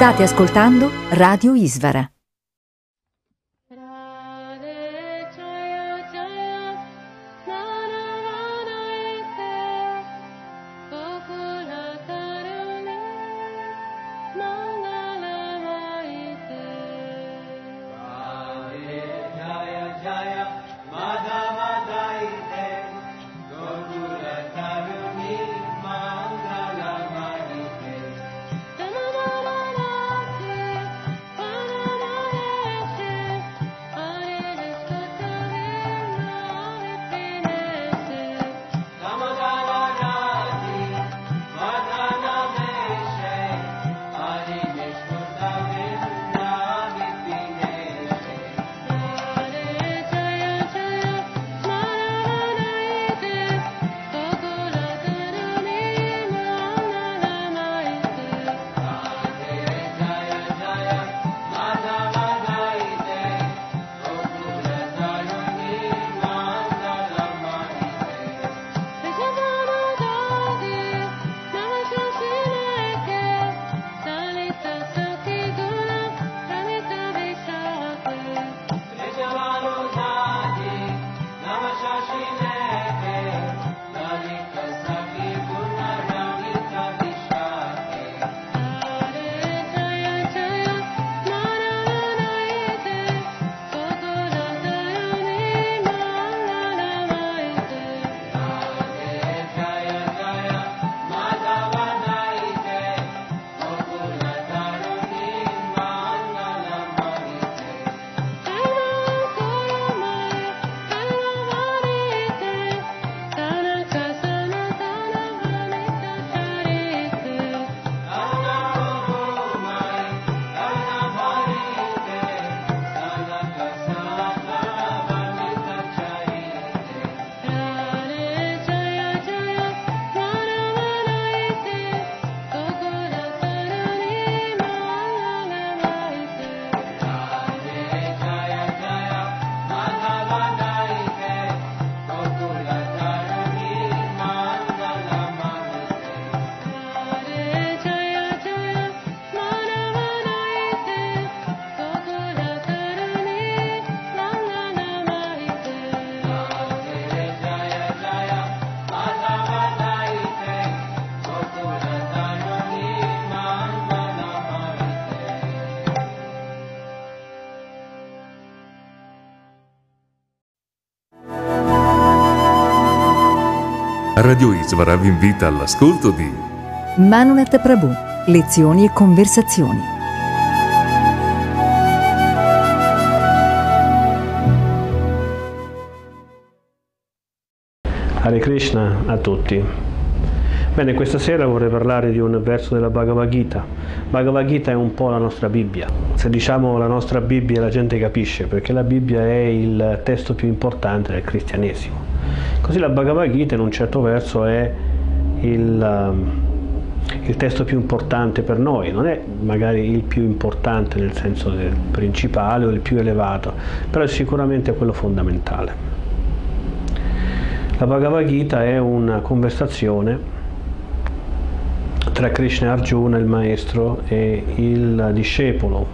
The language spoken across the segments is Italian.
State ascoltando Radio Isvara. Radio Isvara vi invita all'ascolto di Manunet Prabhu, lezioni e conversazioni. Hare Krishna a tutti. Bene, questa sera vorrei parlare di un verso della Bhagavad Gita. Bhagavad Gita è un po' la nostra Bibbia. Se diciamo la nostra Bibbia la gente capisce perché la Bibbia è il testo più importante del cristianesimo. Così la Bhagavad Gita in un certo verso è il, um, il testo più importante per noi, non è magari il più importante nel senso del principale o il più elevato, però è sicuramente quello fondamentale. La Bhagavad Gita è una conversazione tra Krishna Arjuna, il maestro, e il discepolo.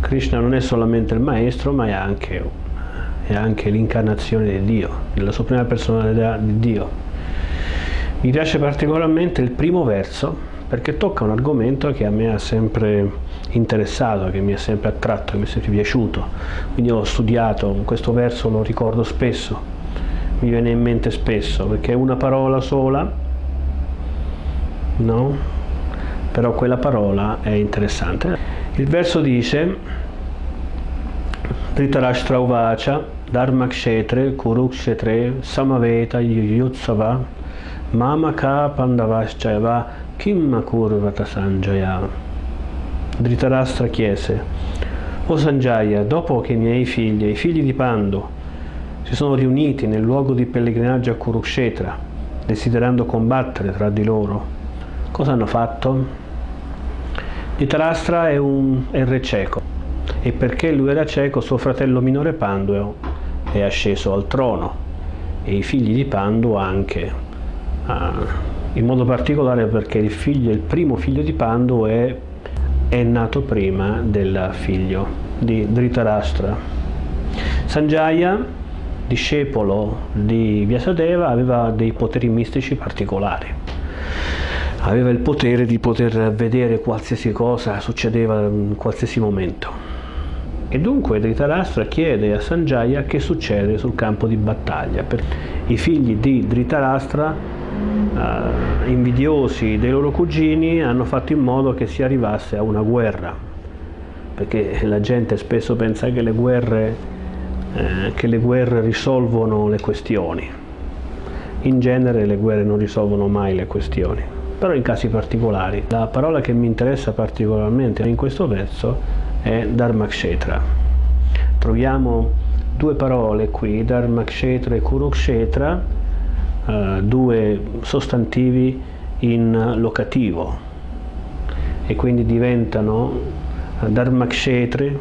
Krishna non è solamente il maestro, ma è anche è anche l'incarnazione di Dio, della sua prima personalità di Dio. Mi piace particolarmente il primo verso perché tocca un argomento che a me ha sempre interessato, che mi ha sempre attratto, che mi è sempre piaciuto. Quindi ho studiato questo verso, lo ricordo spesso, mi viene in mente spesso, perché è una parola sola, no? Però quella parola è interessante. Il verso dice Dhritarashtra Uvacha Dharmakshetre Kurukshetre Samaveta Yutsava Mamaka Pandavaschayava Kim Kurvata Sanjaya Dhritarashtra chiese O Sanjaya, dopo che i miei figli, i figli di Pandu, si sono riuniti nel luogo di pellegrinaggio a Kurukshetra, desiderando combattere tra di loro, cosa hanno fatto? Dhritarashtra è un è re cieco e perché lui era cieco suo fratello minore Pandu è asceso al trono e i figli di Pandu anche a, in modo particolare perché il, figlio, il primo figlio di Pandu è, è nato prima del figlio di Dhritarashtra. Sanjaya, discepolo di Vyasadeva, aveva dei poteri mistici particolari. Aveva il potere di poter vedere qualsiasi cosa succedeva in qualsiasi momento. E dunque Dhritarashtra chiede a Sanjaya che succede sul campo di battaglia. I figli di Dhritarashtra uh, invidiosi dei loro cugini hanno fatto in modo che si arrivasse a una guerra, perché la gente spesso pensa che le guerre, eh, che le guerre risolvono le questioni. In genere le guerre non risolvono mai le questioni, però in casi particolari. La parola che mi interessa particolarmente in questo verso è Dharmakshetra. Troviamo due parole qui, Dharmakshetra e Kurukshetra, eh, due sostantivi in locativo e quindi diventano eh, Dharmakshetre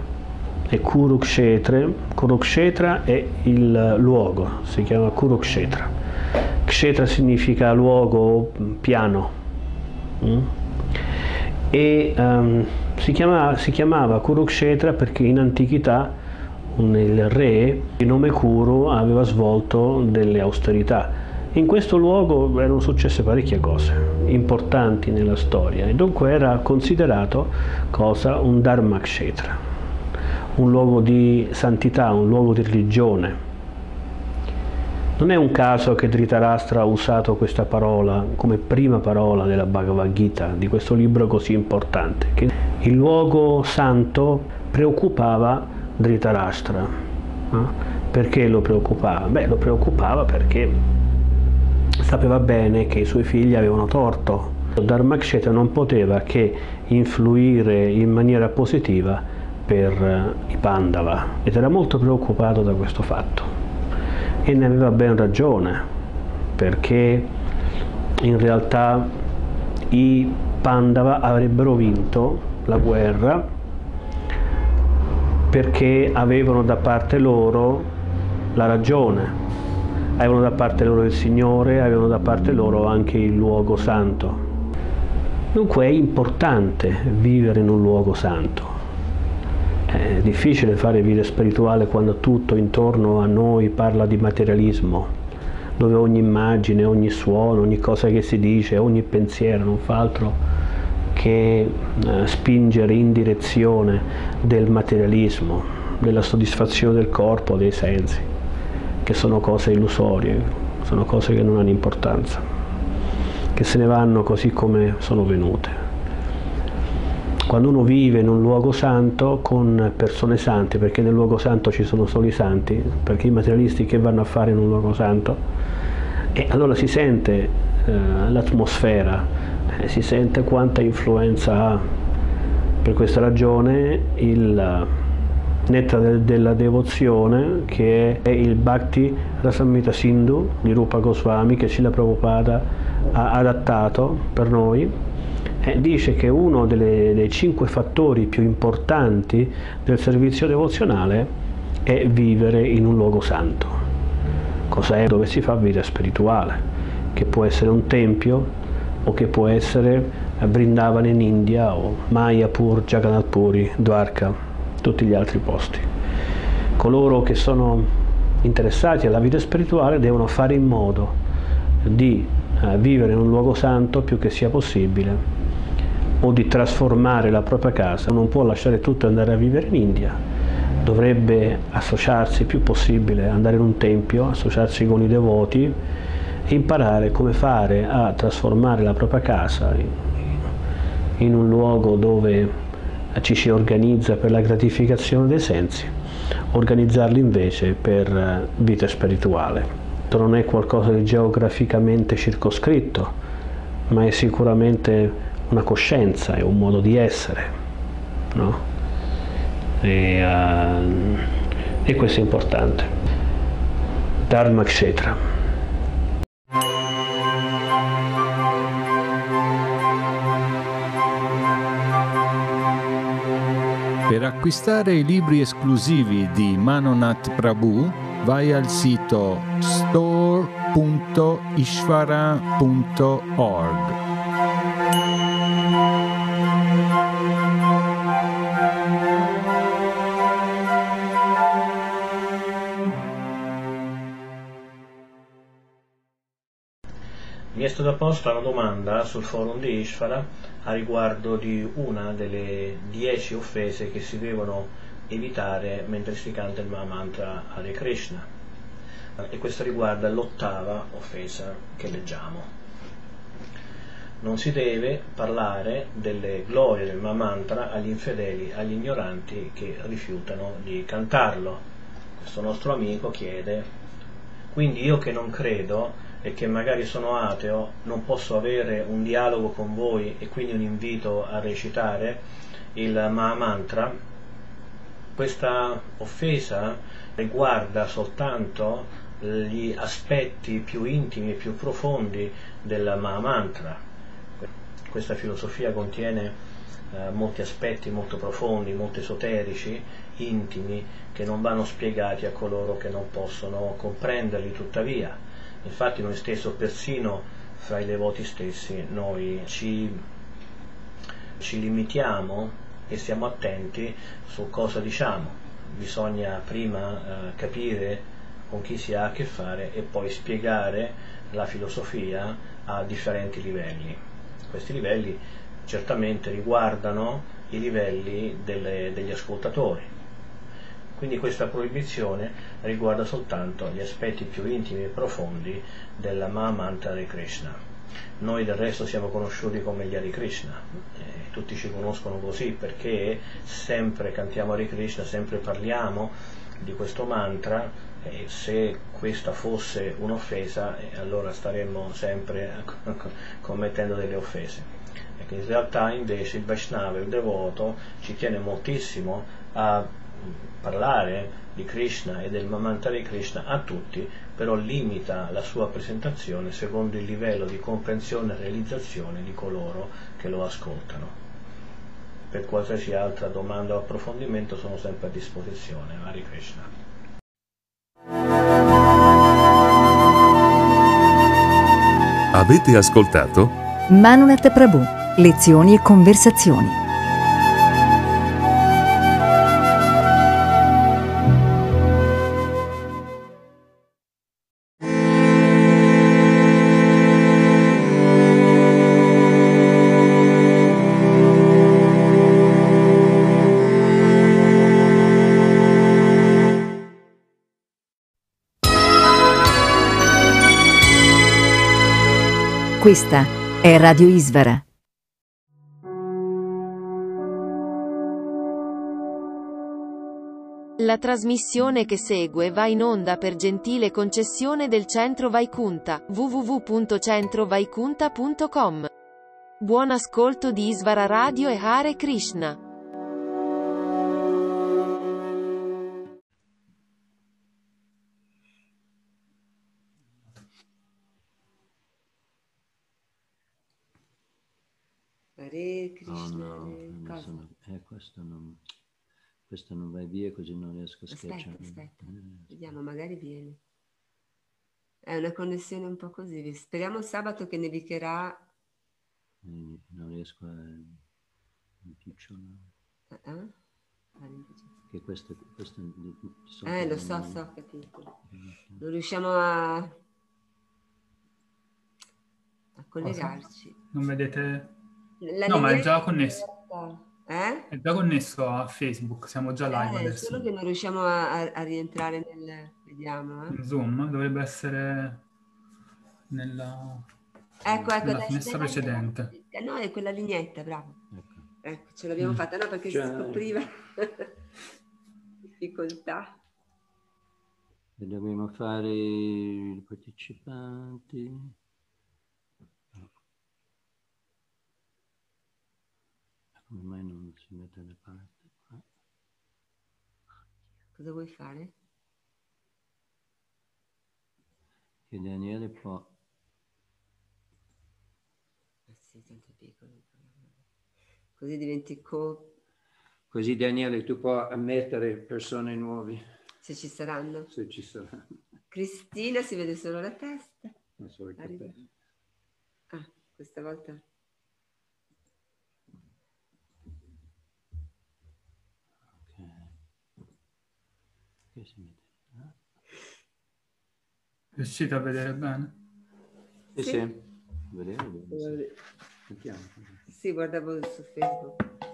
e Kurukshetre. Kurukshetra è il luogo, si chiama Kurukshetra. Kshetra significa luogo, piano. Mm? E um, si, chiamava, si chiamava Kurukshetra perché in antichità il re di nome Kuru aveva svolto delle austerità in questo luogo erano successe parecchie cose importanti nella storia e dunque era considerato cosa? Un Dharmakshetra, un luogo di santità, un luogo di religione. Non è un caso che Dhritarashtra ha usato questa parola come prima parola della Bhagavad Gita, di questo libro così importante, che il luogo santo preoccupava Dhritarashtra. No? Perché lo preoccupava? Beh, lo preoccupava perché sapeva bene che i suoi figli avevano torto. Dharmaksheta non poteva che influire in maniera positiva per eh, i Pandava ed era molto preoccupato da questo fatto e ne aveva ben ragione perché in realtà i Pandava avrebbero vinto la guerra perché avevano da parte loro la ragione avevano da parte loro il Signore, avevano da parte loro anche il luogo santo. Dunque è importante vivere in un luogo santo. È difficile fare vita spirituale quando tutto intorno a noi parla di materialismo, dove ogni immagine, ogni suono, ogni cosa che si dice, ogni pensiero non fa altro che eh, spingere in direzione del materialismo, della soddisfazione del corpo, dei sensi che sono cose illusorie, sono cose che non hanno importanza, che se ne vanno così come sono venute. Quando uno vive in un luogo santo con persone sante, perché nel luogo santo ci sono solo i santi, perché i materialisti che vanno a fare in un luogo santo, e allora si sente eh, l'atmosfera, eh, si sente quanta influenza ha. Per questa ragione il netta de della devozione che è il Bhakti Rasamrita Sindhu di Rupa Goswami che Srila Prabhupada ha adattato per noi eh, dice che uno delle, dei cinque fattori più importanti del servizio devozionale è vivere in un luogo santo cos'è dove si fa vita spirituale che può essere un tempio o che può essere Vrindavan in India o Mayapur, Jagannath Puri, Dwarka tutti gli altri posti. Coloro che sono interessati alla vita spirituale devono fare in modo di eh, vivere in un luogo santo più che sia possibile o di trasformare la propria casa. Non può lasciare tutto e andare a vivere in India, dovrebbe associarsi più possibile, andare in un tempio, associarsi con i devoti e imparare come fare a trasformare la propria casa in, in un luogo dove ci si organizza per la gratificazione dei sensi, organizzarli invece per eh, vita spirituale. Non è qualcosa di geograficamente circoscritto, ma è sicuramente una coscienza, è un modo di essere. No? E, uh, e questo è importante. Dharma Kshetra. Per acquistare i libri esclusivi di Manonat Prabhu vai al sito store stata posta una domanda sul forum di Ishvara a riguardo di una delle dieci offese che si devono evitare mentre si canta il Mahamantra Hare Krishna. E questo riguarda l'ottava offesa che leggiamo. Non si deve parlare delle glorie del Mahamantra agli infedeli, agli ignoranti che rifiutano di cantarlo. Questo nostro amico chiede, quindi io che non credo e che magari sono ateo, non posso avere un dialogo con voi e quindi un invito a recitare il Mahamantra. Questa offesa riguarda soltanto gli aspetti più intimi e più profondi del Mahamantra. Questa filosofia contiene eh, molti aspetti molto profondi, molto esoterici, intimi, che non vanno spiegati a coloro che non possono comprenderli tuttavia Infatti noi stesso, persino fra i devoti stessi, noi ci, ci limitiamo e siamo attenti su cosa diciamo. Bisogna prima eh, capire con chi si ha a che fare e poi spiegare la filosofia a differenti livelli. Questi livelli certamente riguardano i livelli delle, degli ascoltatori, quindi questa proibizione riguarda soltanto gli aspetti più intimi e profondi della Mahamantra di Krishna. Noi del resto siamo conosciuti come gli Hare Krishna, eh, tutti ci conoscono così perché sempre cantiamo Hare Krishna, sempre parliamo di questo mantra e se questa fosse un'offesa eh, allora staremmo sempre commettendo delle offese. Ecco, in realtà invece il Vaishnava, il devoto, ci tiene moltissimo a parlare di Krishna e del Mamantra di Krishna a tutti, però limita la sua presentazione secondo il livello di comprensione e realizzazione di coloro che lo ascoltano. Per qualsiasi altra domanda o approfondimento sono sempre a disposizione. Hare Krishna. Avete ascoltato? Manunet Prabhu, lezioni e conversazioni. Questa è Radio Isvara. La trasmissione che segue va in onda per gentile concessione del Centro Vaikunta, www.centrovaikunta.com. Buon ascolto di Isvara Radio e Hare Krishna. Hare Oh Krishna. no, cosa? sono- eh, questo, non, questo non va via così non riesco a Aspetta, schiacciare. aspetta. Eh, Vediamo, magari viene. È una connessione un po' così. Speriamo sabato che nevicherà. eh, non riesco a impicciolare. Eh, eh? All'impiccio- Che questo, questo solito Eh, lo non- so, so, ho capito. Non riusciamo a, a collegarci. Non vedete? La No, ma è già connesso. Eh? È già connesso a Facebook, siamo già live Eh, adesso. solo che non riusciamo a, a- a rientrare nel... Vediamo, eh. Zoom dovrebbe essere nella, Ecco, ecco, nella finestra precedente. No, è quella lineetta, bravo. Ecco. Ecco, ce l'abbiamo Mm. fatta, no, perché si Cioè- scopriva difficoltà. E dobbiamo fare i partecipanti. Come mai non si mette da parte? qua? Cosa vuoi fare? Che Daniele può Ah, sì, tanto piccolo. il. Così diventi co... Così Daniele tu puoi ammettere persone nuove se ci saranno. se ci saranno. Cristina si vede solo la testa. Non so i Arriva. capelli. Ah, questa volta. Che si mette? Ah. Riuscite a vedere bene? Sì, Sì. sì. Vedere, vedere. Mettiamo. Sì, guardavo su Facebook.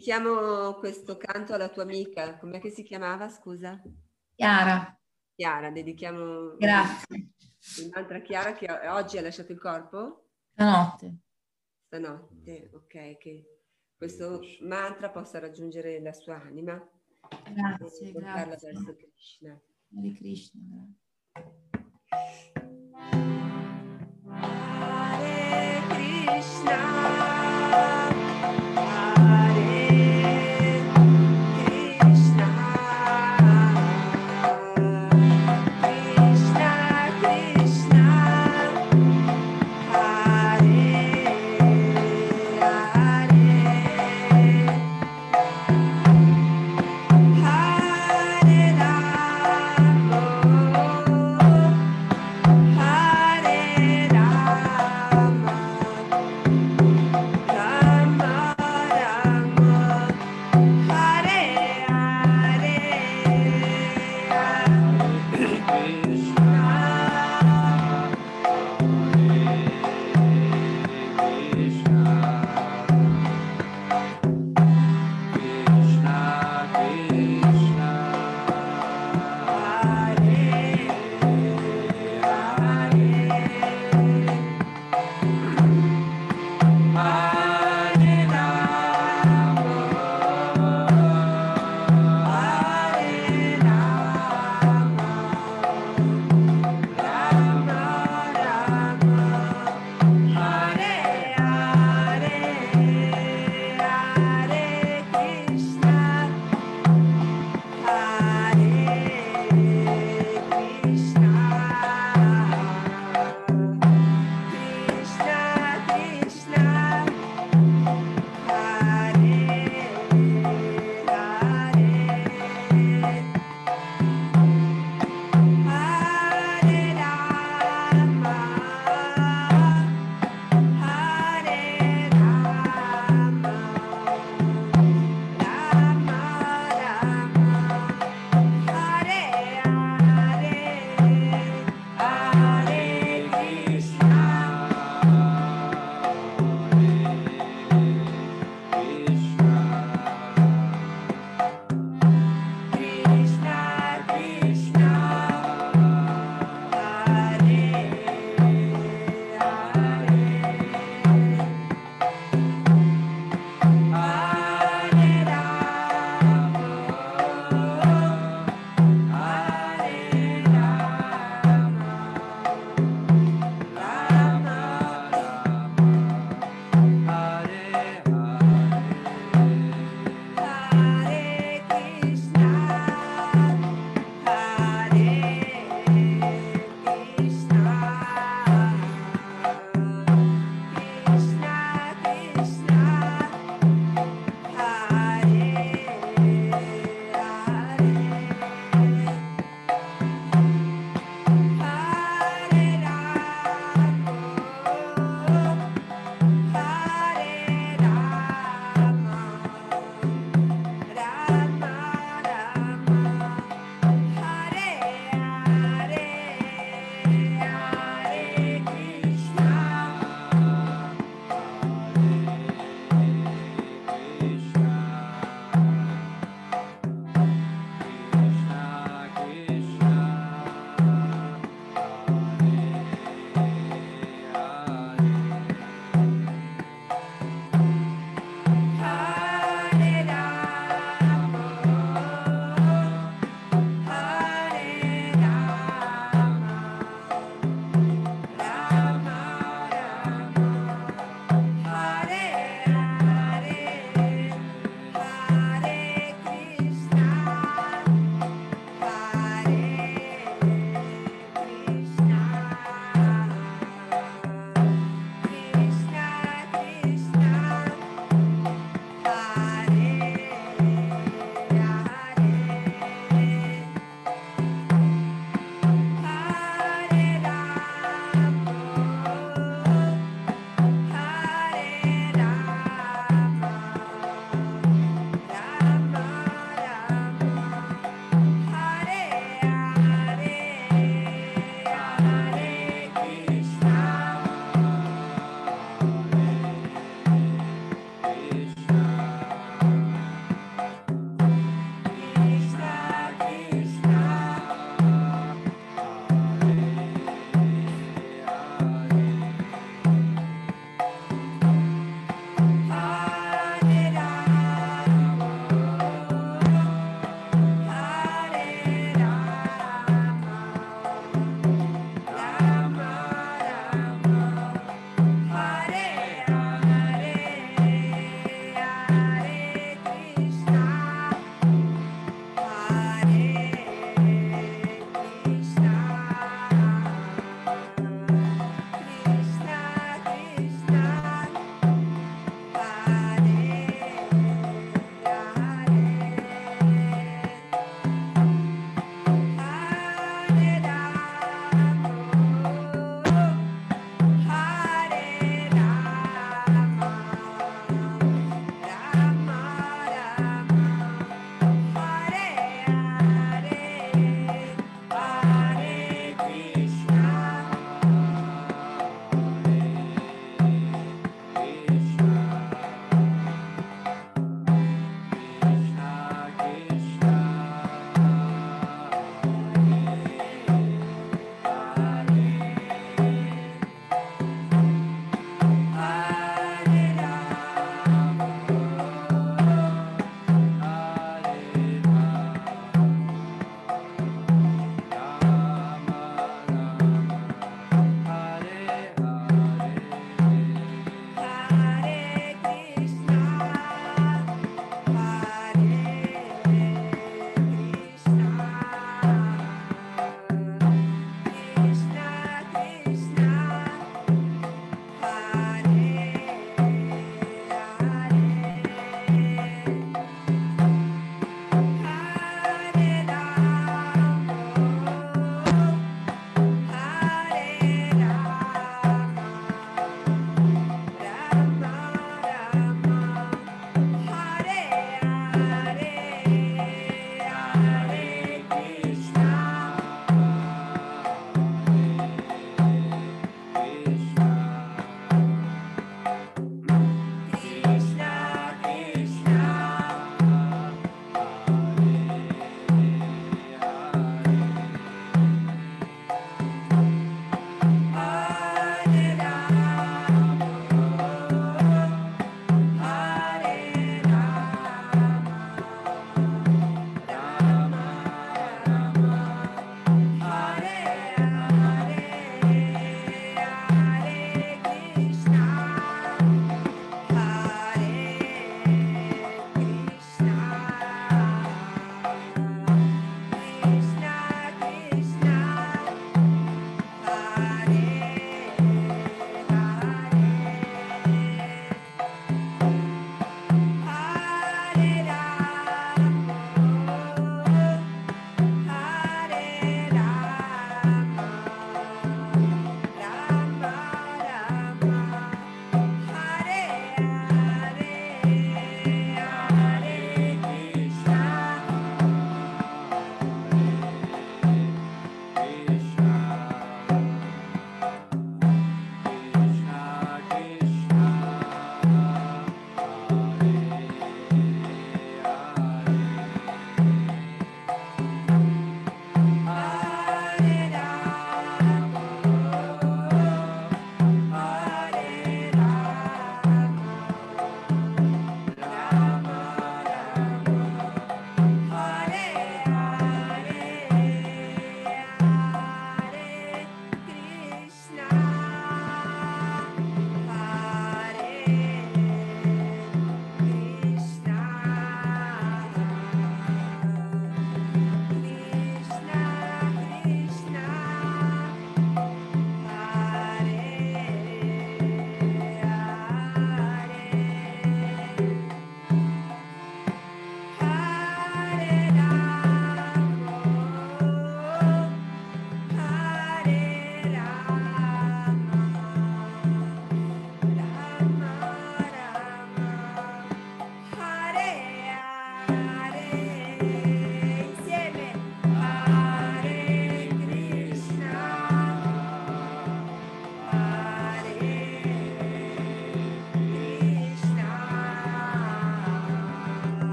Dedichiamo questo canto alla tua amica, com'è che si chiamava, scusa? Chiara, Chiara, dedichiamo grazie. un'altra Chiara che oggi ha lasciato il corpo? Stanotte. Stanotte, ok, che questo mantra possa raggiungere la sua anima Grazie, grazie. verso Krishna. Hare Krishna, grazie. Hare Krishna,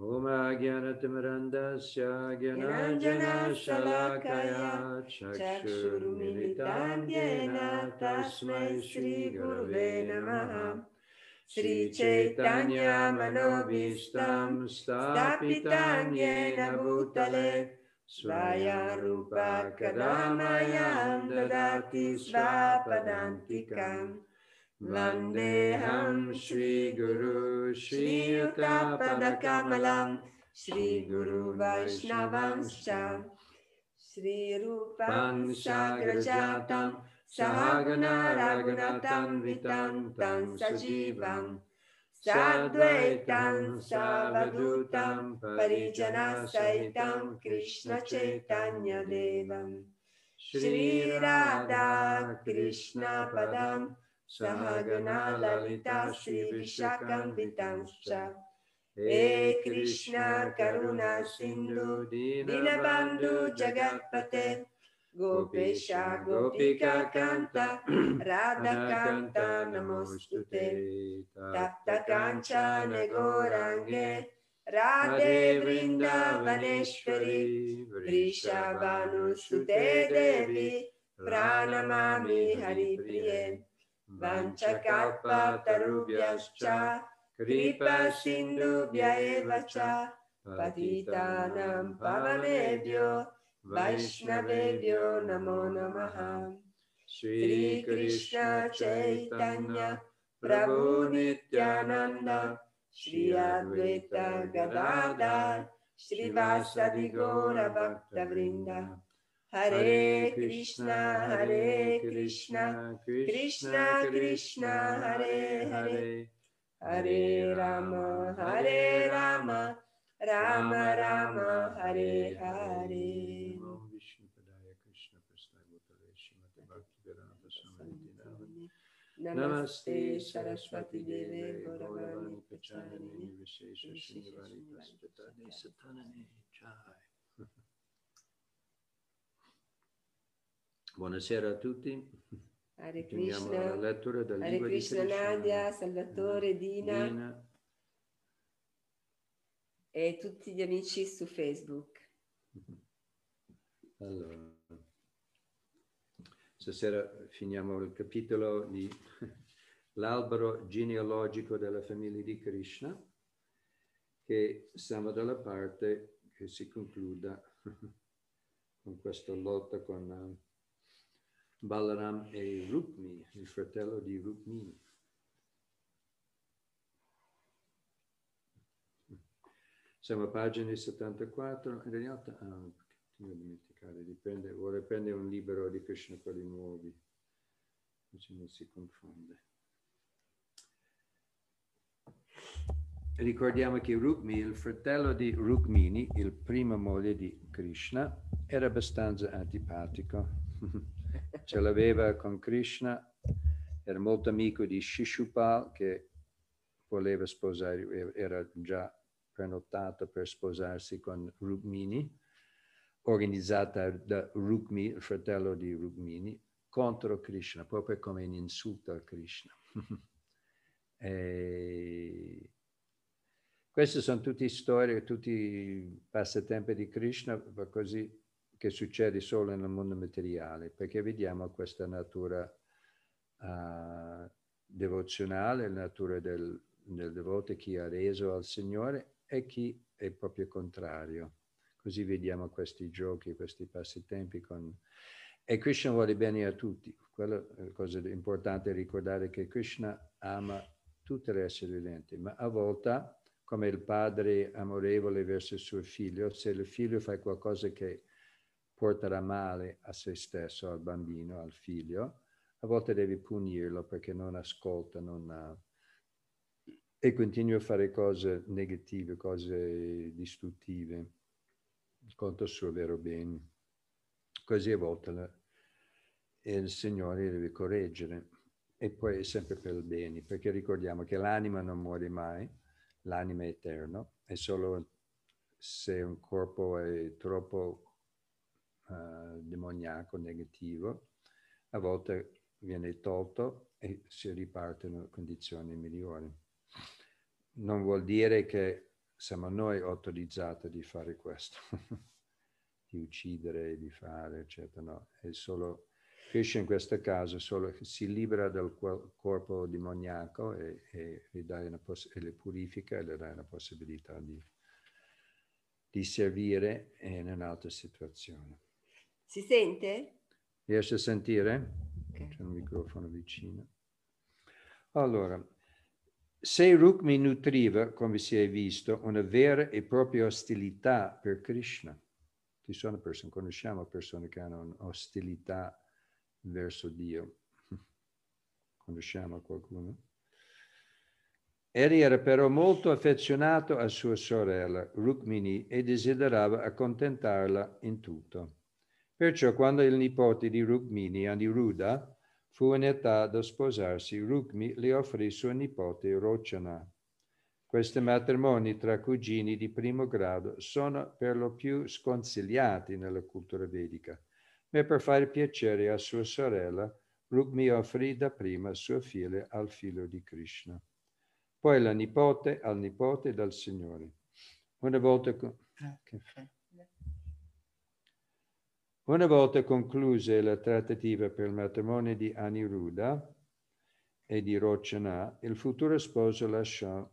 Om Agyanatimirandasya Gyananjana Shalakaya Chakshurmilitam Yena Tasmai Shri Gurave Namaha. Sri Chaitanya Manobishtam Stapitam Yena Bhutale. Svaya Rupa Kadamayam Dadati Svapadantikam Vandeham Shri Guru Shri Padakamalam Shri Guru Vaishnavanscha Shri Rupam Sagrajatam Sahagana Raghunatam Vitam Tam Sajivam Sadvaitam Savadutam Parijana Saitam Krishna Chaitanya Devam. Shri Radha Krishna Padam Sahagana Lalita Shri Vishakam Vitanscha He Krishna Karuna Sindhu Dinabandhu Jagatpate Gopesha Gopika Kanta Radha Kanta Namostute. Tapta Kanchana Gorange Radhe Vrindavaneshwari. Vrishabhanu Sute Devi Pranamami Haripriye Vanchakalpa Tarubhyascha Kripa Sindhubhya eva cha Patitanam Pavanebhyo Vaishnavebhyo Namo Namaha. Shri Krishna Chaitanya Prabhu Nityananda Shri Advaita Gadadhar Shri Vasadi Gora Bhakta Vrinda Hare Krishna Hare Krishna Krishna Krishna Hare Hare. Hare Rama Hare Rama Rama Rama Hare Hare Om Vishnu Padaya Krishna Prasthaya Bhutale Srimati Bhaktivedanta Swami Namaste Namaste Saraswati Deve Gauravani Gauravani Pachanani Pachanani Vishesha Srinivani Pastatani Satanani Jai Buonasera a tutti. Hare Continuiamo la Krishna lettura del Hare libro di Krishna Krishna. Nadia Salvatore Dina Dina. e tutti gli amici su Facebook Allora, stasera finiamo il capitolo di l'albero genealogico della famiglia di Krishna, che siamo dalla parte che si concluda con questa lotta con Balaram e Rukmi, il fratello di Rukmini. Siamo a pagina 74, in realtà, continuo a dimenticare, dipende, vorrei prendere un libro di Krishna quelli nuovi, così non si confonde. Ricordiamo che Rukmi, il fratello di Rukmini, il primo moglie di Krishna, era abbastanza antipatico. Ce l'aveva con Krishna, era molto amico di Shishupal che voleva sposare, era già prenotato per sposarsi con Rukmini, organizzata da Rukmi, il fratello di Rukmini, contro Krishna, proprio come un insulto a Krishna. e queste sono tutte storie, tutti i passatempi di Krishna, così che succede solo nel mondo materiale, perché vediamo questa natura uh, devozionale, la natura del, del devoto, chi ha reso al Signore e chi è proprio contrario. Così vediamo questi giochi, questi passatempi con... E Krishna vuole bene a tutti. Quella è la cosa importante ricordare che Krishna ama tutti gli esseri viventi, ma a volte, come il padre amorevole verso il suo figlio, se il figlio fa qualcosa che porterà male a se stesso, al bambino, al figlio, a volte devi punirlo perché non ascolta, non ha. E continua a fare cose negative, cose distruttive. Contro il suo vero bene. Così a volte la, il Signore deve correggere. E poi è sempre per il bene, perché ricordiamo che l'anima non muore mai, l'anima è eterna, è solo se un corpo è troppo uh, demoniaco, negativo, a volte viene tolto e si ripartono condizioni migliori. Non vuol dire che siamo noi autorizzati di fare questo, di uccidere, di fare, eccetera. No, è solo Krishna in questo caso solo si libera dal corpo demoniaco e, e, e, poss- e, le purifica e le dà una possibilità di, di servire in un'altra situazione. Si sente? Riesce a sentire? Okay. C'è un microfono vicino. Allora, se Rukmi nutriva, come si è visto, una vera e propria ostilità per Krishna, ci sono persone, conosciamo persone che hanno un'ostilità verso Dio. Conosciamo qualcuno? Egli era però molto affezionato a sua sorella, Rukmini, e desiderava accontentarla in tutto. Perciò quando il nipote di Rukmini, Aniruddha, fu in età da sposarsi, Rukmi le offrì suo nipote Rochana. Questi matrimoni tra cugini di primo grado sono per lo più sconsigliati nella cultura vedica ma per fare piacere a sua sorella, Rukmi offrì dapprima sua figlia al figlio di Krishna, poi la nipote al nipote del Signore. Una volta, una volta concluse la trattativa per il matrimonio di Aniruddha e di Rochana, il futuro sposo lasciò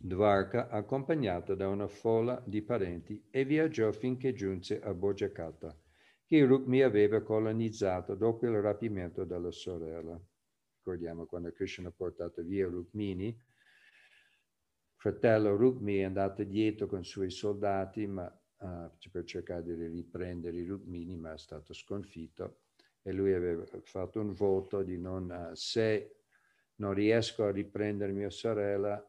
Dvarka accompagnato da una folla di parenti e viaggiò finché giunse a Bojakata, che Rukmi aveva colonizzato dopo il rapimento della sorella. Ricordiamo quando Krishna ha portato via Rukmini, fratello Rukmi è andato dietro con i suoi soldati ma, uh, per cercare di riprendere i Rukmini, ma è stato sconfitto e lui aveva fatto un voto di non, uh, se non riesco a riprendere mia sorella,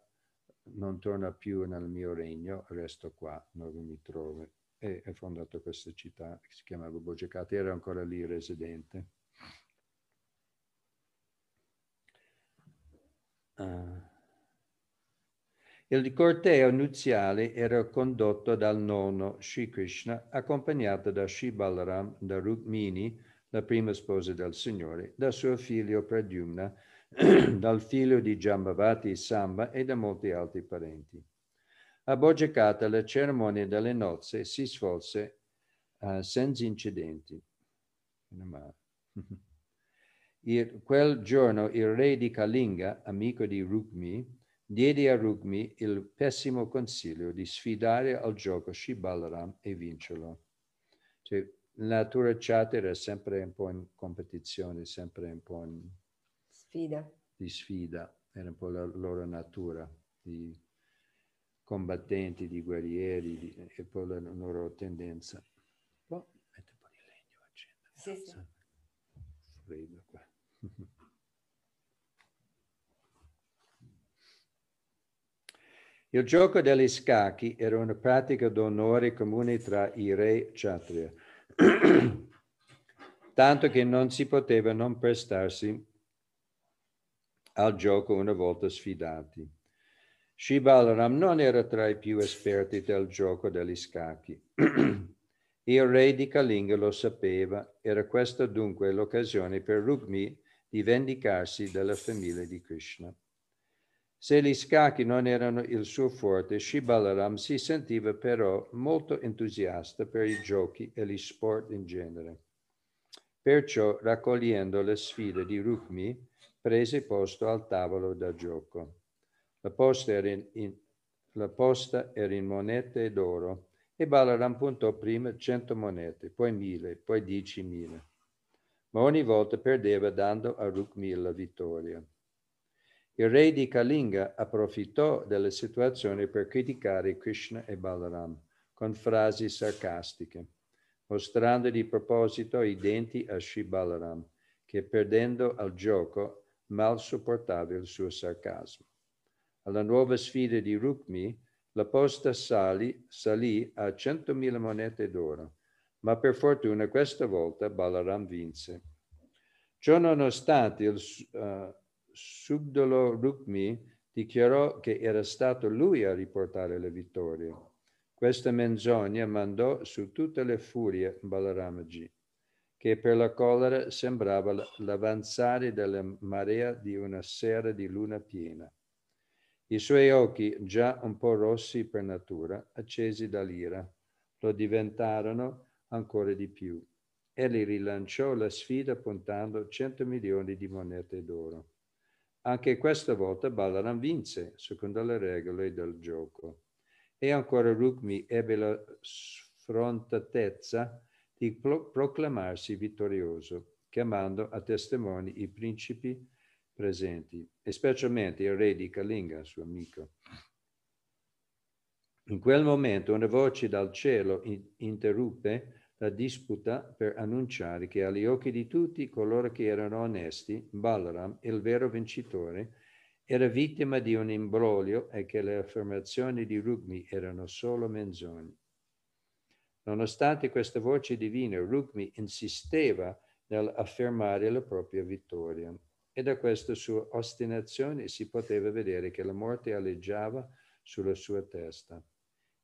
non torna più nel mio regno, resto qua dove mi trovo. E ha fondato questa città che si chiamava Bogecata, era ancora lì residente. Uh. Il corteo nuziale era condotto dal nonno Sri Krishna, accompagnato da Sri Balaram, da Rukmini, la prima sposa del Signore, da suo figlio Pradyumna, dal figlio di Giambavati Samba e da molti altri parenti. A Boggiacata la cerimonia delle nozze si svolse uh, senza incidenti. Il, quel giorno il re di Kalinga, amico di Rukmi, diede a Rukmi il pessimo consiglio di sfidare al gioco Shibalaram e vincerlo. Cioè, la natura chat era sempre un po' in competizione, sempre un po' in Sfida. Di sfida, era un po' la loro natura, di combattenti, di guerrieri, di, e poi la loro tendenza. Oh, mette un po' di legno, accende. Sì, sì. Freddo qua. Il gioco degli scacchi era una pratica d'onore comune tra i re Kshatriya, tanto che non si poteva non prestarsi al gioco una volta sfidati. Shibalaram non era tra i più esperti del gioco degli scacchi. Il re di Kalinga lo sapeva, era questa dunque l'occasione per Rukmi di vendicarsi dalla famiglia di Krishna. Se gli scacchi non erano il suo forte, Shibalaram si sentiva però molto entusiasta per i giochi e gli sport in genere. Perciò, raccogliendo le sfide di Rukmi, prese posto al tavolo da gioco. La posta era in, in, la posta era in monete d'oro e Balaram puntò prima cento monete, poi mille, poi diecimila. Ma ogni volta perdeva dando a Rukmi la vittoria. Il re di Kalinga approfittò della situazione per criticare Krishna e Balaram con frasi sarcastiche, mostrando di proposito i denti a Sri Balaram, che perdendo al gioco mal sopportava il suo sarcasmo. Alla nuova sfida di Rukmi, la posta salì, salì a 100.000 monete d'oro, ma per fortuna questa volta Balaram vinse. Ciò nonostante il uh, subdolo Rukmi dichiarò che era stato lui a riportare la vittoria. Questa menzogna mandò su tutte le furie Balaramaji. che per la collera sembrava l'avanzare della marea di una sera di luna piena. I suoi occhi, già un po' rossi per natura, accesi dall'ira, lo diventarono ancora di più. Egli rilanciò la sfida puntando 100 milioni di monete d'oro. Anche questa volta Balaram vinse, secondo le regole del gioco. E ancora Rukmi ebbe la sfrontatezza di pro- proclamarsi vittorioso, chiamando a testimoni i principi presenti, e specialmente il re di Kalinga, suo amico. In quel momento una voce dal cielo in- interruppe la disputa per annunciare che agli occhi di tutti coloro che erano onesti, Balaram, il vero vincitore, era vittima di un imbroglio e che le affermazioni di Rukmi erano solo menzogne. Nonostante questa voce divina, Rukmi insisteva nell'affermare la propria vittoria e da questa sua ostinazione si poteva vedere che la morte alleggiava sulla sua testa.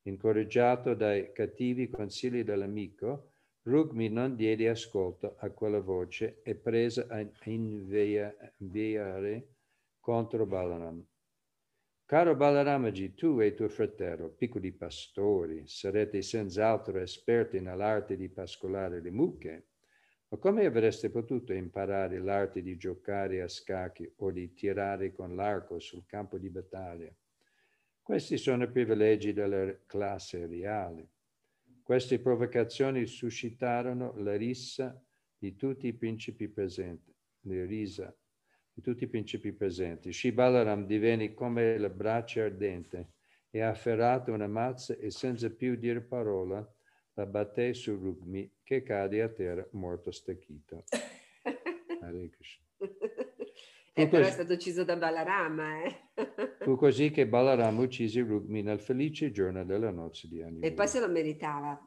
Incoraggiato dai cattivi consigli dell'amico, Rukmi non diede ascolto a quella voce e prese a inviare contro Balaram. Caro Balaramaji, tu e tuo fratello, piccoli pastori, sarete senz'altro esperti nell'arte di pascolare le mucche, ma come avreste potuto imparare l'arte di giocare a scacchi o di tirare con l'arco sul campo di battaglia? Questi sono privilegi della classe reale. Queste provocazioni suscitarono la rissa di tutti i principi presenti, le risa di tutti i principi presenti. Shibalaram divenne come le braccia ardente e afferrato una mazza e senza più dire parola la batté su Rukmi che cade a terra morto stecchito. Hare Krishna. Eh, però è così- stato ucciso da Balarama, eh. Fu così che Balaram uccise Rukmi nel felice giorno della nozze di Aniru. E poi se lo meritava.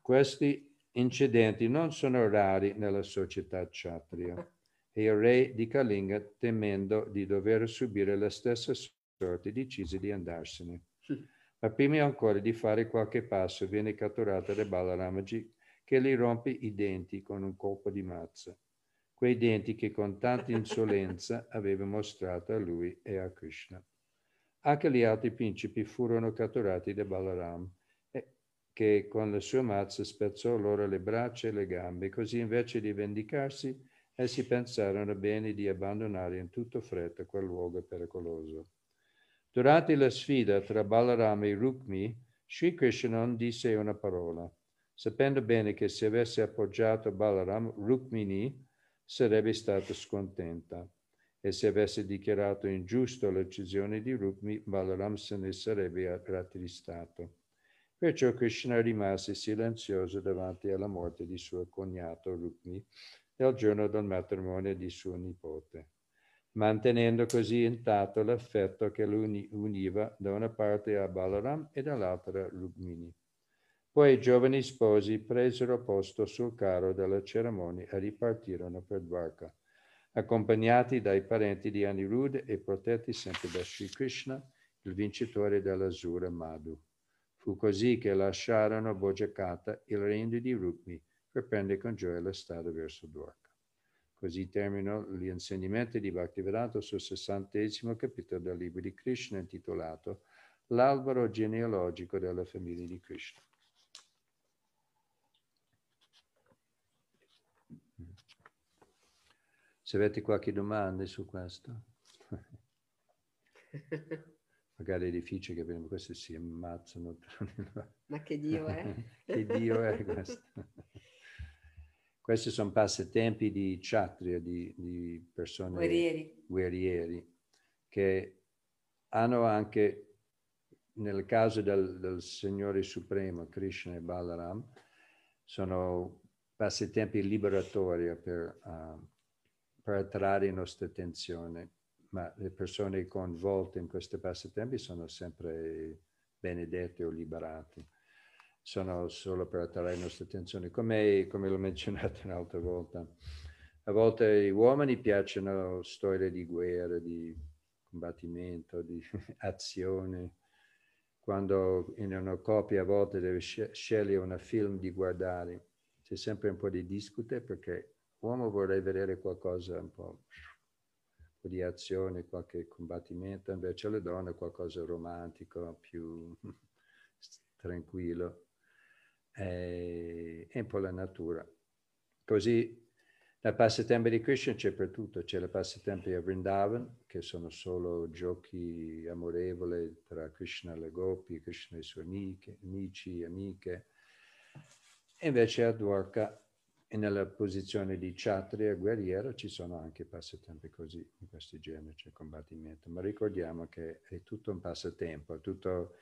Questi incidenti non sono rari nella società kshatriya e il re di Kalinga, temendo di dover subire la stessa sorte, decise di andarsene. Ma prima ancora di fare qualche passo viene catturato da Balaramaji che gli rompe i denti con un colpo di mazza. Quei denti che con tanta insolenza aveva mostrato a lui e a Krishna. Anche gli altri principi furono catturati da Balaram, e- che con la sua mazza spezzò loro le braccia e le gambe, così invece di vendicarsi, essi pensarono bene di abbandonare in tutto fretta quel luogo pericoloso. Durante la sfida tra Balaram e Rukmi, Sri Krishna non disse una parola, sapendo bene che se avesse appoggiato Balaram, Rukmini sarebbe stata scontenta e se avesse dichiarato ingiusto l'uccisione di Rukmi, Balaram se ne sarebbe rattristato. Perciò Krishna rimase silenzioso davanti alla morte di suo cognato Rukmi nel giorno del matrimonio di suo nipote, mantenendo così intatto l'affetto che lo uni- univa da una parte a Balaram e dall'altra a Rukmini. Poi i giovani sposi presero posto sul carro della cerimonia e ripartirono per Dwarka, accompagnati dai parenti di Anirudh e protetti sempre da Sri Krishna, il vincitore dell'Asura Madhu. Fu così che lasciarono Bojakata, il regno di Rukmi, per prendere con gioia la strada verso Dwarka. Così terminò gli insegnamenti di Bhaktivedanta sul sessantesimo capitolo del libro di Krishna intitolato L'albero genealogico della famiglia di Krishna. Se avete qualche domanda su questo, magari è difficile che questi si ammazzano. Ma che Dio è? che Dio è questo? Questi sono passatempi di kshatriya, di, di persone Guerrieri. guerrieri, che hanno anche, nel caso del, del Signore Supremo, Krishna e Balaram, sono passatempi liberatori per, uh, per attrarre nostra attenzione, ma le persone coinvolte in questi passatempi sono sempre benedette o liberate sono solo per attrarre la nostra attenzione, come, come l'ho menzionato un'altra volta. A volte gli uomini piacciono storie di guerra, di combattimento, di azione. Quando in una coppia a volte deve scegliere un film di guardare, c'è sempre un po' di discute perché l'uomo vorrebbe vedere qualcosa un po', di azione, qualche combattimento, invece le donne qualcosa romantico, più tranquillo. È, è un po' la natura. Così nel passatempo di Krishna c'è per tutto, c'è il passatempo a Vrindavan, che sono solo giochi amorevoli tra Krishna e le gopi, Krishna e i suoi amici, amiche. E invece a Dwarka, nella posizione di Kshatriya, guerriero, ci sono anche passatempi così, in questi generi, c'è combattimento. Ma ricordiamo che è tutto un passatempo, è tutto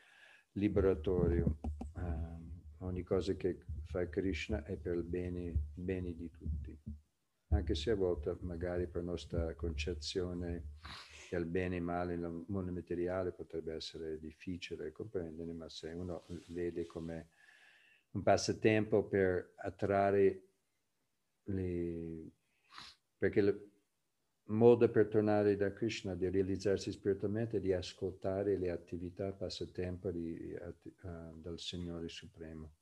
liberatorio. Um, ogni cosa che fa Krishna è per il bene, bene di tutti anche se a volte magari per nostra concezione del bene e male nel mondo materiale potrebbe essere difficile comprendere, ma se uno vede come un passatempo per attrarre le... perché il modo per tornare da Krishna, di realizzarsi spiritualmente, è di ascoltare le attività passatempo di, uh, del Signore Supremo.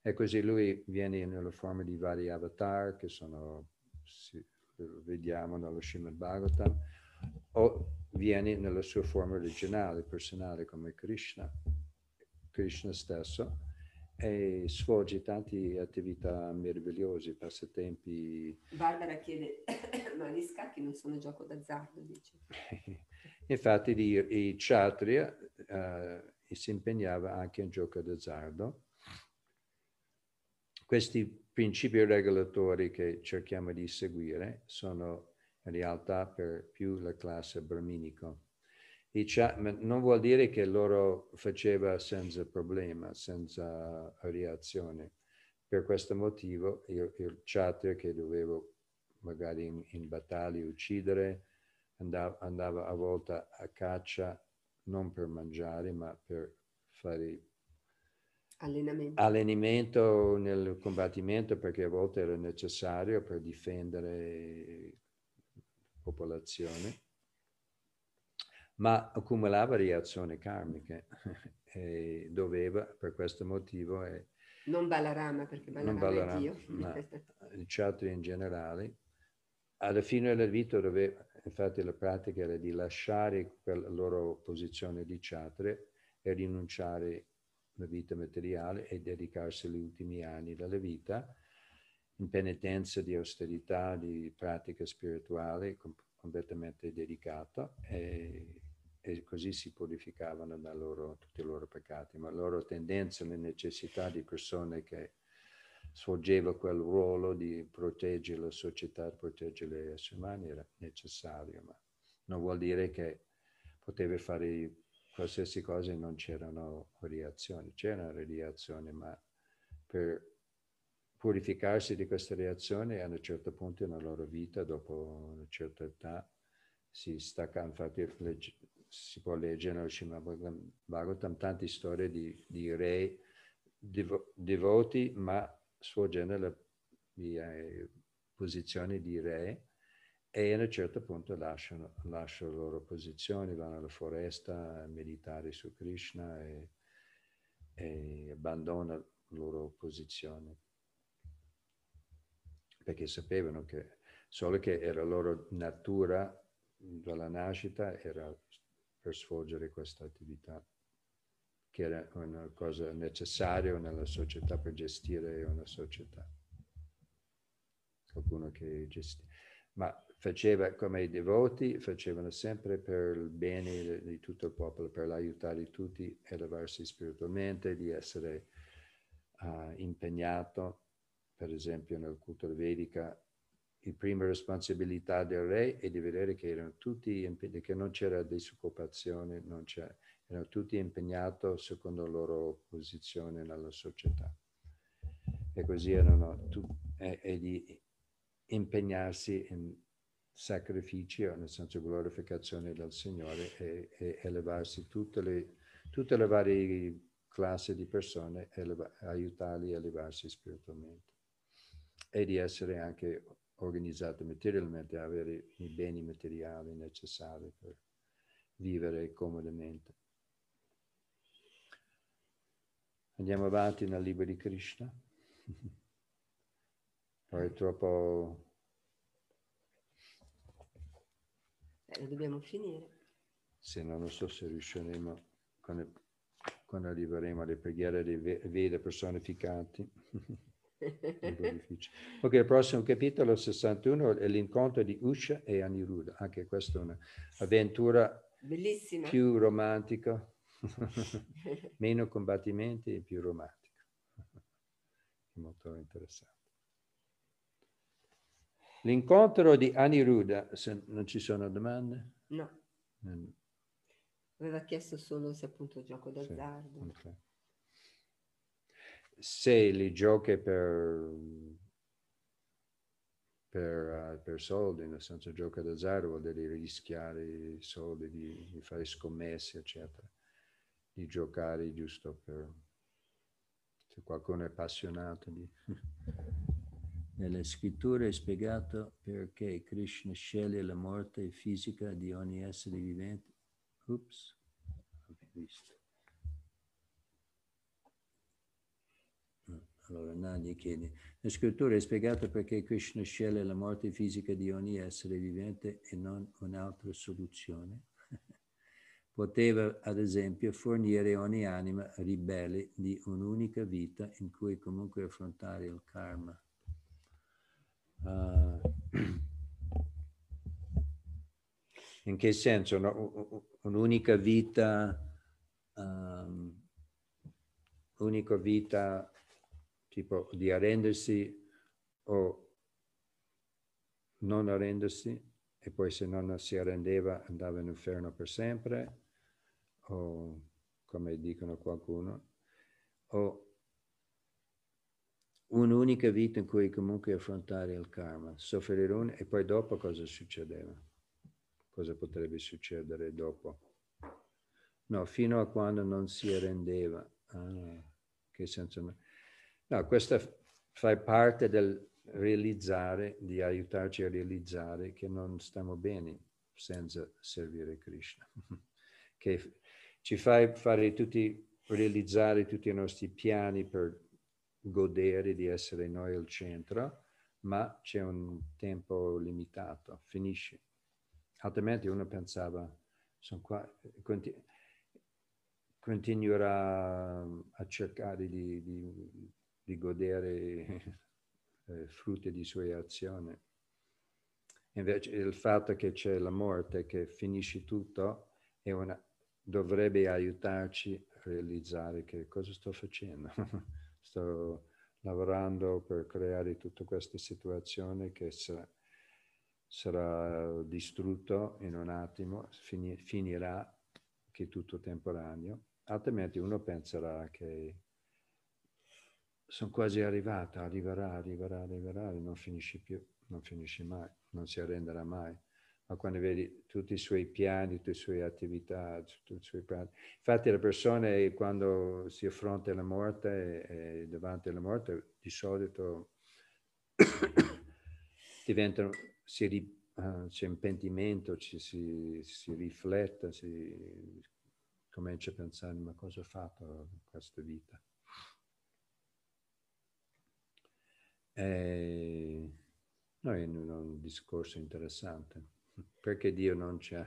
E così lui viene nella forma di vari avatar che sono si, vediamo nello Srimad Bhagavatam, o viene nella sua forma originale, personale, come Krishna, Krishna stesso, e svolge tante attività meravigliose, passatempi. Barbara chiede, ma gli scacchi non sono gioco d'azzardo, dice. Infatti i, i Kshatriya uh, si impegnava anche in gioco d'azzardo. Questi principi regolatori che cerchiamo di seguire sono in realtà per più la classe brahminico. Non vuol dire che loro faceva senza problema, senza reazione. Per questo motivo io, il kshatriya che dovevo magari in, in battaglia uccidere, andava, andava a volte a caccia non per mangiare, ma per fare Allenamento. allenamento nel combattimento perché a volte era necessario per difendere la popolazione, ma accumulava reazioni karmiche e doveva per questo motivo... E, non Balarama perché Balarama, Balarama è Dio. Ma il Kshatriya in generale, alla fine della vita doveva, infatti la pratica era di lasciare la loro posizione di Kshatriya e rinunciare la vita materiale e dedicarsi agli ultimi anni della vita in penitenza di austerità, di pratica spirituale com- completamente dedicata e, e, così si purificavano da loro, tutti i loro peccati, ma la loro tendenza, le necessità di persone che svolgevano quel ruolo di proteggere la società, proteggere gli esseri umani era necessario, ma non vuol dire che poteva fare qualsiasi cosa non c'erano reazioni, c'erano reazioni, ma per purificarsi di queste reazioni a un certo punto nella loro vita, dopo una certa età, si stacca, infatti si può leggere nel Srimad Bhagavatam tante storie di, di re devo, devoti, ma svolgendo le, le posizioni di re e a un certo punto lasciano, lasciano le loro posizioni, vanno alla foresta a meditare su Krishna e, e abbandonano la loro posizione. Perché sapevano che solo che era la loro natura dalla nascita era per svolgere questa attività, che era una cosa necessaria nella società per gestire una società. Qualcuno che gestisce. Ma faceva come i devoti, facevano sempre per il bene di tutto il popolo, per aiutare tutti a elevarsi spiritualmente, di essere uh, impegnato, per esempio nel culto vedica, prima responsabilità del re è di vedere che erano tutti che non c'era disoccupazione, non c'era, erano tutti impegnati secondo la loro posizione nella società. E così erano tutti, e, e di impegnarsi in sacrificio, nel senso glorificazione del Signore e, e elevarsi tutte le, tutte le varie classi di persone, eleva, aiutarli a elevarsi spiritualmente e di essere anche organizzato materialmente, avere i beni materiali necessari per vivere comodamente. Andiamo avanti nel libro di Krishna. Poi è troppo... Eh, lo dobbiamo finire. Se no, non so se riusciremo, quando, quando arriveremo alle preghiere dei ve- Veda personificati. Ok, il prossimo capitolo 61 è l'incontro di Usha e Aniruddha. Anche questa è un'avventura Bellissima. più romantica, meno combattimenti e più romantica. Molto interessante. L'incontro di Aniruddha, se non ci sono domande? No, aveva chiesto solo se appunto gioco sì, d'azzardo. Se li giochi per, per, eh, per soldi, nel senso gioca d'azzardo, vuol dire rischiare soldi, di, di fare scommesse, eccetera, di giocare giusto per... Se qualcuno è appassionato di... Nelle scritture è spiegato perché Krishna sceglie la morte fisica di ogni essere vivente. Ups, visto. Allora Nadia chiede, la scrittura è spiegata perché Krishna sceglie la morte fisica di ogni essere vivente e non un'altra soluzione. Poteva, ad esempio, fornire ogni anima ribelle di un'unica vita in cui comunque affrontare il karma. Ah, in che senso? No? Un'unica vita, um, unica vita tipo di arrendersi o non arrendersi e poi se non si arrendeva andava in inferno per sempre o come dicono qualcuno o un'unica vita in cui comunque affrontare il karma, soffrire un e poi dopo cosa succedeva? Cosa potrebbe succedere dopo? No, fino a quando non si arrendeva. Ah, che senso? No? Questa fa parte del realizzare, di aiutarci a realizzare che non stiamo bene senza servire Krishna. che ci fa fare tutti, realizzare tutti i nostri piani per godere di essere noi al centro, ma c'è un tempo limitato, finisce. Altrimenti uno pensava, sono qua, conti- continuerà a cercare di, di- di godere eh, frutti di sue azioni. Invece il fatto che c'è la morte, che finisce tutto, una, dovrebbe aiutarci a realizzare che cosa sto facendo. sto lavorando per creare tutta questa situazione che sarà, sarà distrutto in un attimo, fini- finirà, che tutto temporaneo, altrimenti uno penserà che sono quasi arrivato, arriverà, arriverà, arriverà, non finisce più, non finisce mai, non si arrenderà mai. Ma quando vedi tutti i suoi piani, tutte le sue attività, tutti i suoi piani. Infatti le persone quando si affronta la morte e, davanti alla morte, di solito diventano, si ah, c'è un pentimento, ci si, si riflette, si comincia a pensare ma cosa ho fatto in questa vita. E noi è un, un discorso interessante, perché Dio non ci ha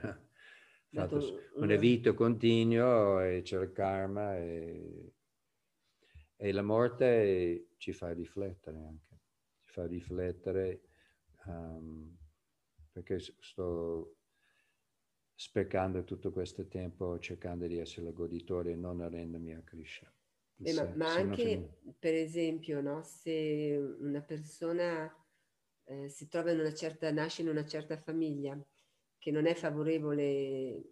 fatto una vita continua e c'è il karma e, e la morte ci fa riflettere anche, ci fa riflettere um, perché sto sprecando tutto questo tempo cercando di essere goditore e non arrendermi a Krishna. Eh, ma, Se- ma se anche, per esempio, no, se una persona eh, si trova in una certa, nasce in una certa famiglia che non è favorevole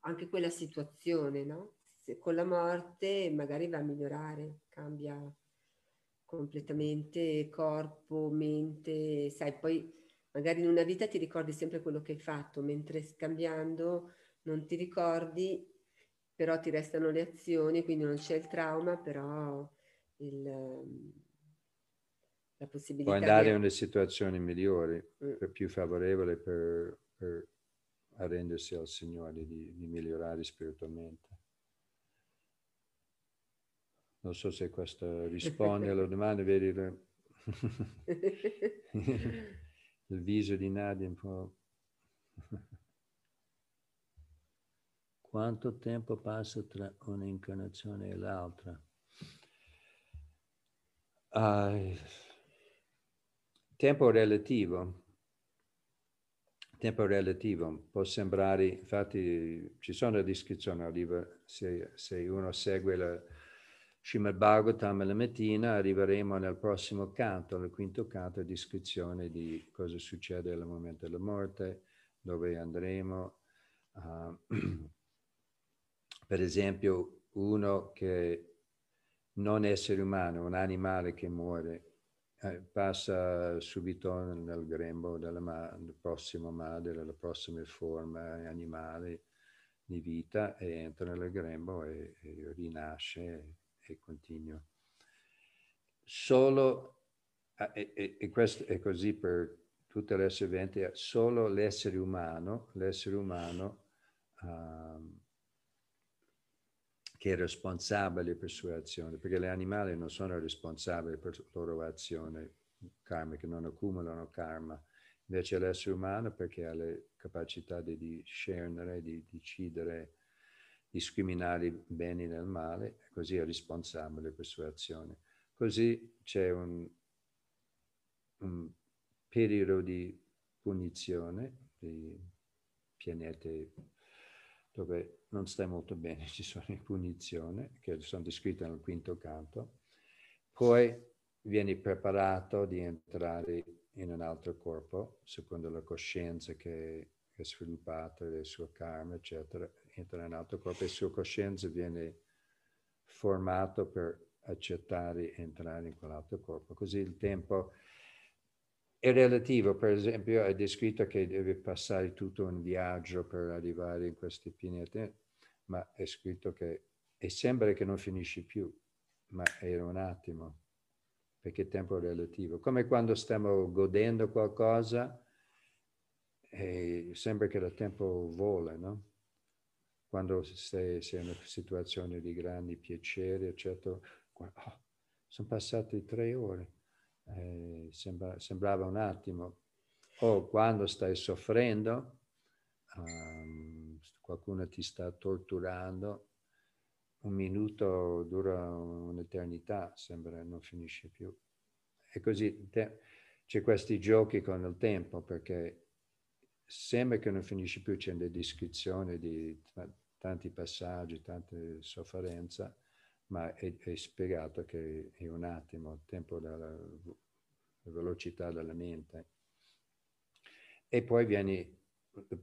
anche quella situazione, no? Se con la morte magari va a migliorare, cambia completamente corpo, mente, sai, poi magari in una vita ti ricordi sempre quello che hai fatto, mentre scambiando non ti ricordi però ti restano le azioni, quindi non c'è il trauma, però il, la possibilità Può andare di... in una situazione migliore, Mm. più favorevole per, per arrendersi al Signore, di, di migliorare spiritualmente. Non so se questo risponde alla domanda, vedi, le- Il viso di Nadia un po'... Quanto tempo passa tra un'incarnazione e l'altra? Uh, tempo relativo. Tempo relativo può sembrare, infatti ci sono descrizioni, arriva, se, se uno segue la Srimad Bhagavatam la mattina, arriveremo nel prossimo canto, nel quinto canto, descrizione di cosa succede al momento della morte, dove andremo. Uh, per esempio, uno che non essere umano, un animale che muore, eh, passa subito nel grembo della ma- del prossimo madre, della prossima forma animale di vita e entra nel grembo e, e rinasce e continua. Solo, e, e, e questo è così per tutte le esseri viventi, solo l'essere umano, l'essere umano uh, che è responsabile per sue azioni, perché gli animali non sono responsabili per la loro azione karmica, non accumulano karma. Invece l'essere umano, perché ha le capacità di discernere, di decidere, discriminare i beni dal male, così è responsabile per sue azioni. Così c'è un, un periodo di punizione di pianeti dove non stai molto bene, ci sono le punizioni che sono descritte nel quinto canto, poi vieni preparato di entrare in un altro corpo, secondo la coscienza che è sviluppata, il suo karma, eccetera, entra in un altro corpo e la sua coscienza viene formato per accettare e entrare in quell'altro corpo. Così il tempo è relativo, per esempio è descritto che deve passare tutto un viaggio per arrivare in questi pianeti, ma è scritto che e sembra che non finisce più, ma era un attimo, perché tempo è relativo. Come quando stiamo godendo qualcosa sembra che il tempo vola, no? Quando sei, sei in una situazione di grandi piaceri, eccetera, oh, sono passate tre ore eh, sembra, sembrava un attimo. O quando stai soffrendo, um, qualcuno ti sta torturando, un minuto dura un'eternità, sembra non finisce più. E così te, c'è questi giochi con il tempo perché sembra che non finisce più, c'è le descrizioni di t- tanti passaggi, tante sofferenze, ma è, è, spiegato che è un attimo, il tempo della velocità della mente. E poi vieni,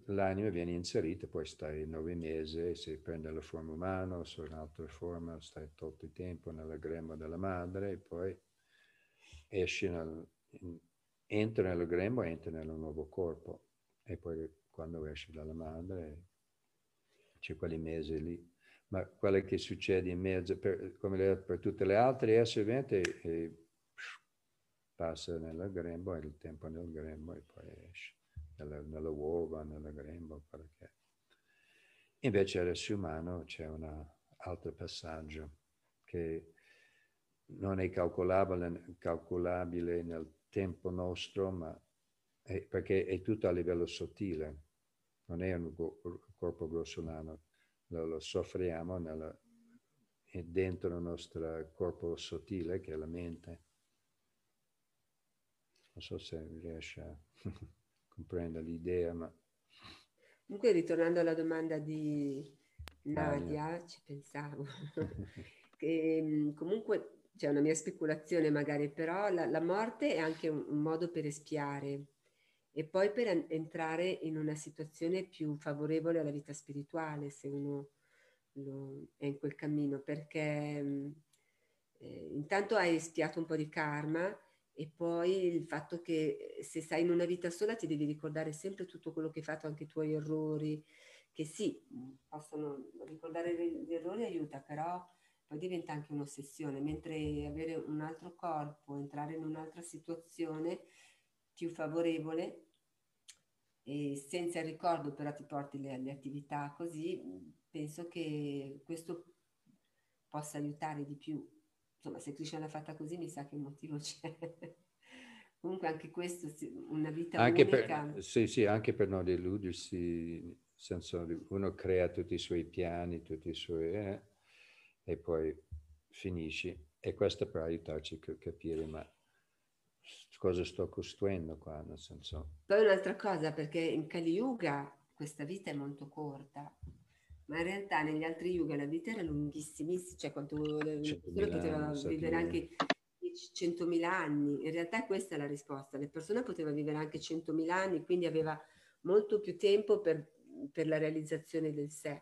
l'anima viene inserita, poi stai nove mesi, se prende la forma umana su un'altra forma, stai tutto il tempo nella grembo della madre e poi esci nel, entra nel grembo entra nel nuovo corpo. E poi quando esci dalla madre c'è quei mesi lì ma quello che succede in mezzo, per, come le, per tutte le altre esseri viventi, è, passa nella grembo e il tempo nel grembo e poi esce nella, nella uova, nella grembo, quello che è. Invece l'essere umano c'è un altro passaggio che non è calcolabile, calcolabile nel tempo nostro, ma è, perché è tutto a livello sottile, non è un corpo grossolano lo, lo soffriamo nella, dentro il nostro corpo sottile che è la mente. Non so se riesce a comprendere l'idea, ma... Comunque ritornando alla domanda di Nadia, ci pensavo, che mm, comunque c'è una mia speculazione magari, però la, la morte è anche un, un modo per espiare e poi per entrare in una situazione più favorevole alla vita spirituale se uno è in quel cammino perché mm, eh, intanto hai espiato un po' di karma e poi il fatto che se sei in una vita sola ti devi ricordare sempre tutto quello che hai fatto, anche i tuoi errori, che sì, possono ricordare gli errori aiuta, però poi diventa anche un'ossessione, mentre avere un altro corpo, entrare in un'altra situazione più favorevole e senza il ricordo però ti porti le, le attività così, penso che questo possa aiutare di più. Insomma, se Krishna l'ha fatta così mi sa che il motivo c'è. Comunque anche questo, una vita Anche unica. per, sì, sì, anche per non deludersi, senso uno crea tutti i suoi piani, tutti i suoi... eh, e poi finisci. E questo per aiutarci a capire, ma cosa sto costruendo qua, nel senso... Poi un'altra cosa, perché in Kali Yuga questa vita è molto corta, ma in realtà negli altri yuga la vita era lunghissima, cioè quanto le persone 100.000 potevano anni, so vivere che- anche 10, 100.000 anni. In realtà questa è la risposta, le persone potevano vivere anche 100.000 anni, quindi aveva molto più tempo per, per la realizzazione del sé.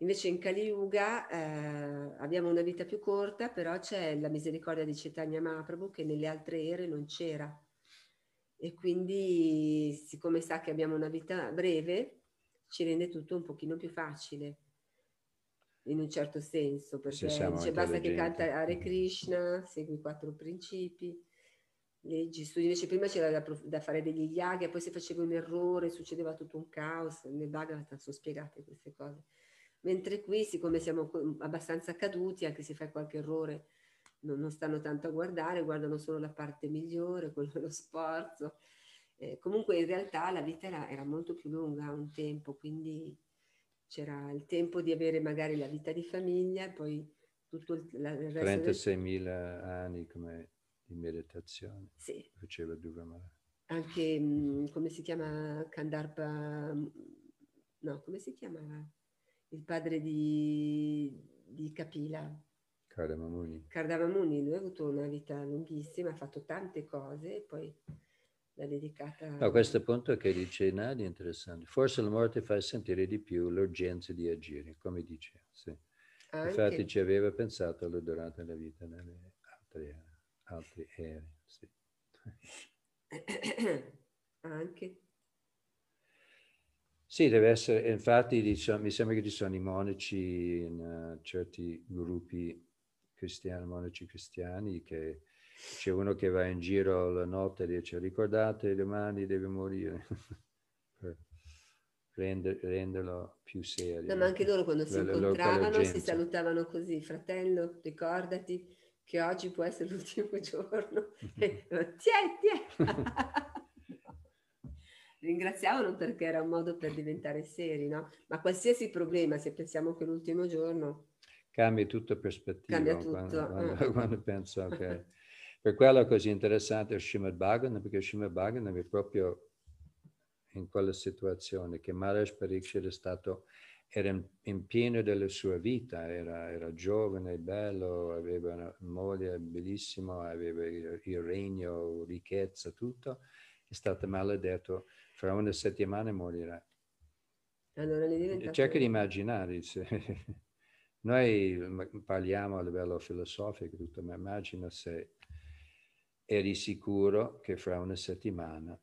Invece in Kali Yuga eh, abbiamo una vita più corta, però c'è la misericordia di Chaitanya Mahaprabhu che nelle altre ere non c'era. E quindi, siccome sa che abbiamo una vita breve, ci rende tutto un pochino più facile, in un certo senso, perché dice basta che canta Hare Krishna, segui i quattro principi, leggi, studi. Invece prima c'era da, prof- da fare degli yaghi, poi se facevi un errore succedeva tutto un caos, nel Bhagavatam sono spiegate queste cose. Mentre qui, siccome siamo co- abbastanza caduti, anche se fai qualche errore, non, non stanno tanto a guardare, guardano solo la parte migliore, quello dello sforzo. Eh, comunque in realtà la vita era, era molto più lunga un tempo, quindi c'era il tempo di avere magari la vita di famiglia e poi tutto il, la- il resto del 36.000 anni come di meditazione Sì, faceva Maharaj. anche mh, come si chiama Kandarpa, no, come si chiamava? Il padre di, di Kapila, Kardama Muni. Kardamamuni, lui ha avuto una vita lunghissima, ha fatto tante cose e poi l'ha dedicata A questo punto che dice Nadia è interessante. Forse la morte fa sentire di più l'urgenza di agire, come dice. Sì. anche, Infatti ci aveva pensato durante la vita nelle altre, altre ere. Sì. anche, Sì, deve essere, infatti diciamo, mi sembra che ci sono i monaci in eh, certi gruppi cristiani, monaci cristiani, che c'è uno che va in giro la notte e dice ricordate domani deve morire, per render- renderlo più serio. No, ma anche loro quando si incontravano si salutavano così, fratello, ricordati che oggi può essere l'ultimo giorno. Tiè, tiè. No. Ringraziavano perché era un modo per diventare seri, no? Ma qualsiasi problema, se pensiamo che l'ultimo giorno, Cambia tutto prospettiva Cambia quando, tutto, quando- eh. quando penso che... Per quello è così interessante il Srimad Bhagavatam, perché Srimad Bhagavatam è proprio in quella situazione che Maharaj Pariksit è stato, era in, in pieno della sua vita, era, era giovane, bello, aveva una moglie bellissima, aveva il, il regno, ricchezza, tutto, è stato maledetto, fra una settimana morirà. allora diventa Cerca di immaginare, se- noi parliamo a livello filosofico, tutto, ma immagina se eri sicuro che fra una settimana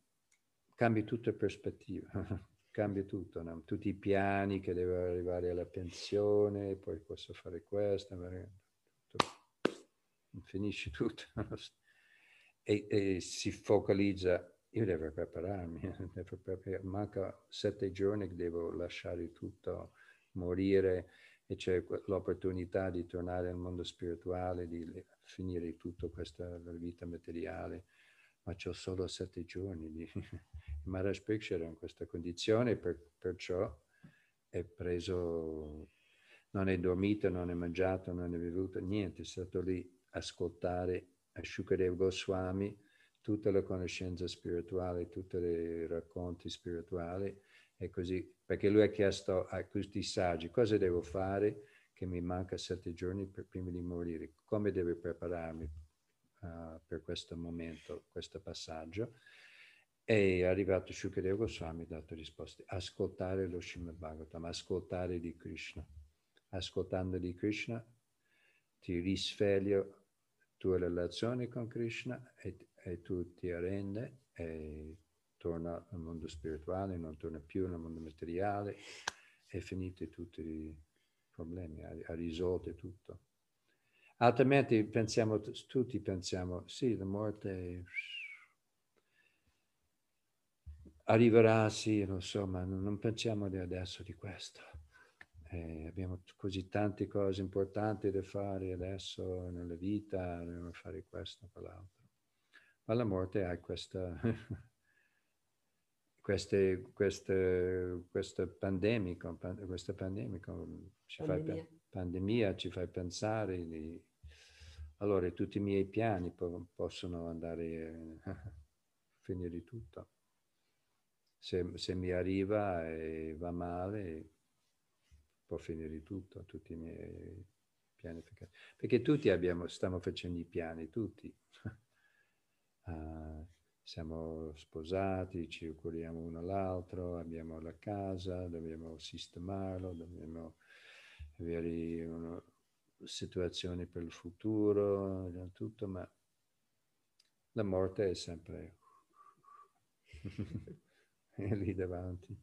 cambi tutta prospettiva, cambia tutto, no? tutti i piani che devo arrivare alla pensione, poi posso fare questo, tutto, finisce tutto e, e si focalizza, io devo prepararmi, devo preparare- manca sette giorni che devo lasciare tutto, morire e c'è l'opportunità di tornare al mondo spirituale, di finire tutta questa vita materiale, ma c'ho solo sette giorni. Di... Maharaj Pariksit era in questa condizione, per- perciò è preso, non è dormito, non è mangiato, non è bevuto, niente, è stato lì a ascoltare a Shukadev Goswami tutta la conoscenza spirituale, tutti i racconti spirituali e così, perché lui ha chiesto a questi saggi cosa devo fare che mi manca sette giorni per, prima di morire, come devo prepararmi uh, per questo momento, questo passaggio. E è arrivato Shukadeva Goswami ha dato risposte. Ascoltare lo Srimad Bhagavatam, ascoltare di Krishna. Ascoltando di Krishna ti risveglia tua relazione con Krishna e, e tu ti arrende e torna al mondo spirituale, non torna più nel mondo materiale e finite tutti i problemi, ha, risolto tutto. Altrimenti pensiamo, tutti pensiamo, sì, la morte arriverà, sì, lo so, ma non, non pensiamo di adesso di questo. Eh, abbiamo così tante cose importanti da fare adesso nella vita, dobbiamo fare questo, quell'altro. Ma la morte ha questa, queste, queste, questa pandemico, questa pandemico ci pandemia. Fa, pandemia ci fa pensare di, allora tutti i miei piani po- possono andare a finire tutto. Se, se, mi arriva e va male, può finire tutto, tutti i miei pianificati. Perché tutti abbiamo, stiamo facendo i piani, tutti. uh, siamo sposati, ci curiamo uno all'altro, abbiamo la casa, dobbiamo sistemarlo, dobbiamo avere una situazione per il futuro, tutto, ma la morte è sempre è lì davanti,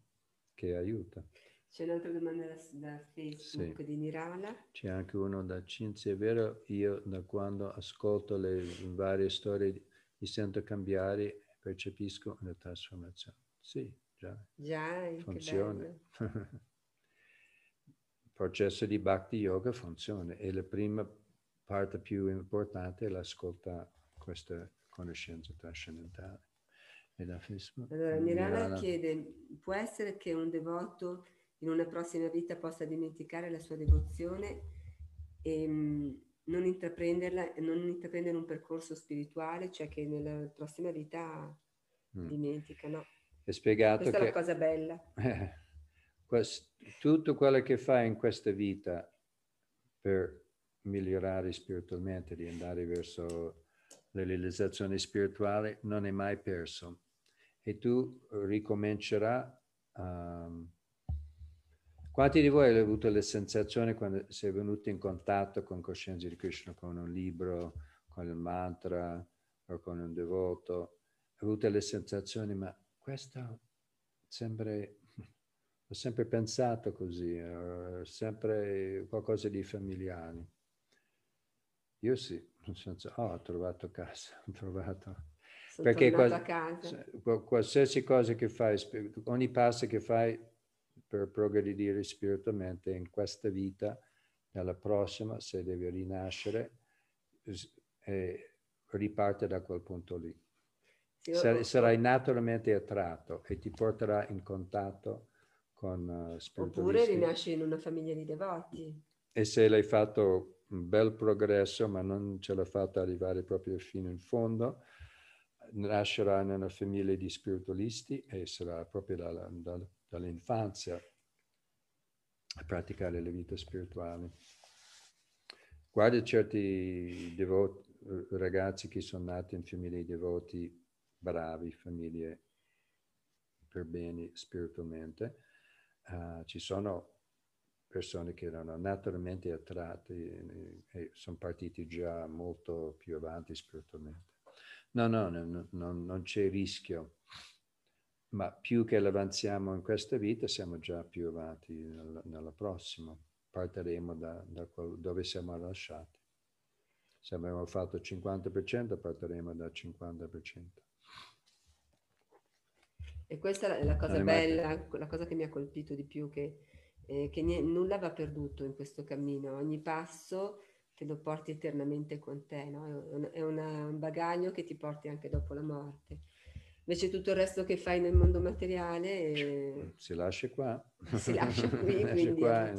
che aiuta. C'è un'altra domanda da, da Facebook sì. di Nirala. C'è anche uno da Cinzia, è vero, io da quando ascolto le varie storie mi sento cambiare e percepisco una trasformazione. Sì, già. Già, funziona. Il processo di Bhakti Yoga funziona e la prima parte più importante è l'ascoltare questa conoscenza trascendentale. Allora, Nirala chiede, può essere che un devoto in una prossima vita possa dimenticare la sua devozione e mm, non intraprenderla, non intraprendere un percorso spirituale, cioè che nella prossima vita mm. dimentica, no? È spiegato Questa che... è la cosa bella. Eh, tutto quello che fai in questa vita per migliorare spiritualmente, di andare verso la realizzazione spirituale, non è mai perso. E tu ricomincerai um, quanti di voi avete avuto le sensazioni quando si è venuto in contatto con coscienza di Krishna, con un libro, con il mantra o con un devoto? Avete avuto le sensazioni, ma questo sempre, ho sempre pensato così, è sempre qualcosa di familiare. Io sì, nel senso, oh, ho trovato casa, ho trovato... Sono Perché quals- qualsiasi cosa che fai, ogni passo che fai per progredire spiritualmente in questa vita, nella prossima, se deve rinascere, eh, riparte da quel punto lì. Sar- sarai naturalmente attratto e ti porterà in contatto con uh, Oppure rinasci in una famiglia di devoti. E se l'hai fatto un bel progresso, ma non ce l'ha fatta arrivare proprio fino in fondo, nascerà in una famiglia di spiritualisti e sarà proprio dalla, dalla dall'infanzia a praticare le vite spirituali. Guarda certi devoti, ragazzi che sono nati in famiglie devoti bravi, famiglie per bene spiritualmente. Uh, ci sono persone che erano naturalmente attratti e, e, sono partiti già molto più avanti spiritualmente. No, no, no, no non c'è rischio ma più che avanziamo in questa vita siamo già più avanti nella, nella prossima. Partiremo da, da dove siamo lasciati. Se abbiamo fatto il 50%, partiremo dal 50%. E questa è la cosa bella, la cosa che mi ha colpito di più, che, eh, che n- nulla va perduto in questo cammino. Ogni passo te lo porti eternamente con te, no? è, un, è una, un bagaglio che ti porti anche dopo la morte. Invece tutto il resto che fai nel mondo materiale... Eh, si lascia qua. Si lascia qui, si quindi qua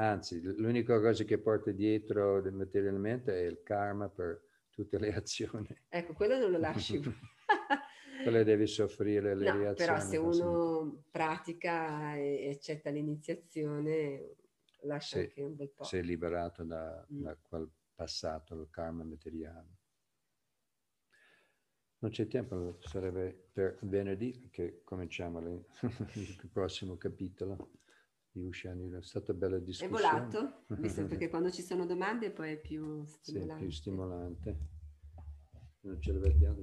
Anzi, l'unica cosa che porta dietro materialmente è il karma per tutte le azioni. Ecco, quello non lo lasci. quello devi soffrire le no, reazioni. Però se uno pratica e accetta l'iniziazione, lascia sei, anche un bel po'. Sei liberato da, mm. da quel passato, il karma materiale. Non c'è tempo, sarebbe per venerdì che cominciamo il prossimo capitolo di Usciani. È stata bella discussione. È volato, visto perché quando ci sono domande poi è più stimolante. Sì, più stimolante. Non ce la vediamo.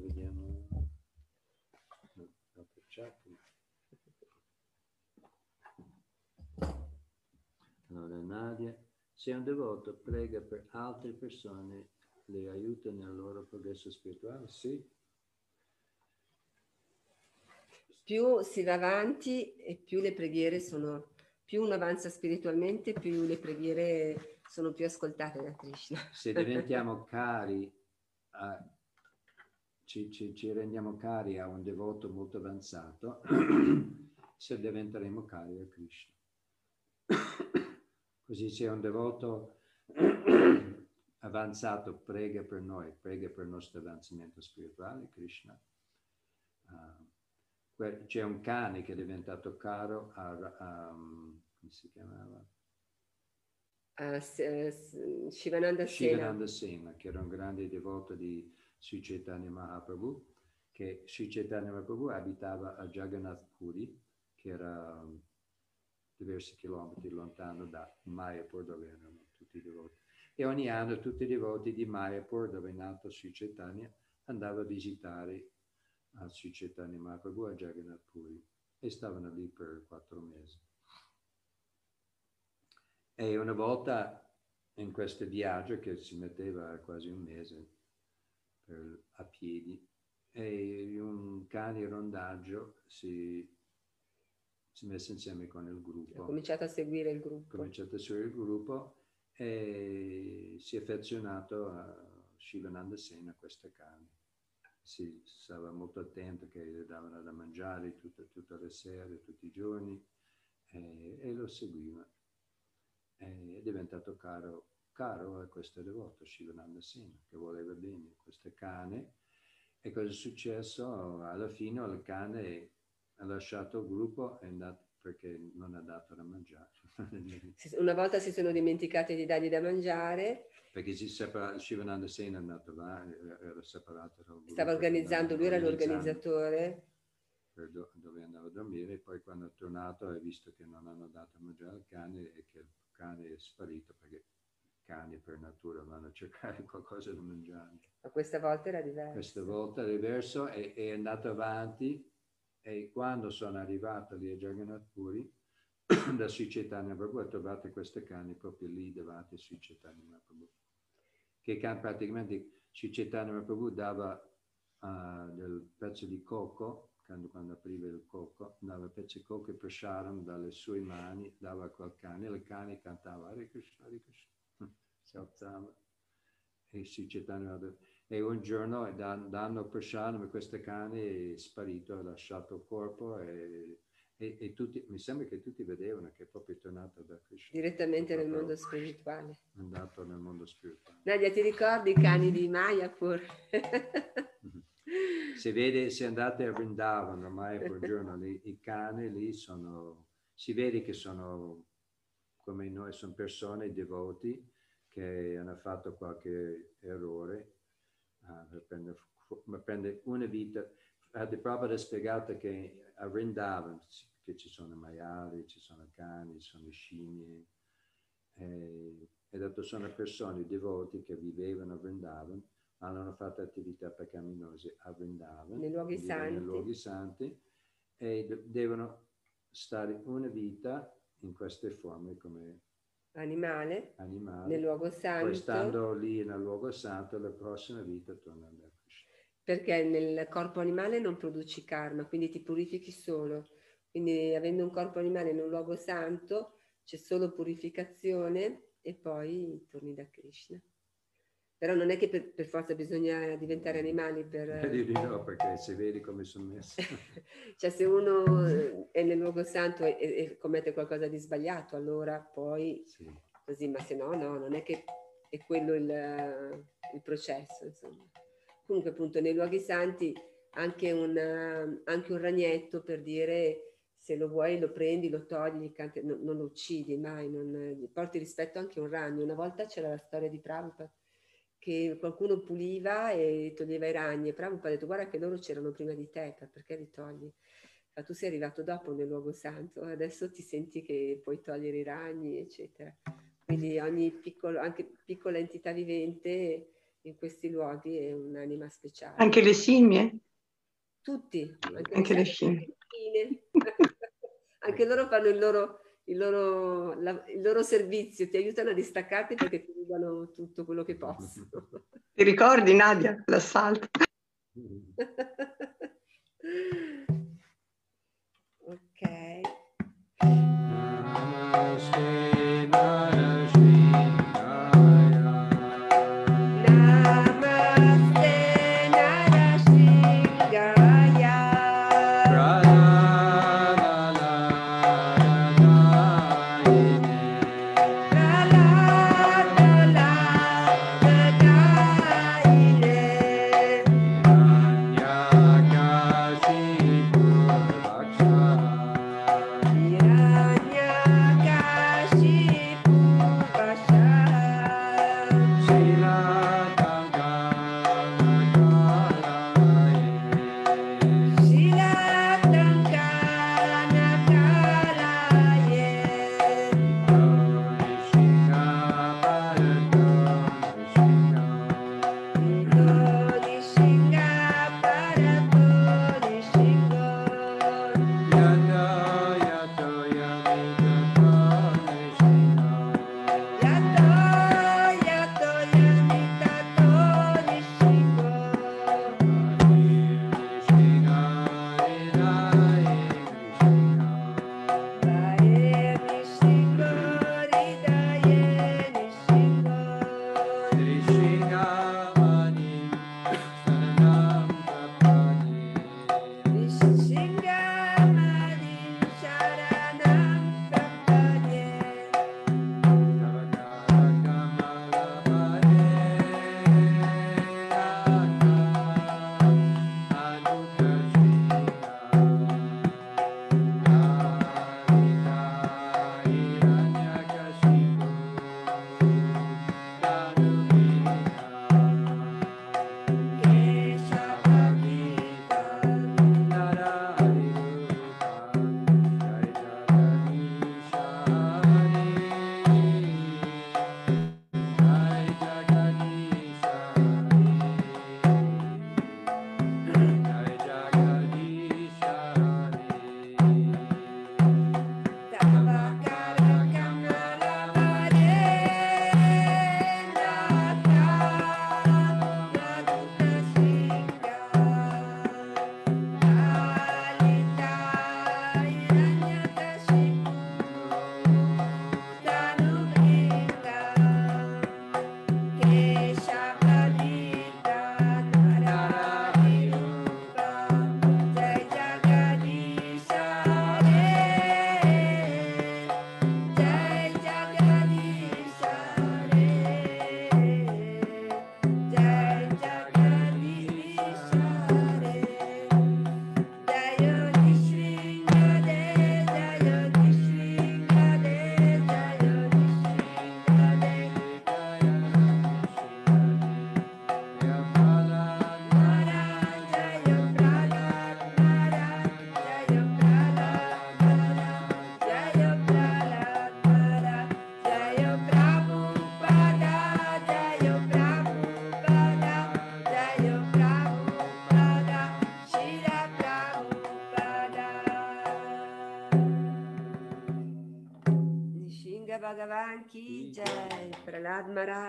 No, allora, Nadia, se un devoto prega per altre persone, le aiuta nel loro progresso spirituale? Sì, più si va avanti e più le preghiere sono, più uno avanza spiritualmente, più le preghiere sono più ascoltate da Krishna. Se diventiamo cari a ci, ci- ci rendiamo cari a un devoto molto avanzato, se diventeremo cari a Krishna. Così se un devoto avanzato prega per noi, prega per il nostro avanzamento spirituale, Krishna. que- c'è un cane che è diventato caro a, a- come si chiamava? S- Shivananda Sena. Shivananda Sena, che era un grande devoto di Sri Chaitanya Mahaprabhu, che Sri Chaitanya Mahaprabhu abitava a Jagannath Puri, che era um, diversi chilometri lontano da Mayapur, dove erano tutti i devoti. E ogni anno tutti i devoti di Mayapur, dove è nato Sri Chaitanya, andava a visitare a Sri Chaitanya Mahaprabhu a Jagannath Puri e stavano lì per quattro mesi. E una volta in questo viaggio che si metteva quasi un mese per- a piedi, e un cane rondaggio si, si è messo insieme con il gruppo cominciato a seguire il gruppo. cominciato a seguire il gruppo e si è affezionato a Shivananda Sena, questo cane. Si stava molto attento che gli davano da mangiare tutte, tutte le sere, tutti i giorni e, e lo seguiva. E è diventato caro, caro a questo devoto, Shivananda Sena, che voleva bene questo cane. E cosa è successo? Alla fine il cane ha lasciato il gruppo è andato perché non ha dato da mangiare. Una volta si sono dimenticati di dargli da mangiare, perché si separa, Shivananda Sena è andato là, era separato gruppo. stava organizzando, lui era l'organizzatore, do- dove andava a dormire, poi quando è tornato ha visto che non hanno dato da mangiare al cane e che il cane è sparito perché i cani per natura vanno a cercare qualcosa da mangiare. ma questa volta era diverso. Questa volta è diverso e è andato avanti e quando sono arrivato lì a Jagannath Puri, da Sri Chaitanya Prabhu ho trovato questi cani proprio lì davanti a Sri Chaitanya Mahaprabhu. Che can- praticamente Sri Chaitanya Mahaprabhu dava ah, del pezzo di cocco, quando, quando apriva il cocco, dava pezzo di cocco e prasharam dalle sue mani, dava a quel cane, il cane cantava Hare Krishna, Hare Krishna, si alzava. E Sri Chaitanya Mahaprabhu e un giorno dan- danno prasharam e questo cane è sparito, ha lasciato il corpo e, e- e tutti, mi sembra che tutti vedevano che è proprio tornato da Krishna. direttamente nel mondo spirituale. È andato nel mondo spirituale. Nadia, ti ricordi i cani di Mayapur? Se vede, se andate a Vrindavan, ormai per giorno, lì, i cani lì sono, si vede che sono come noi, sono persone devoti che hanno fatto qualche errore, per prendere, per prendere una vita. Adi Prabhupada ha spiegato che a Vrindavan, che ci sono maiali, ci sono cani, ci sono scimmie, e, e detto sono persone devoti che vivevano a Vrindavan, ma hanno fatto attività peccaminose a Vrindavan, Nei luoghi santi. luoghi santi, e de- devono stare una vita in queste forme come Animale, animali. nel luogo Poi santo, stando lì nel luogo santo, la prossima vita tornano a Krishna. perché nel corpo animale non produci karma, quindi ti purifichi solo. Quindi avendo un corpo animale in un luogo santo c'è solo purificazione e poi torni da Krishna. Però non è che per, per forza bisogna diventare animali per... Io dico no, perché se vedi come sono messo. cioè se uno eh, è nel luogo santo e, e commette qualcosa di sbagliato, allora poi Sì. così, ma se no, no, non è che è quello il, il processo, insomma. Comunque appunto nei luoghi santi anche un, eh, anche un ragnetto per dire se lo vuoi lo prendi, lo togli, non, non lo uccidi mai, non, porti rispetto anche a un ragno. Una volta c'era la storia di Prabhupada che qualcuno puliva e toglieva i ragni e Prabhupada ha detto guarda che loro c'erano prima di te, per- perché li togli? Ma tu sei arrivato dopo nel luogo santo, adesso ti senti che puoi togliere i ragni, eccetera. Quindi ogni piccolo, anche piccola entità vivente in questi luoghi è un'anima speciale. Anche le scimmie? Tutti, Anche le scimmie. scimmie. anche loro fanno il loro, il, loro, la- il loro servizio, ti aiutano a distaccarti perché ti rubano tutto quello che possono. Ti ricordi Nadia, l'assalto? ok.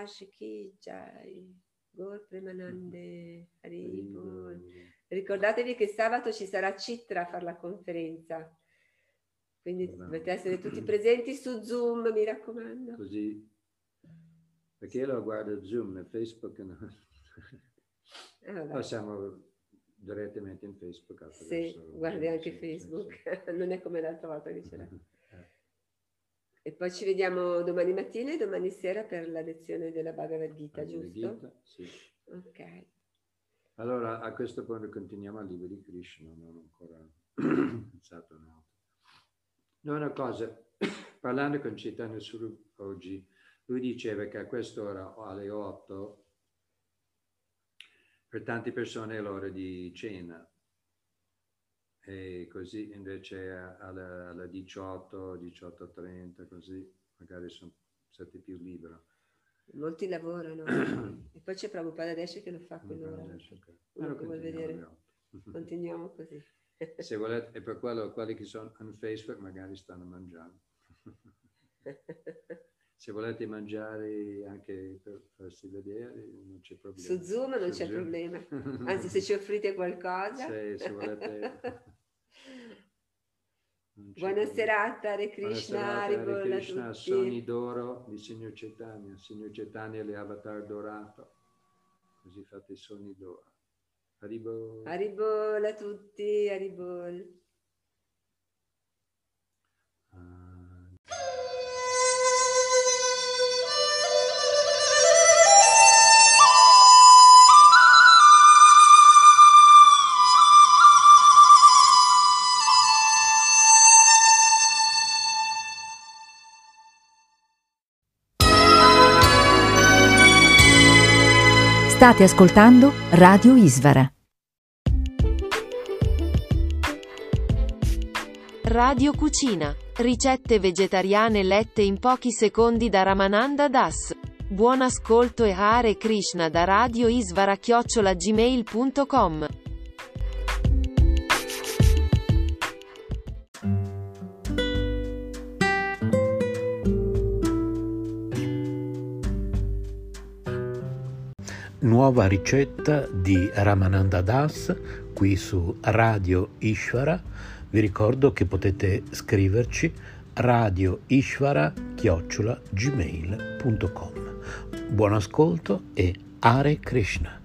Ki jai, Gor Premanande, Haribol. Ricordatevi che sabato ci sarà Citra a fare la conferenza, quindi dovete essere tutti presenti su Zoom, mi raccomando. Così, perché io lo guardo Zoom e Facebook, no? Vabbè. Poi siamo direttamente in Facebook. Sì, guardi anche Facebook, non è come l'altra volta che c'era. E poi ci vediamo domani mattina e domani sera per la lezione della Bhagavad Gita, Bhagavad giusto? Gita, sì. Ok. Allora, a questo punto continuiamo al libro di Krishna, non ho ancora pensato a altro. No, una cosa, parlando con Chaitanya Swarup oggi, lui diceva che a quest'ora, alle 8, per tante persone è l'ora di cena. E così invece alle, alle 18, 18.30, così magari sono stati più liberi. Molti lavorano. e poi c'è Prabhupada adesso che lo fa quell'ora. Adesso, anche. ok. Uno Allora che vuol continuiamo vedere. così. Se volete, e per quello quelli che sono su Facebook magari stanno mangiando. Se volete mangiare anche per farsi vedere, non c'è problema. Su Zoom non Su c'è Zoom. problema. Anzi, se ci offrite qualcosa. Se- se volete- Buona problema. serata, Hare Krishna, Hare Krishna, sogni d'oro di Signor Chaitanya. Signor Chaitanya è l'avatar dorato. Così fate i sogni d'oro. Arrivo. Haribol a tutti, Haribol. State ascoltando Radio Isvara. Radio Cucina. Ricette vegetariane lette in pochi secondi da Ramananda Das. Buon ascolto e Hare Krishna da Radio Isvara chiocciola Nuova ricetta di Ramananda Das qui su Radio Ishvara. Vi ricordo che potete scriverci radio ishvara chiocciola gmail.com. Buon ascolto e Hare Krishna.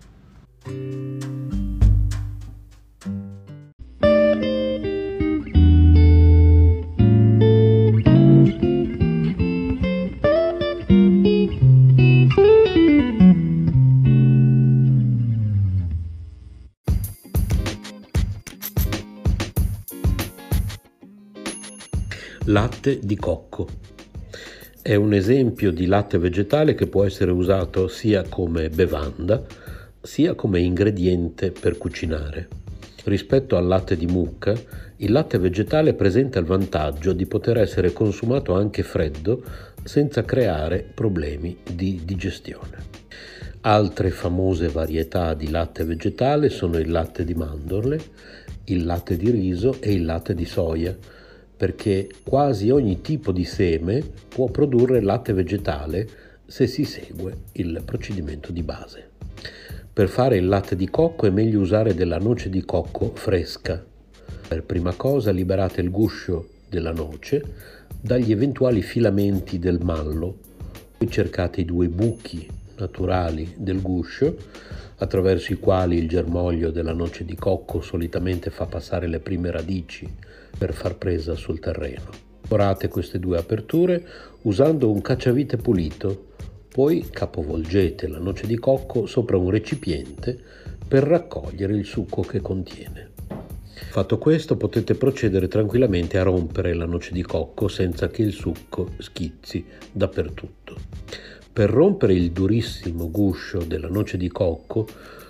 Latte di cocco. È un esempio di latte vegetale che può essere usato sia come bevanda sia come ingrediente per cucinare. Rispetto al latte di mucca, il latte vegetale presenta il vantaggio di poter essere consumato anche freddo senza creare problemi di digestione. Altre famose varietà di latte vegetale sono il latte di mandorle, il latte di riso e il latte di soia, perché quasi ogni tipo di seme può produrre latte vegetale se si segue il procedimento di base. Per fare il latte di cocco è meglio usare della noce di cocco fresca. Per prima cosa liberate il guscio della noce dagli eventuali filamenti del mallo, poi cercate i due buchi naturali del guscio attraverso i quali il germoglio della noce di cocco solitamente fa passare le prime radici per far presa sul terreno. Forate queste due aperture usando un cacciavite pulito, poi capovolgete la noce di cocco sopra un recipiente per raccogliere il succo che contiene. Fatto questo potete procedere tranquillamente a rompere la noce di cocco senza che il succo schizzi dappertutto. Per rompere il durissimo guscio della noce di cocco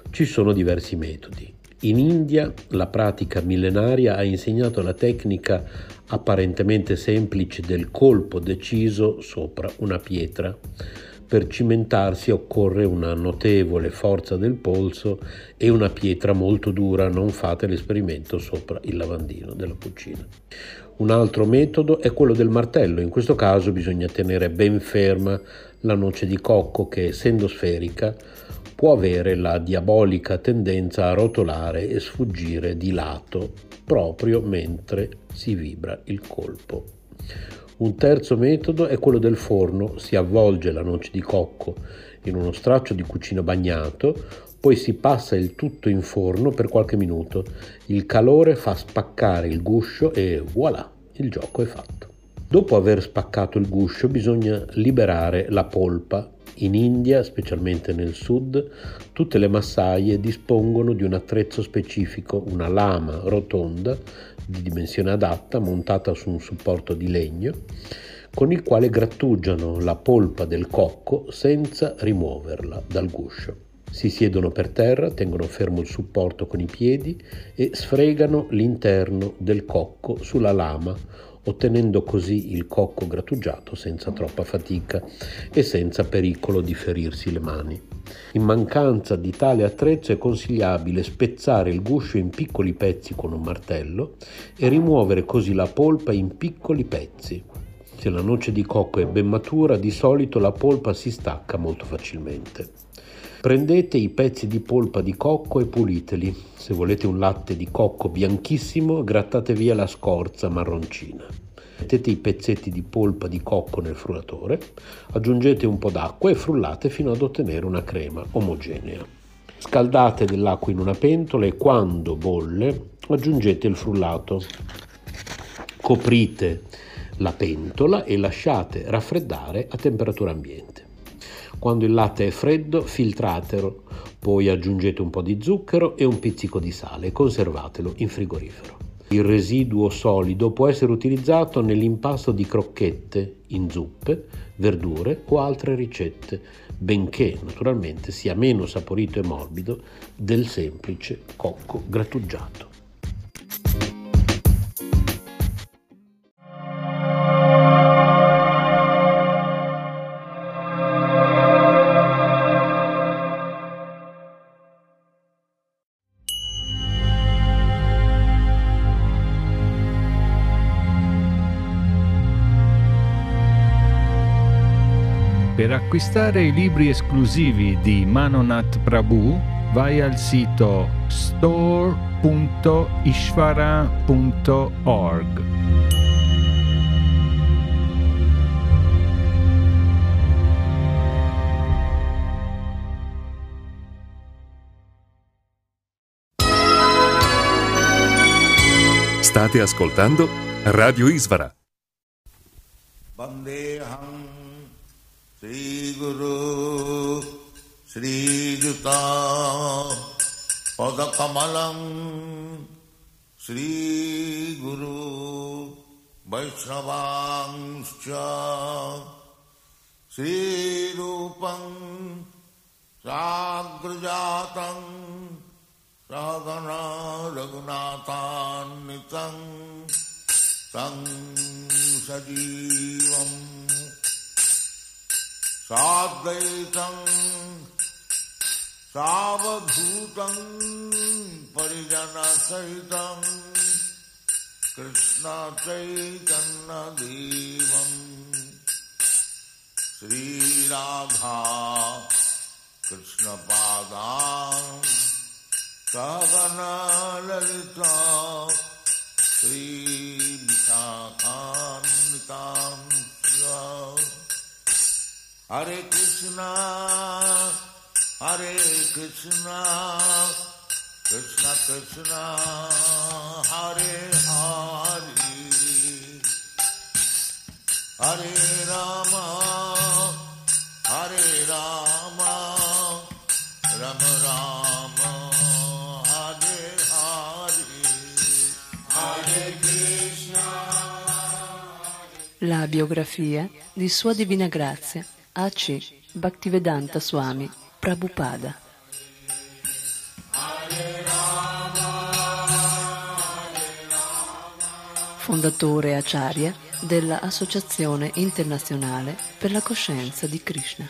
ci sono diversi metodi. In India la pratica millenaria ha insegnato la tecnica apparentemente semplice del colpo deciso sopra una pietra, Per cimentarsi occorre una notevole forza del polso e una pietra molto dura, non fate l'esperimento sopra il lavandino della cucina. Un altro metodo è quello del martello, in questo caso bisogna tenere ben ferma la noce di cocco che essendo sferica può avere la diabolica tendenza a rotolare e sfuggire di lato proprio mentre si vibra il colpo. Un terzo metodo è quello del forno, si avvolge la noce di cocco in uno straccio di cucina bagnato, poi si passa il tutto in forno per qualche minuto. Il calore fa spaccare il guscio e voilà, il gioco è fatto. Dopo aver spaccato il guscio bisogna liberare la polpa. In India, specialmente nel sud, tutte le massaie dispongono di un attrezzo specifico, una lama rotonda di dimensione adatta montata su un supporto di legno con il quale grattugiano la polpa del cocco senza rimuoverla dal guscio. Si siedono per terra, tengono fermo il supporto con i piedi e sfregano l'interno del cocco sulla lama ottenendo così il cocco grattugiato senza troppa fatica e senza pericolo di ferirsi le mani. In mancanza di tale attrezzo è consigliabile spezzare il guscio in piccoli pezzi con un martello e rimuovere così la polpa in piccoli pezzi. Se la noce di cocco è ben matura, di solito la polpa si stacca molto facilmente. Prendete i pezzi di polpa di cocco e puliteli. Se volete un latte di cocco bianchissimo, grattate via la scorza marroncina. Mettete i pezzetti di polpa di cocco nel frullatore, aggiungete un po' d'acqua e frullate fino ad ottenere una crema omogenea. Scaldate dell'acqua in una pentola e quando bolle aggiungete il frullato. Coprite la pentola e lasciate raffreddare a temperatura ambiente. Quando il latte è freddo, filtratelo, poi aggiungete un po' di zucchero e un pizzico di sale e conservatelo in frigorifero. Il residuo solido può essere utilizzato nell'impasto di crocchette, in zuppe, verdure o altre ricette, benché naturalmente sia meno saporito e morbido del semplice cocco grattugiato. Acquistare i libri esclusivi di Manonat Prabhu vai al sito store.ishvara.org. State ascoltando Radio Isvara. Vandeham श्रीगुरु श्रीयुता पदकमलम् श्रीगुरु वैष्णवांश्च श्रीरूपम् साग्रजातम् साग्रजातं रघुनाथान्वितम् तं सजीवम् साद्वैतम् सावभूतं परिजनसहितम् कृष्णचैतन्यदेवम् श्रीराधा कृष्णपादाम् सगनललिता श्रीविशाखान्विताम्। Hare Krishna, Hare Krishna, Krishna Krishna, Hare Hare, Hare Rama, Hare Rama, Rama Rama. La biografia di Sua Divina Grazia A.C. Bhaktivedanta Swami Prabhupada fondatore acharya della Associazione Internazionale per la Coscienza di Krishna.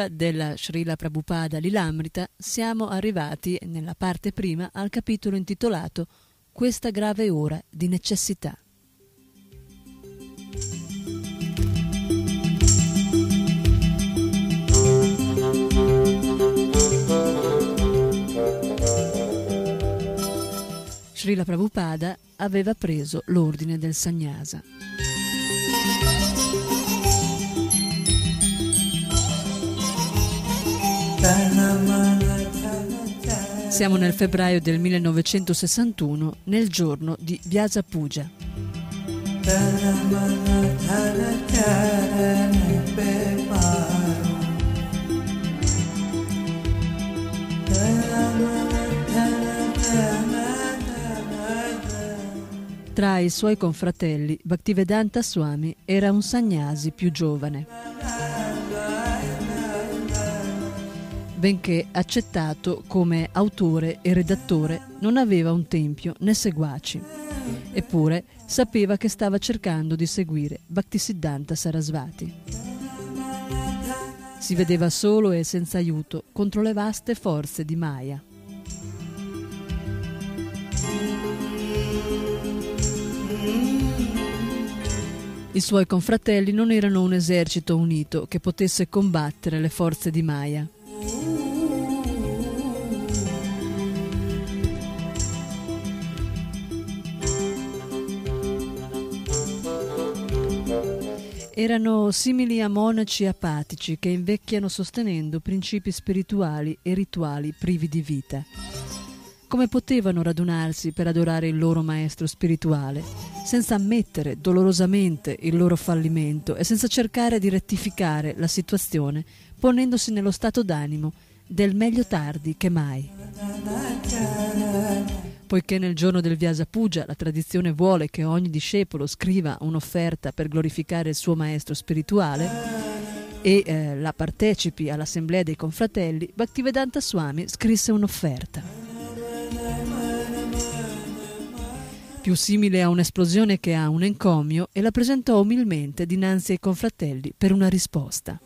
Lettura della Srila Prabhupada Lilamrita siamo arrivati nella parte prima al capitolo intitolato Questa grave ora di necessità. Srila Prabhupada aveva preso l'ordine del sannyasa. Siamo nel febbraio del 1961, nel giorno di Vyasa Puja. Tra i suoi confratelli, Bhaktivedanta Swami era un sannyasi più giovane. Benché accettato come autore e redattore, non aveva un tempio né seguaci. Eppure sapeva che stava cercando di seguire Bhaktisiddhanta Sarasvati. Si vedeva solo e senza aiuto contro le vaste forze di Maya. I suoi confratelli non erano un esercito unito che potesse combattere le forze di Maya. Erano simili a monaci apatici che invecchiano sostenendo principi spirituali e rituali privi di vita. Come potevano radunarsi per adorare il loro maestro spirituale, senza ammettere dolorosamente il loro fallimento e senza cercare di rettificare la situazione, ponendosi nello stato d'animo del meglio tardi che mai. Poiché nel giorno del Vyasa Puja la tradizione vuole che ogni discepolo scriva un'offerta per glorificare il suo maestro spirituale e eh, la partecipi all'assemblea dei confratelli, Bhaktivedanta Swami scrisse un'offerta. Più simile a un'esplosione che a un encomio e la presentò umilmente dinanzi ai confratelli per una risposta.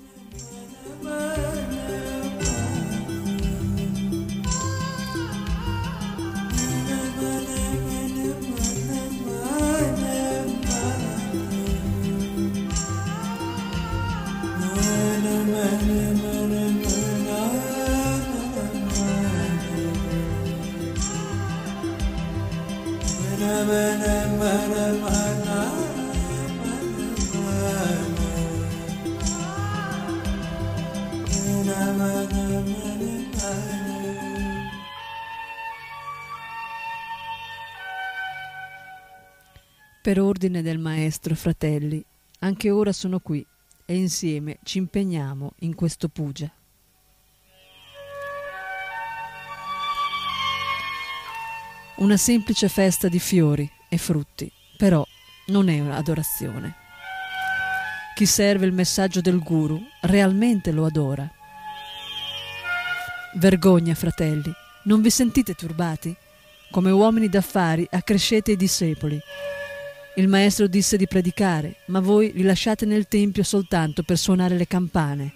Per ordine del Maestro, fratelli, anche ora sono qui e insieme ci impegniamo in questo puja. Una semplice festa di fiori e frutti, però non è un'adorazione. Chi serve il messaggio del guru realmente lo adora. Vergogna, fratelli, non vi sentite turbati? Come uomini d'affari accrescete i discepoli. Il maestro disse di predicare, ma voi li lasciate nel tempio soltanto per suonare le campane.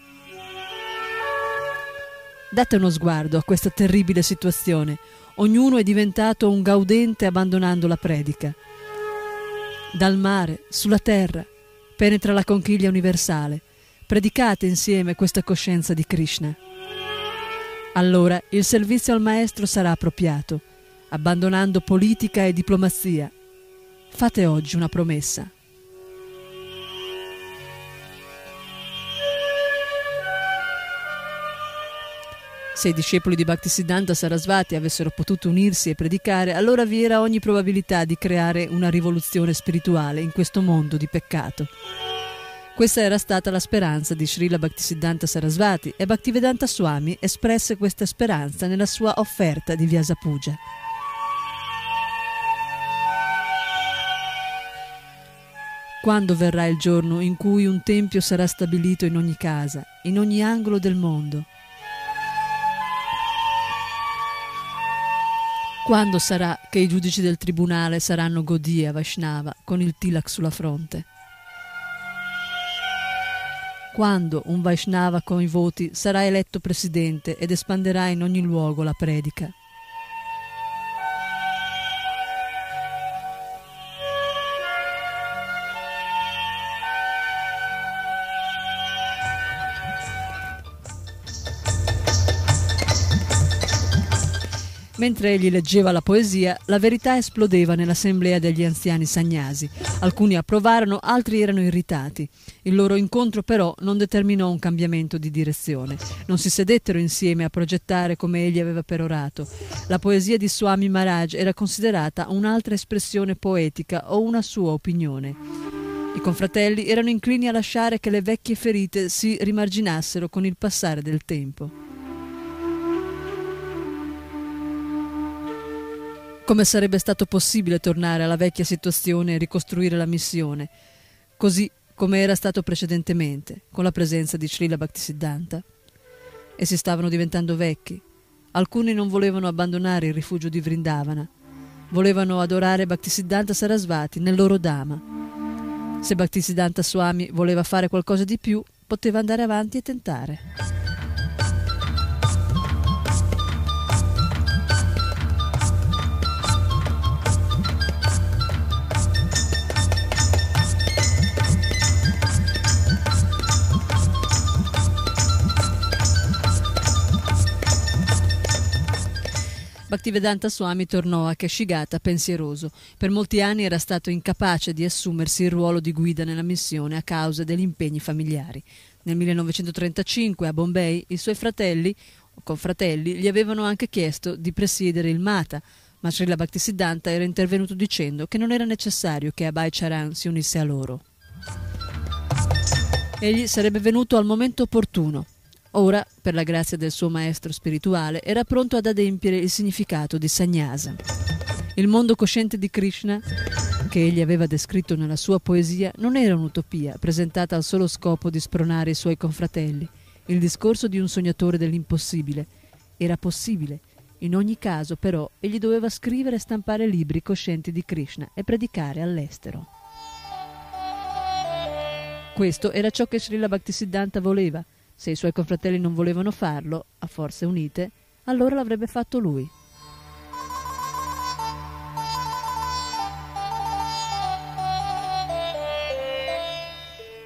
Date uno sguardo a questa terribile situazione. Ognuno è diventato un gaudente abbandonando la predica. Dal mare, sulla terra, penetra la conchiglia universale. Predicate insieme questa coscienza di Krishna. Allora il servizio al maestro sarà appropriato, abbandonando politica e diplomazia. Fate oggi una promessa. Se i discepoli di Bhaktisiddhanta Sarasvati avessero potuto unirsi e predicare, allora vi era ogni probabilità di creare una rivoluzione spirituale in questo mondo di peccato. Questa era stata la speranza di Srila Bhaktisiddhanta Sarasvati e Bhaktivedanta Swami espresse questa speranza nella sua offerta di Vyasa Puja. Quando verrà il giorno in cui un tempio sarà stabilito in ogni casa, in ogni angolo del mondo? Quando sarà che i giudici del tribunale saranno Godia Vaishnava con il tilak sulla fronte? Quando un Vaishnava con i voti sarà eletto presidente ed espanderà in ogni luogo la predica? Mentre egli leggeva la poesia, la verità esplodeva nell'assemblea degli anziani sagnasi. Alcuni approvarono, altri erano irritati. Il loro incontro però non determinò un cambiamento di direzione. Non si sedettero insieme a progettare come egli aveva perorato. La poesia di Swami Maharaj era considerata un'altra espressione poetica o una sua opinione. I confratelli erano inclini a lasciare che le vecchie ferite si rimarginassero con il passare del tempo. Come sarebbe stato possibile tornare alla vecchia situazione e ricostruire la missione, così come era stato precedentemente, con la presenza di Srila Bhaktisiddhanta? Essi stavano diventando vecchi. Alcuni non volevano abbandonare il rifugio di Vrindavana. Volevano adorare Bhaktisiddhanta Sarasvati nel loro Dhamma. Se Bhaktisiddhanta Swami voleva fare qualcosa di più, poteva andare avanti e tentare. Bhaktivedanta Swami tornò a Kashigata pensieroso. Per molti anni era stato incapace di assumersi il ruolo di guida nella missione a causa degli impegni familiari. Nel 1935 a Bombay i suoi fratelli o confratelli gli avevano anche chiesto di presiedere il Mata, ma Srila Bhaktisiddhanta era intervenuto dicendo che non era necessario che Abhay Charan si unisse a loro. Egli sarebbe venuto al momento opportuno. Ora, per la grazia del suo maestro spirituale, era pronto ad adempiere il significato di Sannyasa. Il mondo cosciente di Krishna, che egli aveva descritto nella sua poesia, non era un'utopia presentata al solo scopo di spronare i suoi confratelli. Il discorso di un sognatore dell'impossibile era possibile. In ogni caso, però, egli doveva scrivere e stampare libri coscienti di Krishna e predicare all'estero. Questo era ciò che Srila Bhaktisiddhanta voleva. Se i suoi confratelli non volevano farlo, a forze unite, allora l'avrebbe fatto lui.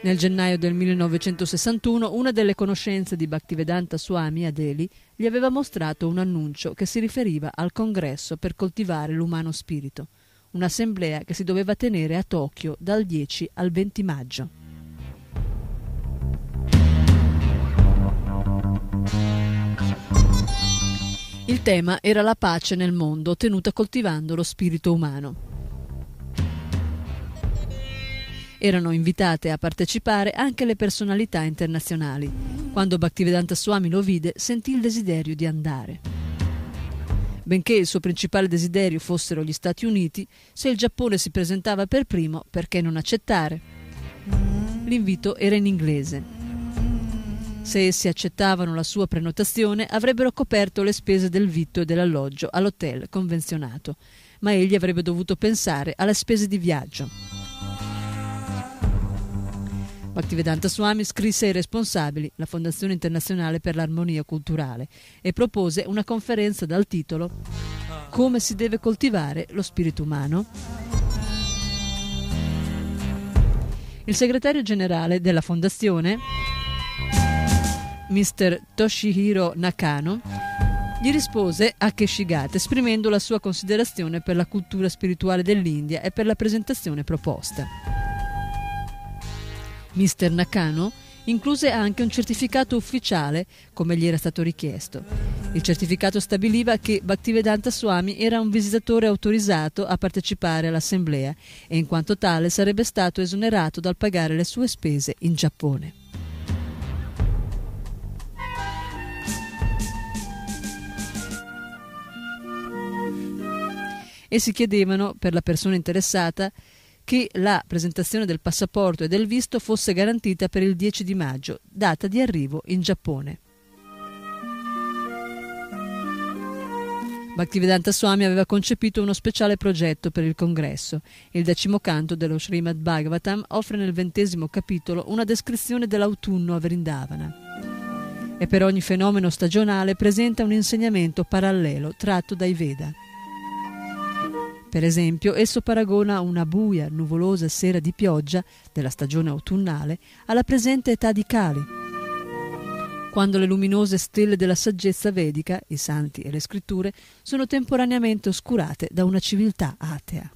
Nel gennaio del 1961 una delle conoscenze di Bhaktivedanta Swami a Delhi gli aveva mostrato un annuncio che si riferiva al congresso per coltivare l'umano spirito. un'assemblea che si doveva tenere a Tokyo dal 10 al 20 maggio. Il tema era la pace nel mondo ottenuta coltivando lo spirito umano. Erano invitate a partecipare anche le personalità internazionali. Quando Bhaktivedanta Swami lo vide, sentì il desiderio di andare. Benché il suo principale desiderio fossero gli Stati Uniti, se il Giappone si presentava per primo, perché non accettare? L'invito era in inglese. Se essi accettavano la sua prenotazione, avrebbero coperto le spese del vitto e dell'alloggio all'hotel convenzionato, ma egli avrebbe dovuto pensare alle spese di viaggio. Bhaktivedanta Swami scrisse ai responsabili, la Fondazione Internazionale per l'Armonia Culturale, e propose una conferenza dal titolo Come si deve coltivare lo spirito umano? Il segretario generale della Fondazione, Mr. Toshihiro Nakano, gli rispose a Keshigata esprimendo la sua considerazione per la cultura spirituale dell'India e per la presentazione proposta. Mr. Nakano incluse anche un certificato ufficiale, come gli era stato richiesto. Il certificato stabiliva che Bhaktivedanta Swami era un visitatore autorizzato a partecipare all'assemblea e in quanto tale sarebbe stato esonerato dal pagare le sue spese in Giappone. Essi chiedevano, per la persona interessata, che la presentazione del passaporto e del visto fosse garantita per il 10 di maggio, data di arrivo in Giappone. Bhaktivedanta Swami aveva concepito uno speciale progetto per il congresso. Il decimo canto dello Srimad Bhagavatam offre nel ventesimo capitolo una descrizione dell'autunno a Vrindavana. E per ogni fenomeno stagionale presenta un insegnamento parallelo tratto dai Veda. Per esempio, esso paragona una buia, nuvolosa sera di pioggia della stagione autunnale alla presente età di Kali, quando le luminose stelle della saggezza vedica, i santi e le scritture, sono temporaneamente oscurate da una civiltà atea.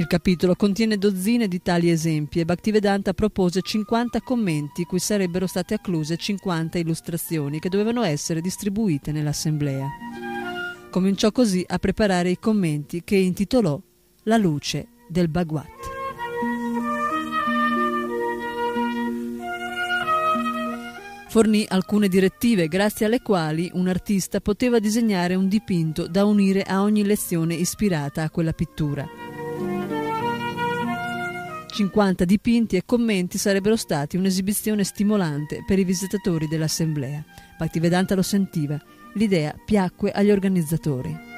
Il capitolo contiene dozzine di tali esempi e Bhaktivedanta propose 50 commenti cui sarebbero state accluse 50 illustrazioni che dovevano essere distribuite nell'assemblea. Cominciò così a preparare i commenti che intitolò La luce del Bhagavad. Fornì alcune direttive grazie alle quali un artista poteva disegnare un dipinto da unire a ogni lezione ispirata a quella pittura. 50 dipinti e commenti sarebbero stati un'esibizione stimolante per i visitatori dell'assemblea. Bhaktivedanta lo sentiva. L'idea piacque agli organizzatori.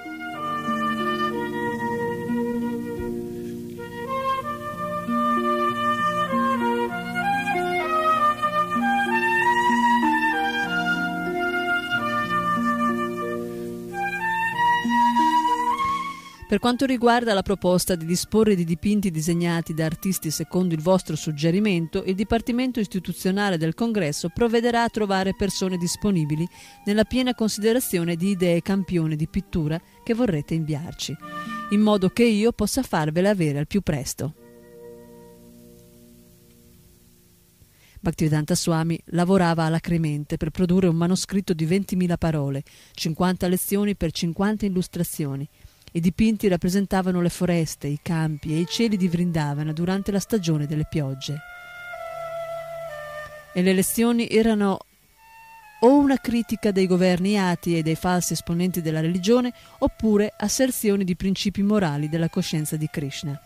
Per quanto riguarda la proposta di disporre di dipinti disegnati da artisti secondo il vostro suggerimento, il Dipartimento istituzionale del Congresso provvederà a trovare persone disponibili nella piena considerazione di idee campione di pittura che vorrete inviarci, in modo che io possa farvele avere al più presto. Bhaktivedanta Swami lavorava alacremente per produrre un manoscritto di 20.000 parole, 50 lezioni per 50 illustrazioni, i dipinti rappresentavano le foreste, i campi e i cieli di Vrindavana durante la stagione delle piogge. E le lezioni erano o una critica dei governi ati e dei falsi esponenti della religione, oppure asserzioni di principi morali della coscienza di Krishna.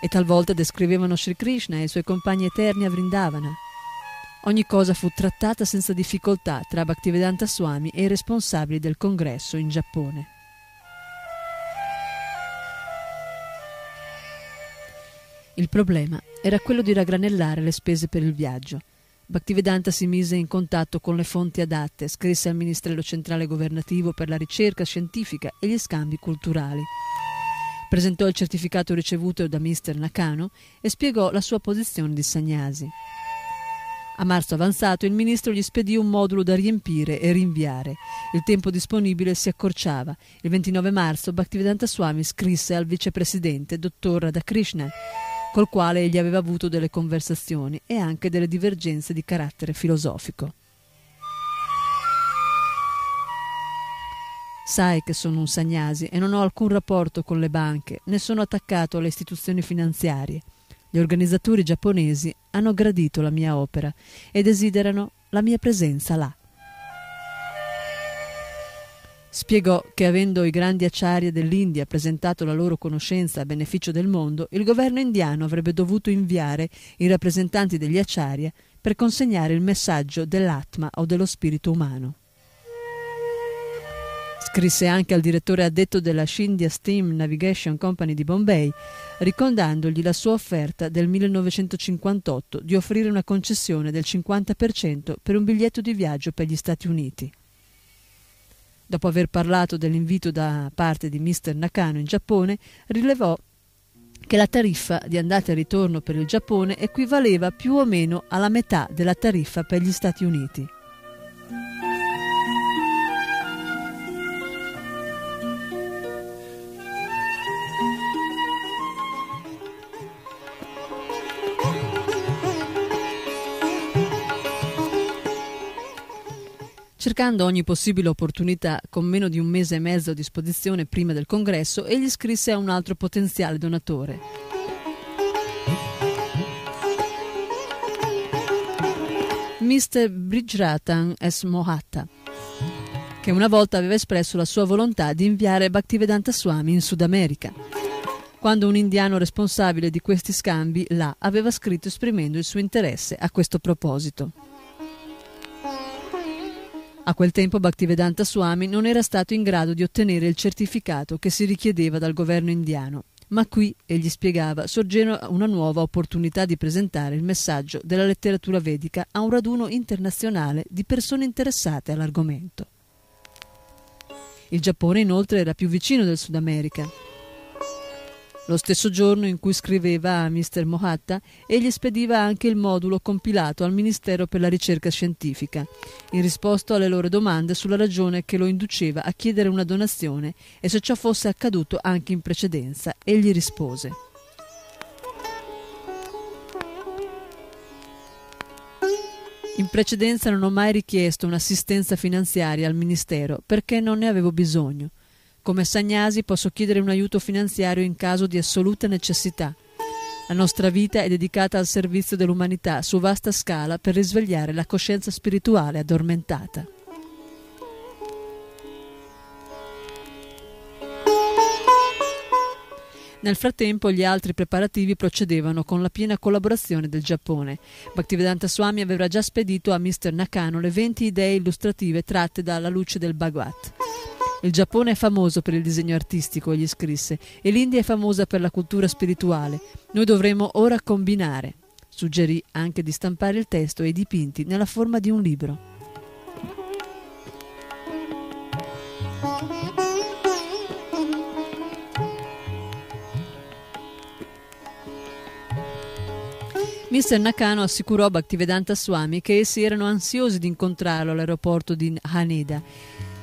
E talvolta descrivevano Sri Krishna e i suoi compagni eterni a Vrindavana. Ogni cosa fu trattata senza difficoltà tra Bhaktivedanta Swami e i responsabili del congresso in Giappone. Il problema era quello di raggranellare le spese per il viaggio. Bhaktivedanta si mise in contatto con le fonti adatte, scrisse al Ministero Centrale Governativo per la ricerca scientifica e gli scambi culturali. Presentò il certificato ricevuto da Mr. Nakano e spiegò la sua posizione di Sagnasi. A marzo avanzato il ministro gli spedì un modulo da riempire e rinviare. Il tempo disponibile si accorciava. Il 29 marzo Bhaktivedanta Swami scrisse al vicepresidente, dottor Radhakrishnan, col quale egli aveva avuto delle conversazioni e anche delle divergenze di carattere filosofico. Sai che sono un sagnasi e non ho alcun rapporto con le banche, né sono attaccato alle istituzioni finanziarie. Gli organizzatori giapponesi hanno gradito la mia opera e desiderano la mia presenza là. Spiegò che avendo i grandi acciari dell'India presentato la loro conoscenza a beneficio del mondo, il governo indiano avrebbe dovuto inviare i rappresentanti degli acciaria per consegnare il messaggio dell'Atma o dello spirito umano. Scrisse anche al direttore addetto della Scindia Steam Navigation Company di Bombay, ricordandogli la sua offerta del 1958 di offrire una concessione del 50% per un biglietto di viaggio per gli Stati Uniti. Dopo aver parlato dell'invito da parte di Mr. Nakano in Giappone, rilevò che la tariffa di andata e ritorno per il Giappone equivaleva più o meno alla metà della tariffa per gli Stati Uniti. Cercando ogni possibile opportunità, con meno di un mese e mezzo a disposizione prima del congresso, egli scrisse a un altro potenziale donatore. Mr. Bridgeratan S. Mohatta, che una volta aveva espresso la sua volontà di inviare Bhaktivedanta Swami in Sud America. Quando un indiano responsabile di questi scambi là aveva scritto esprimendo il suo interesse a questo proposito. A quel tempo Bhaktivedanta Swami non era stato in grado di ottenere il certificato che si richiedeva dal governo indiano, ma qui, egli spiegava, sorgeva una nuova opportunità di presentare il messaggio della letteratura vedica a un raduno internazionale di persone interessate all'argomento. Il Giappone inoltre era più vicino del Sud America. Lo stesso giorno in cui scriveva a Mr. Mohatta, egli spediva anche il modulo compilato al Ministero per la ricerca scientifica, in risposta alle loro domande sulla ragione che lo induceva a chiedere una donazione e se ciò fosse accaduto anche in precedenza, egli rispose. In precedenza non ho mai richiesto un'assistenza finanziaria al Ministero perché non ne avevo bisogno. Come Sagnasi posso chiedere un aiuto finanziario in caso di assoluta necessità. La nostra vita è dedicata al servizio dell'umanità su vasta scala per risvegliare la coscienza spirituale addormentata. Nel frattempo gli altri preparativi procedevano con la piena collaborazione del Giappone. Bhaktivedanta Swami aveva già spedito a Mr. Nakano le 20 idee illustrative tratte dalla luce del Bhagavad. Il Giappone è famoso per il disegno artistico, egli scrisse, e l'India è famosa per la cultura spirituale. Noi dovremmo ora combinare. Suggerì anche di stampare il testo e i dipinti nella forma di un libro. Mr. Nakano assicurò Bhaktivedanta Swami che essi erano ansiosi di incontrarlo all'aeroporto di Haneda.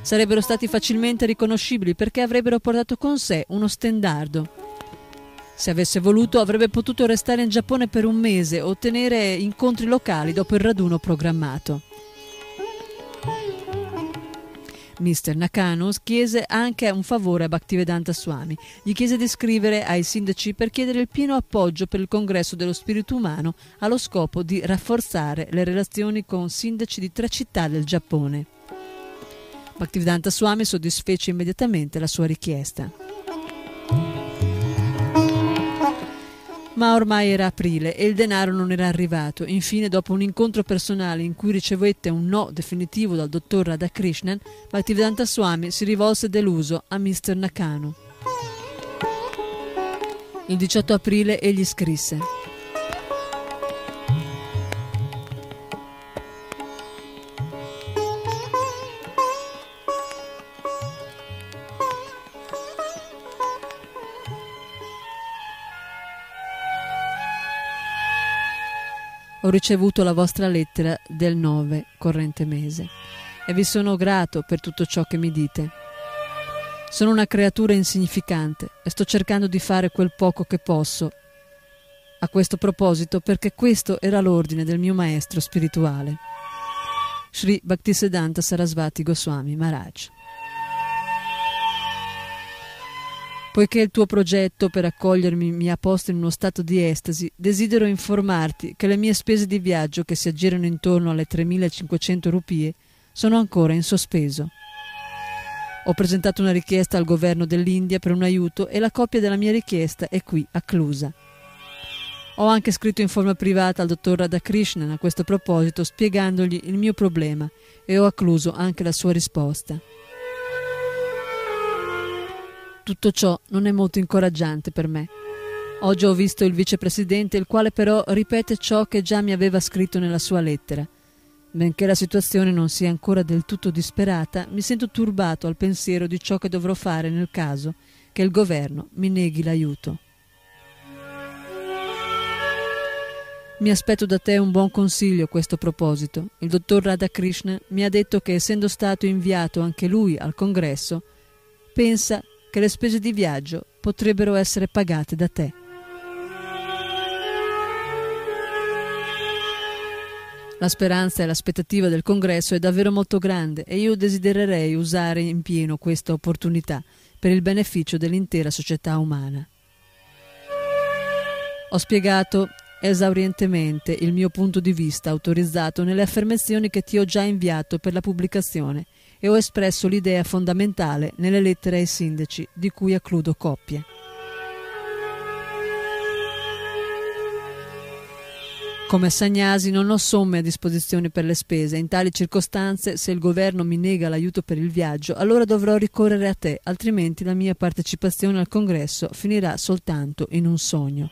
Sarebbero stati facilmente riconoscibili perché avrebbero portato con sé uno stendardo. Se avesse voluto avrebbe potuto restare in Giappone per un mese o ottenere incontri locali dopo il raduno programmato. Mr. Nakano chiese anche un favore a Bhaktivedanta Swami. Gli chiese di scrivere ai sindaci per chiedere il pieno appoggio per il congresso dello spirito umano allo scopo di rafforzare le relazioni con sindaci di tre città del Giappone. Bhaktivedanta Swami soddisfece immediatamente la sua richiesta. Ma ormai era aprile e il denaro non era arrivato. Infine, dopo un incontro personale in cui ricevette un no definitivo dal dottor Radhakrishnan, Bhaktivedanta Swami si rivolse deluso a Mr. Nakano. Il 18 aprile egli scrisse ho ricevuto la vostra lettera del 9 corrente mese e vi sono grato per tutto ciò che mi dite. Sono una creatura insignificante e sto cercando di fare quel poco che posso a questo proposito perché questo era l'ordine del mio maestro spirituale. Sri Bhaktisiddhanta Sarasvati Goswami Maharaj. Poiché il tuo progetto per accogliermi mi ha posto in uno stato di estasi, desidero informarti che le mie spese di viaggio, che si aggirano intorno alle 3.500 rupie, sono ancora in sospeso. Ho presentato una richiesta al governo dell'India per un aiuto e la copia della mia richiesta è qui a Clusa. Ho anche scritto in forma privata al dottor Radhakrishnan a questo proposito spiegandogli il mio problema e ho accluso anche la sua risposta. Tutto ciò non è molto incoraggiante per me. Oggi ho visto il vicepresidente, il quale però ripete ciò che già mi aveva scritto nella sua lettera. Benché la situazione non sia ancora del tutto disperata, mi sento turbato al pensiero di ciò che dovrò fare nel caso che il governo mi neghi l'aiuto. Mi aspetto da te un buon consiglio a questo proposito. Il dottor Radhakrishnan mi ha detto che essendo stato inviato anche lui al congresso, pensa che le spese di viaggio potrebbero essere pagate da te. La speranza e l'aspettativa del congresso è davvero molto grande e io desidererei usare in pieno questa opportunità per il beneficio dell'intera società umana. Ho spiegato esaurientemente il mio punto di vista autorizzato nelle affermazioni che ti ho già inviato per la pubblicazione e ho espresso l'idea fondamentale nelle lettere ai sindaci di cui accludo coppie. Come Sagnasi non ho somme a disposizione per le spese. In tali circostanze, se il governo mi nega l'aiuto per il viaggio, allora dovrò ricorrere a te, altrimenti la mia partecipazione al congresso finirà soltanto in un sogno.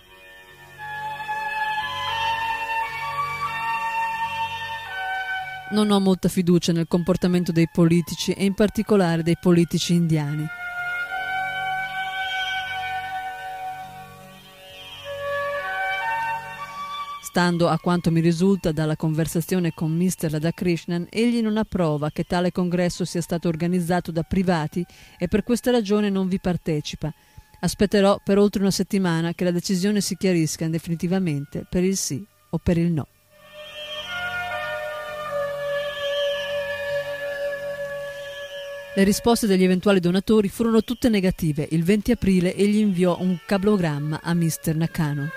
Non ho molta fiducia nel comportamento dei politici e in particolare dei politici indiani. Stando a quanto mi risulta dalla conversazione con Mr. Radhakrishnan, egli non approva che tale congresso sia stato organizzato da privati e per questa ragione non vi partecipa. Aspetterò per oltre una settimana che la decisione si chiarisca definitivamente per il sì o per il no. Le risposte degli eventuali donatori furono tutte negative. Il 20 aprile egli inviò un cablogramma a Mr. Nakano.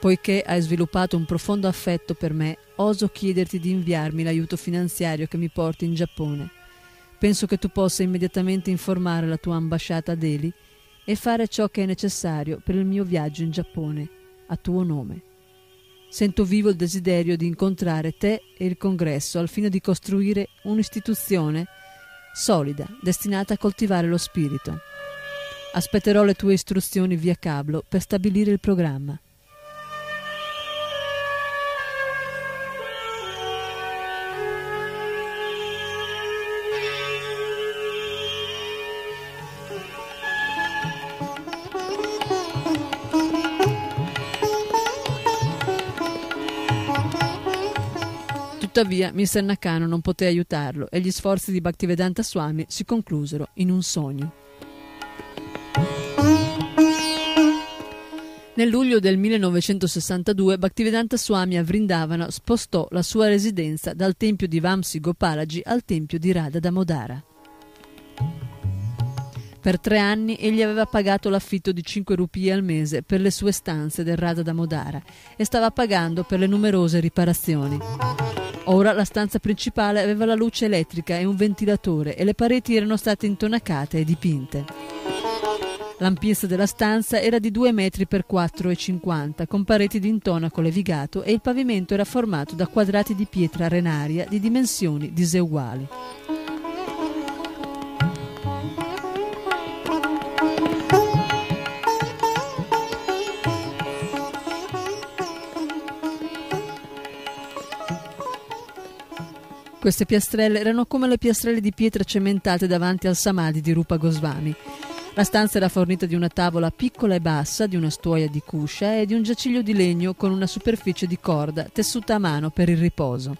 Poiché hai sviluppato un profondo affetto per me, oso chiederti di inviarmi l'aiuto finanziario che mi porti in Giappone. Penso che tu possa immediatamente informare la tua ambasciata a Delhi e fare ciò che è necessario per il mio viaggio in Giappone, a tuo nome. Sento vivo il desiderio di incontrare te e il congresso al fine di costruire un'istituzione solida, destinata a coltivare lo spirito. Aspetterò le tue istruzioni via cablo per stabilire il programma. Tuttavia, Mr. Nakano non poté aiutarlo e gli sforzi di Bhaktivedanta Swami si conclusero in un sogno. Nel luglio del 1962 Bhaktivedanta Swami a Vrindavana spostò la sua residenza dal tempio di Vamsi Gopalaji al tempio di Radha Damodara. Per tre anni egli aveva pagato l'affitto di 5 rupie al mese per le sue stanze del Radha Damodara e stava pagando per le numerose riparazioni. Ora la stanza principale aveva la luce elettrica e un ventilatore e le pareti erano state intonacate e dipinte. L'ampiezza della stanza era di 2 metri per 4,50 con pareti di intonaco levigato e il pavimento era formato da quadrati di pietra arenaria di dimensioni diseguali. Queste piastrelle erano come le piastrelle di pietra cementate davanti al samadhi di Rupa Goswami. La stanza era fornita di una tavola piccola e bassa, di una stuoia di cuscia e di un giaciglio di legno con una superficie di corda tessuta a mano per il riposo.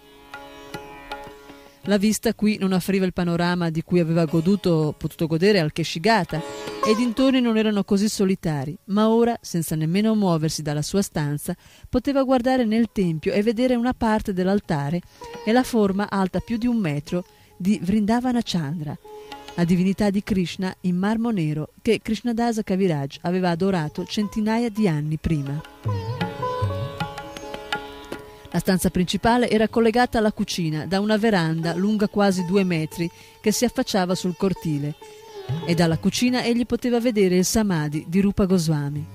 La vista qui non offriva il panorama di cui aveva goduto, potuto godere al Keshigata e i dintorni non erano così solitari, ma ora, senza nemmeno muoversi dalla sua stanza, poteva guardare nel tempio e vedere una parte dell'altare e la forma alta più di un metro di Vrindavana Chandra, la divinità di Krishna in marmo nero che Krishnadasa Kaviraj aveva adorato centinaia di anni prima. La stanza principale era collegata alla cucina da una veranda lunga quasi due metri che si affacciava sul cortile e dalla cucina egli poteva vedere il samadhi di Rupa Goswami.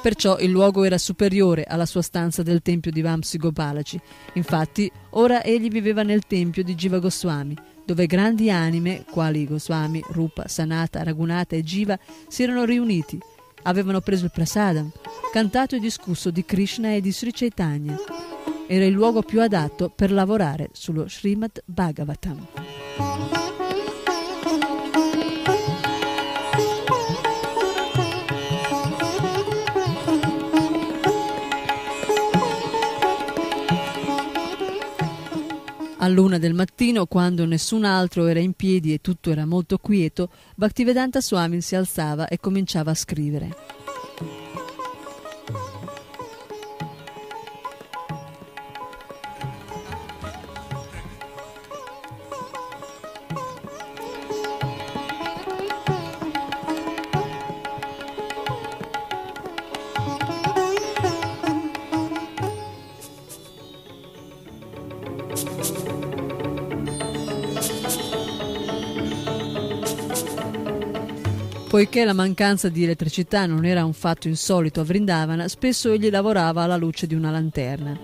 Perciò il luogo era superiore alla sua stanza del tempio di Vamsi Gopalaci. Infatti, ora egli viveva nel tempio di Jiva Goswami, dove grandi anime, quali Goswami, Rupa, Sanata, Ragunata e Jiva, si erano riuniti avevano preso il prasadam, cantato e discusso di Krishna e di Sri Chaitanya. Era il luogo più adatto per lavorare sullo Srimad Bhagavatam. All'una del mattino, quando nessun altro era in piedi e tutto era molto quieto, Bhaktivedanta Swami si alzava e cominciava a scrivere. Poiché la mancanza di elettricità non era un fatto insolito a Vrindavana, spesso egli lavorava alla luce di una lanterna.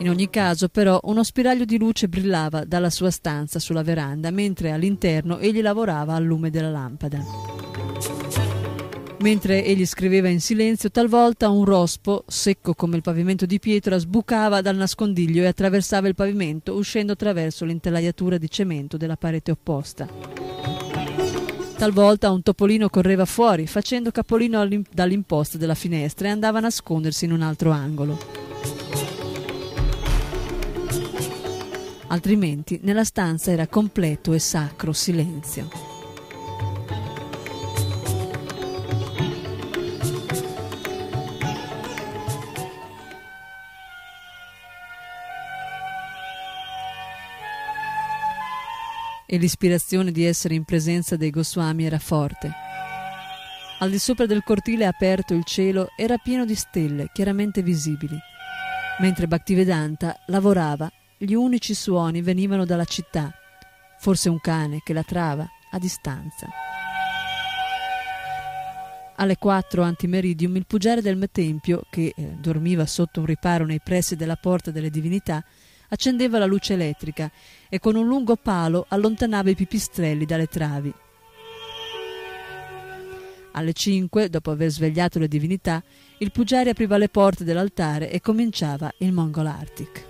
In ogni caso, però, uno spiraglio di luce brillava dalla sua stanza sulla veranda, mentre all'interno egli lavorava al lume della lampada. Mentre egli scriveva in silenzio, talvolta un rospo, secco come il pavimento di pietra, sbucava dal nascondiglio e attraversava il pavimento, uscendo attraverso l'intelaiatura di cemento della parete opposta. Talvolta un topolino correva fuori, facendo capolino dall'imposta della finestra e andava a nascondersi in un altro angolo. Altrimenti nella stanza era completo e sacro silenzio. E l'ispirazione di essere in presenza dei Goswami era forte. Al di sopra del cortile aperto il cielo era pieno di stelle chiaramente visibili. Mentre Bhaktivedanta lavorava, gli unici suoni venivano dalla città, forse un cane che latrava a distanza. Alle quattro antimeridium il puggiare del tempio, che eh, dormiva sotto un riparo nei pressi della porta delle divinità, accendeva la luce elettrica e con un lungo palo allontanava i pipistrelli dalle travi. Alle cinque, dopo aver svegliato le divinità, il Puggiari apriva le porte dell'altare e cominciava il Mongol Arctic.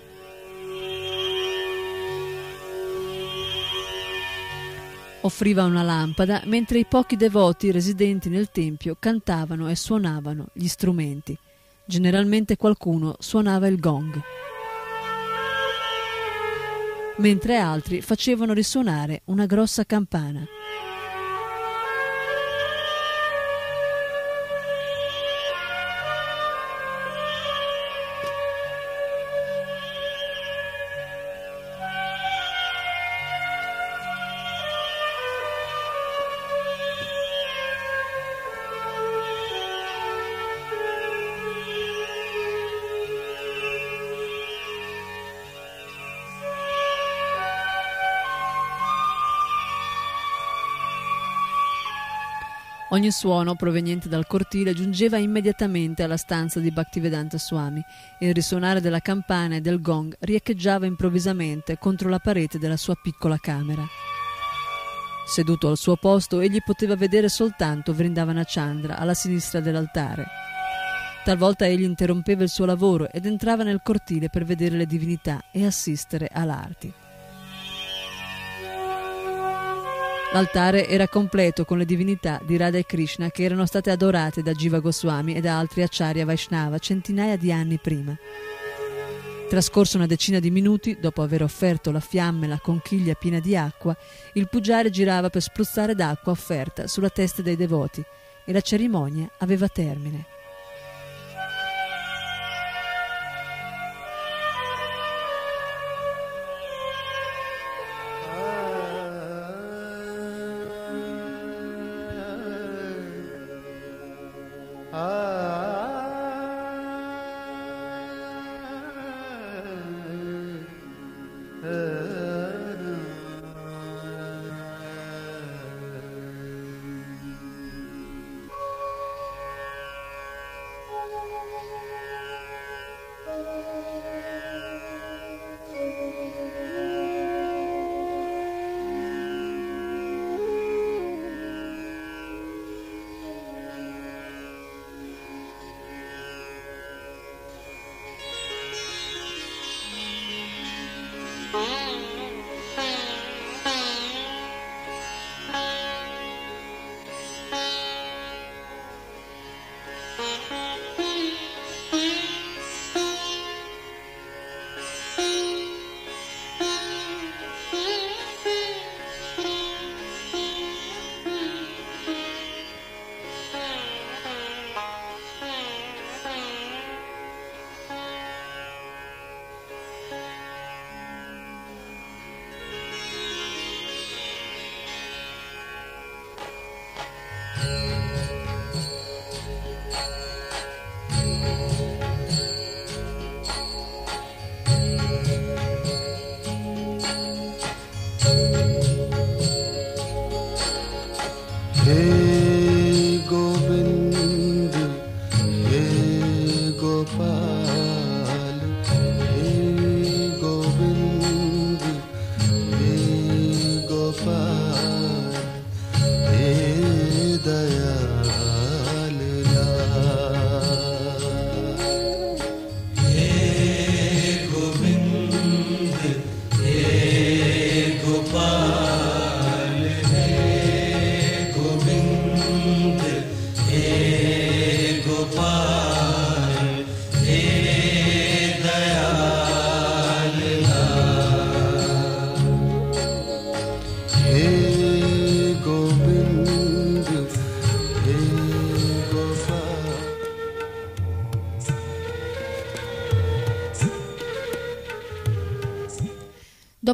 Offriva una lampada mentre i pochi devoti residenti nel tempio cantavano e suonavano gli strumenti. Generalmente qualcuno suonava il gong mentre altri facevano risuonare una grossa campana. Ogni suono proveniente dal cortile giungeva immediatamente alla stanza di Bhaktivedanta Swami e il risuonare della campana e del gong riecheggiava improvvisamente contro la parete della sua piccola camera. Seduto al suo posto, egli poteva vedere soltanto Vrindavana Chandra alla sinistra dell'altare. Talvolta egli interrompeva il suo lavoro ed entrava nel cortile per vedere le divinità e assistere all'arti. L'altare era completo con le divinità di Radha e Krishna che erano state adorate da Jiva Goswami e da altri acciarya Vaishnava centinaia di anni prima. Trascorso una decina di minuti, dopo aver offerto la fiamma e la conchiglia piena di acqua, il puggiare girava per spruzzare d'acqua offerta sulla testa dei devoti e la cerimonia aveva termine.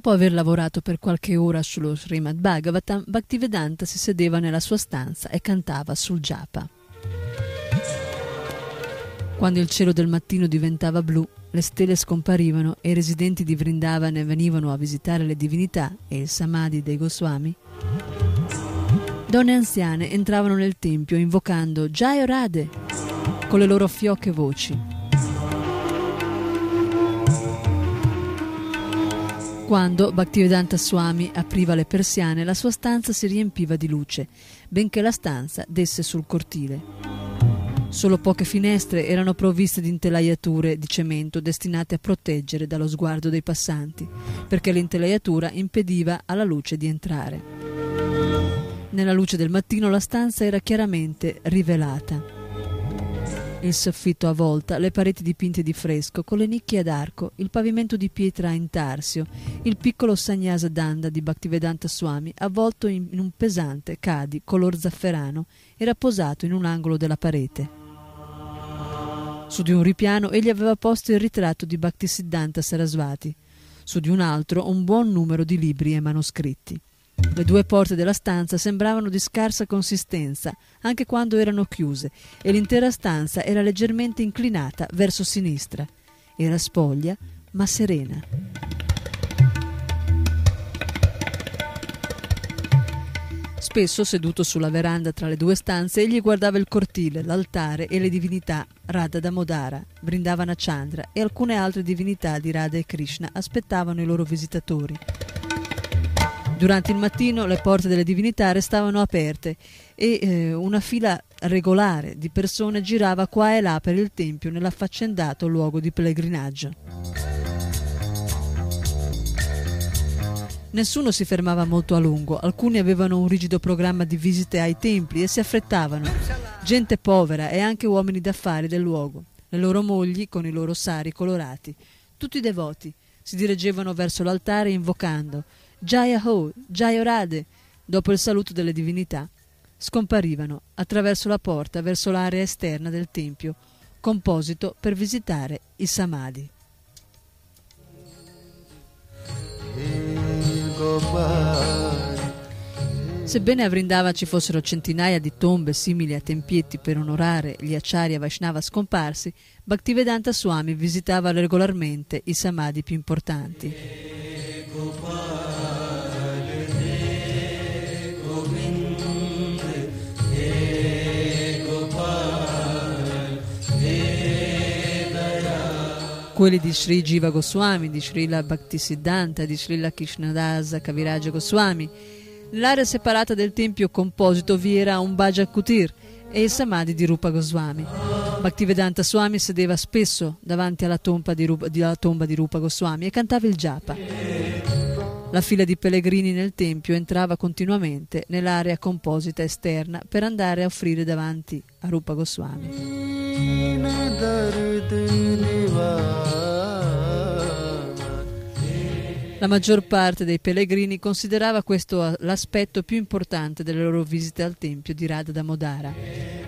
Dopo aver lavorato per qualche ora sullo Srimad Bhagavatam, Bhaktivedanta si sedeva nella sua stanza e cantava sul japa. Quando il cielo del mattino diventava blu, le stelle scomparivano e i residenti di Vrindavana venivano a visitare le divinità e il samadhi dei Goswami, donne anziane entravano nel tempio invocando Jai Radhe con le loro fiocche voci. Quando Bhaktivedanta Swami apriva le persiane, la sua stanza si riempiva di luce, benché la stanza desse sul cortile. Solo poche finestre erano provviste di intelaiature di cemento destinate a proteggere dallo sguardo dei passanti, perché l'intelaiatura impediva alla luce di entrare. Nella luce del mattino la stanza era chiaramente rivelata. Il soffitto a volta, le pareti dipinte di fresco, con le nicchie ad arco, il pavimento di pietra a intarsio, il piccolo Sannyasa Danda di Bhaktivedanta Swami avvolto in un pesante cadi color zafferano era posato in un angolo della parete. Su di un ripiano egli aveva posto il ritratto di Bhaktisiddhanta Sarasvati, su di un altro un buon numero di libri e manoscritti. Le due porte della stanza sembravano di scarsa consistenza, anche quando erano chiuse, e l'intera stanza era leggermente inclinata verso sinistra. Era spoglia, ma serena. Spesso, seduto sulla veranda tra le due stanze, egli guardava il cortile, l'altare e le divinità Radha Damodara, Vrindavana Chandra e alcune altre divinità di Radha e Krishna aspettavano i loro visitatori. Durante il mattino le porte delle divinità restavano aperte e eh, una fila regolare di persone girava qua e là per il tempio nell'affaccendato luogo di pellegrinaggio. Nessuno si fermava molto a lungo, alcuni avevano un rigido programma di visite ai templi e si affrettavano. Gente povera e anche uomini d'affari del luogo, le loro mogli con i loro sari colorati. Tutti devoti si dirigevano verso l'altare invocando Jaya Ho, Jaya Rade, dopo il saluto delle divinità. Scomparivano attraverso la porta verso l'area esterna del tempio, composito per visitare i Samadhi. Sebbene a Vrindava ci fossero centinaia di tombe simili a tempietti per onorare gli Acharya Vaishnava scomparsi, Bhaktivedanta Swami visitava regolarmente i samadhi più importanti. Quelli di Sri Jiva Goswami, di Srila Bhaktisiddhanta, di Srila Krishnadasa Kaviraja Goswami. Nell'area separata del tempio composito vi era un Bhaja Kutir e il Samadhi di Rupa Goswami. Bhaktivedanta Swami sedeva spesso davanti alla tomba di Rupa, alla tomba di Rupa Goswami e cantava il japa. La fila di pellegrini nel tempio entrava continuamente nell'area composita esterna per andare a offrire davanti a Rupa Goswami. La maggior parte dei pellegrini considerava questo l'aspetto più importante delle loro visite al tempio di Radha Damodara.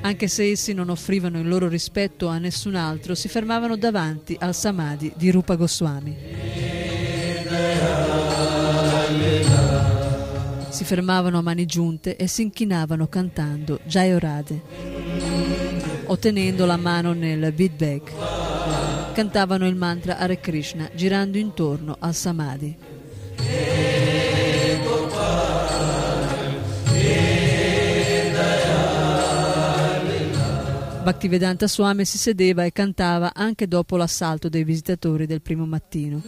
Anche se essi non offrivano il loro rispetto a nessun altro, si fermavano davanti al Samadhi di Rupa Goswami. Si fermavano a mani giunte e si inchinavano cantando Jayorade, ottenendo la mano nel beatbag cantavano il mantra Hare Krishna girando intorno al Samadhi. Bhaktivedanta Swami si sedeva e cantava anche dopo l'assalto dei visitatori del primo mattino.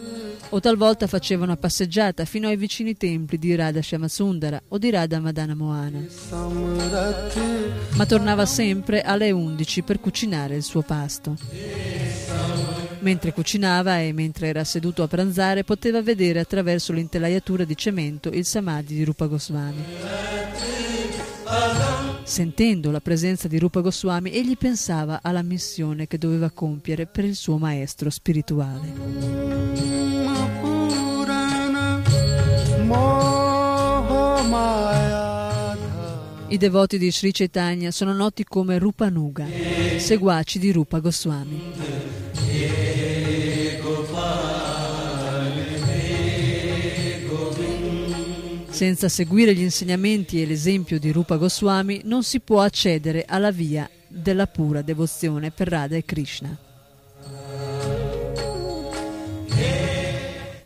O talvolta faceva una passeggiata fino ai vicini templi di Radha Shamasundara o di Radha Madana Moana. Ma tornava sempre alle 11 per cucinare il suo pasto. Mentre cucinava e mentre era seduto a pranzare poteva vedere attraverso l'intelaiatura di cemento il samadhi di Rupa Goswami. Sentendo la presenza di Rupa Goswami, egli pensava alla missione che doveva compiere per il suo maestro spirituale. I devoti di Sri Chaitanya sono noti come Rupanuga, seguaci di Rupa Goswami. Senza seguire gli insegnamenti e l'esempio di Rupa Goswami non si può accedere alla via della pura devozione per Radha e Krishna.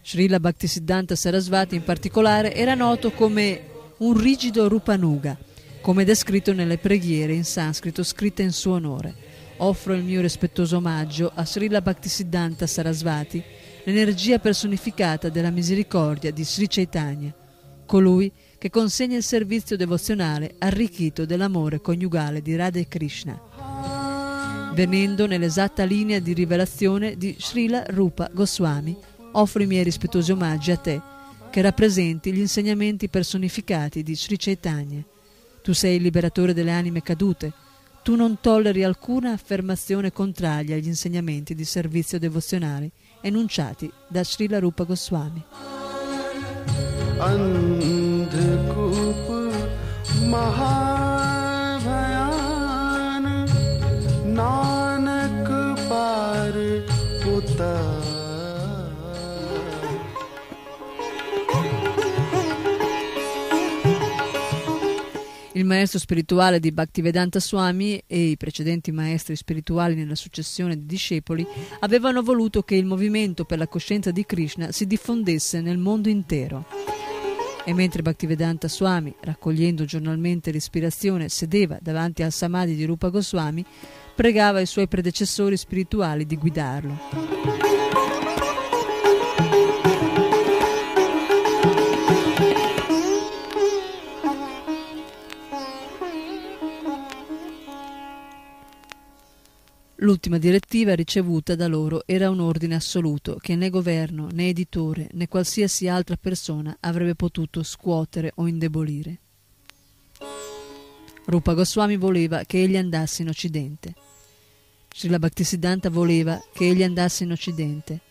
Srila Bhaktisiddhanta Sarasvati in particolare era noto come un rigido Rupanuga, come descritto nelle preghiere in sanscrito scritte in suo onore. Offro il mio rispettoso omaggio a Srila Bhaktisiddhanta Sarasvati, l'energia personificata della misericordia di Sri Chaitanya, colui che consegna il servizio devozionale arricchito dell'amore coniugale di Radha Krishna, venendo nell'esatta linea di rivelazione di Srila Rupa Goswami, offro i miei rispettosi omaggi a te, che rappresenti gli insegnamenti personificati di Sri Chaitanya. Tu sei il liberatore delle anime cadute, tu non tolleri alcuna affermazione contraria agli insegnamenti di servizio devozionale enunciati da Srila Rupa Goswami. न्धकूप महा Il maestro spirituale di Bhaktivedanta Swami e i precedenti maestri spirituali nella successione di discepoli avevano voluto che il movimento per la coscienza di Krishna si diffondesse nel mondo intero. E mentre Bhaktivedanta Swami, raccogliendo giornalmente l'ispirazione, sedeva davanti al samadhi di Rupa Goswami, pregava i suoi predecessori spirituali di guidarlo. L'ultima direttiva ricevuta da loro era un ordine assoluto che né governo, né editore, né qualsiasi altra persona avrebbe potuto scuotere o indebolire. Rupa Goswami voleva che egli andasse in Occidente. Srila Bhaktisiddhanta voleva che egli andasse in Occidente.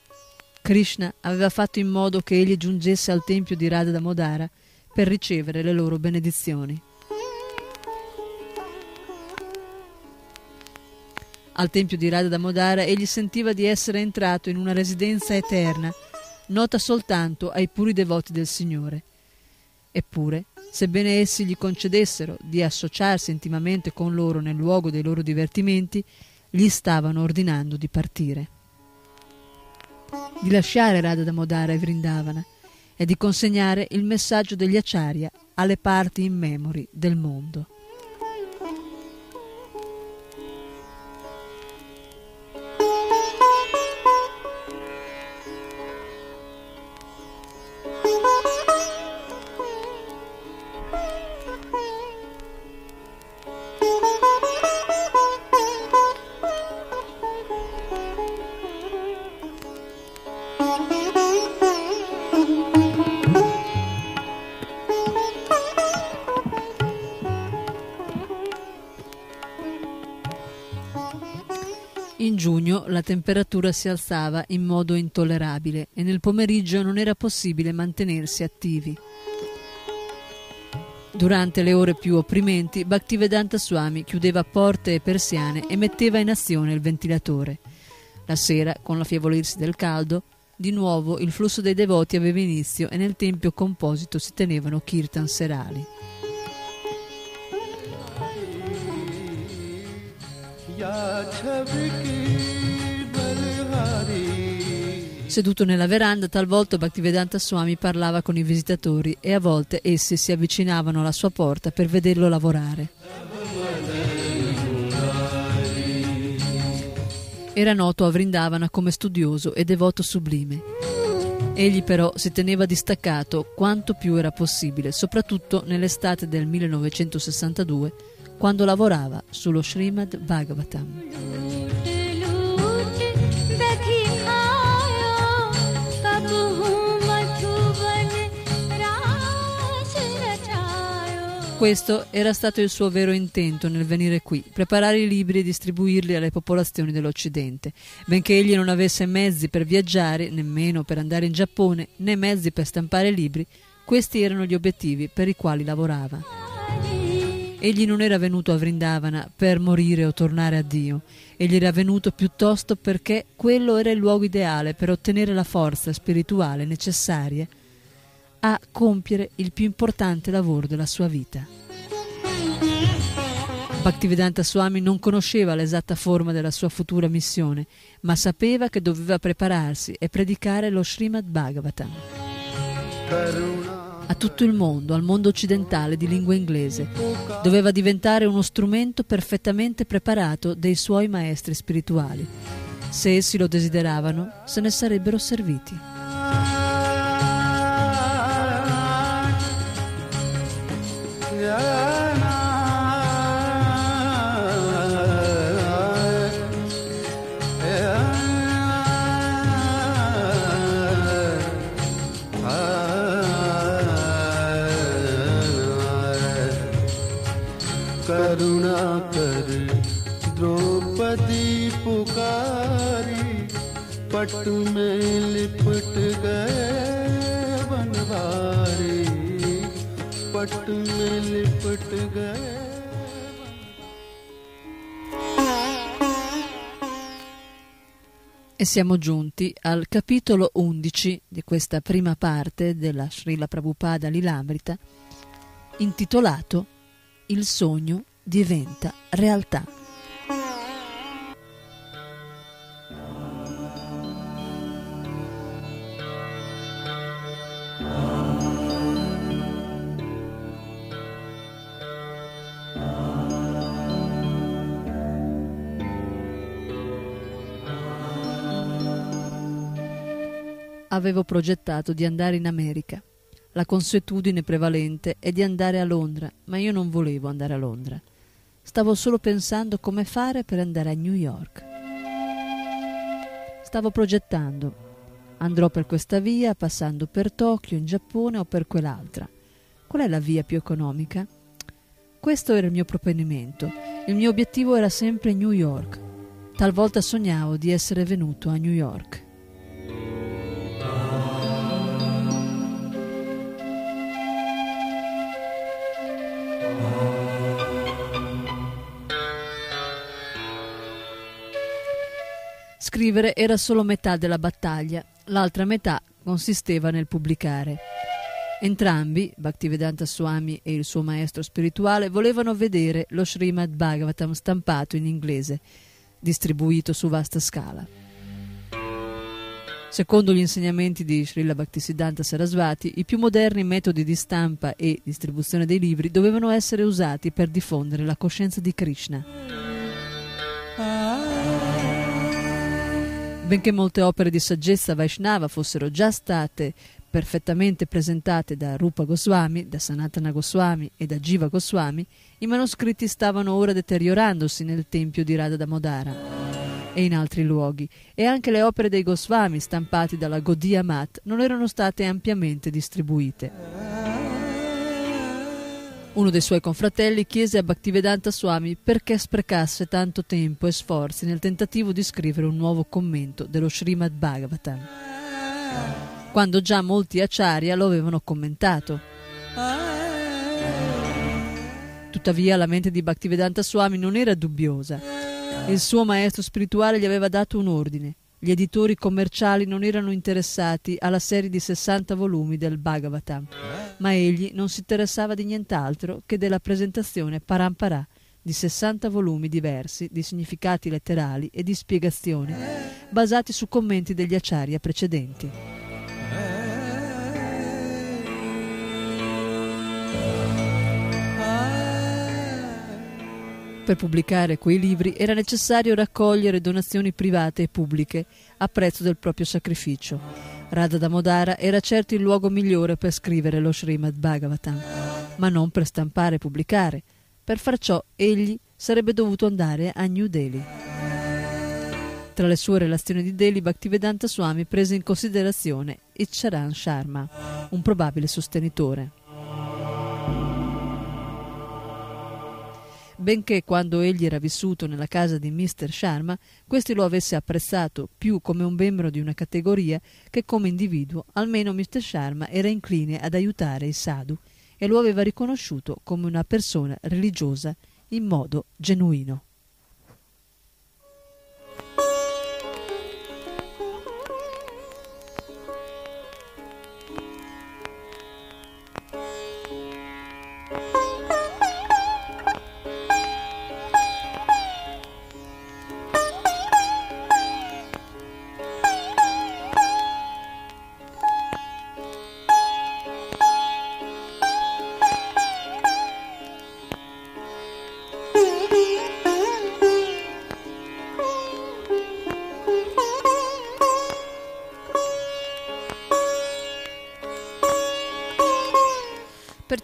Krishna aveva fatto in modo che egli giungesse al tempio di Radha Damodara per ricevere le loro benedizioni. Al tempio di Radha Damodara egli sentiva di essere entrato in una residenza eterna, nota soltanto ai puri devoti del Signore. Eppure, sebbene essi gli concedessero di associarsi intimamente con loro nel luogo dei loro divertimenti, gli stavano ordinando di partire, di lasciare Radha Damodara e Vrindavana e di consegnare il messaggio degli Acharya alle parti in memory del mondo. Temperatura si alzava in modo intollerabile e nel pomeriggio non era possibile mantenersi attivi. Durante le ore più opprimenti, Bhaktivedanta Swami chiudeva porte e persiane e metteva in azione il ventilatore. La sera, con l'affievolirsi del caldo, di nuovo il flusso dei devoti aveva inizio e nel tempio composito si tenevano kirtan serali. या Seduto nella veranda, talvolta Bhaktivedanta Swami parlava con i visitatori e a volte essi si avvicinavano alla sua porta per vederlo lavorare. Era noto a Vrindavana come studioso e devoto sublime. Egli però si teneva distaccato quanto più era possibile, soprattutto nell'estate del 1962, quando lavorava sullo Srimad Bhagavatam. Questo era stato il suo vero intento nel venire qui, preparare i libri e distribuirli alle popolazioni dell'Occidente. Benché egli non avesse mezzi per viaggiare, nemmeno per andare in Giappone, né mezzi per stampare libri, questi erano gli obiettivi per i quali lavorava. Egli non era venuto a Vrindavana per morire o tornare a Dio, egli era venuto piuttosto perché quello era il luogo ideale per ottenere la forza spirituale necessaria a compiere il più importante lavoro della sua vita. Bhaktivedanta Swami non conosceva l'esatta forma della sua futura missione, ma sapeva che doveva prepararsi e predicare lo Srimad Bhagavatam a tutto il mondo, al mondo occidentale di lingua inglese. Doveva diventare uno strumento perfettamente preparato dei suoi maestri spirituali. Se essi lo desideravano, se ne sarebbero serviti. करुणा कर द्रौपदी पुकारी पट में लिपट गए बनवारी पट में लिपट गए E siamo giunti al capitolo 11 di questa prima parte della Srila Prabhupada Lilamrita, intitolato Il sogno diventa realtà. Avevo progettato di andare in America. La consuetudine prevalente è di andare a Londra, ma io non volevo andare a Londra. Stavo solo pensando come fare per andare a New York. Stavo progettando. Andrò per questa via, passando per Tokyo, in Giappone o per quell'altra. Qual è la via più economica? Questo era il mio proponimento. Il mio obiettivo era sempre New York. Talvolta sognavo di essere venuto a New York. Scrivere era solo metà della battaglia, l'altra metà consisteva nel pubblicare. Entrambi, Bhaktivedanta Swami e il suo maestro spirituale, volevano vedere lo Srimad Bhagavatam stampato in inglese, distribuito su vasta scala. Secondo gli insegnamenti di Srila Bhaktisiddhanta Sarasvati, i più moderni metodi di stampa e distribuzione dei libri dovevano essere usati per diffondere la coscienza di Krishna. Benché molte opere di saggezza Vaishnava fossero già state perfettamente presentate da Rupa Goswami, da Sanatana Goswami e da Jiva Goswami, i manoscritti stavano ora deteriorandosi nel tempio di Radha Damodara e in altri luoghi, e anche le opere dei Goswami stampate dalla Gaudiya Mat non erano state ampiamente distribuite. Uno dei suoi confratelli chiese a Bhaktivedanta Swami perché sprecasse tanto tempo e sforzi nel tentativo di scrivere un nuovo commento dello Srimad Bhagavatam, quando già molti acharya lo avevano commentato. Tuttavia la mente di Bhaktivedanta Swami non era dubbiosa. Il suo maestro spirituale gli aveva dato un ordine. Gli editori commerciali non erano interessati alla serie di 60 volumi del Bhagavatam, ma egli non si interessava di nient'altro che della presentazione paramparà di 60 volumi diversi di significati letterali e di spiegazioni basati su commenti degli acharya precedenti. Per pubblicare quei libri era necessario raccogliere donazioni private e pubbliche a prezzo del proprio sacrificio. Radha Damodara era certo il luogo migliore per scrivere lo Srimad Bhagavatam, ma non per stampare e pubblicare. Per far ciò egli sarebbe dovuto andare a New Delhi. Tra le sue relazioni di Delhi, Bhaktivedanta Swami prese in considerazione Icharan Sharma, un probabile sostenitore. Benché quando egli era vissuto nella casa di Mr. Sharma, questi lo avesse apprezzato più come un membro di una categoria che come individuo, almeno Mr. Sharma era incline ad aiutare il sadhu e lo aveva riconosciuto come una persona religiosa in modo genuino.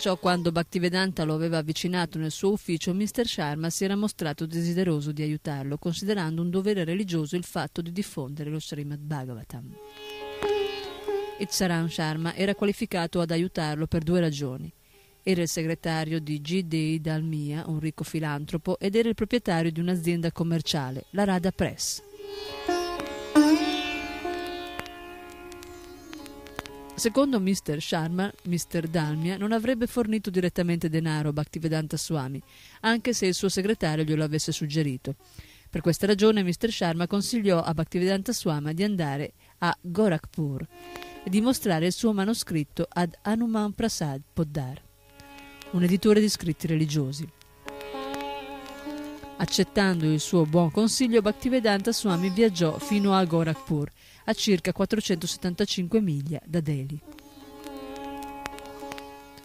Perciò quando Bhaktivedanta lo aveva avvicinato nel suo ufficio, Mr. Sharma si era mostrato desideroso di aiutarlo, considerando un dovere religioso il fatto di diffondere lo Srimad Bhagavatam. Itzaran Sharma era qualificato ad aiutarlo per due ragioni. Era il segretario di G. Dei Dalmia, un ricco filantropo, ed era il proprietario di un'azienda commerciale, la Radha Press. Secondo Mr. Sharma, Mr. Dalmia non avrebbe fornito direttamente denaro a Bhaktivedanta Swami, anche se il suo segretario glielo avesse suggerito. Per questa ragione Mr. Sharma consigliò a Bhaktivedanta Swami di andare a Gorakhpur e di mostrare il suo manoscritto ad Hanuman Prasad Poddar, un editore di scritti religiosi. Accettando il suo buon consiglio, Bhaktivedanta Swami viaggiò fino a Gorakhpur, a circa 475 miglia da Delhi.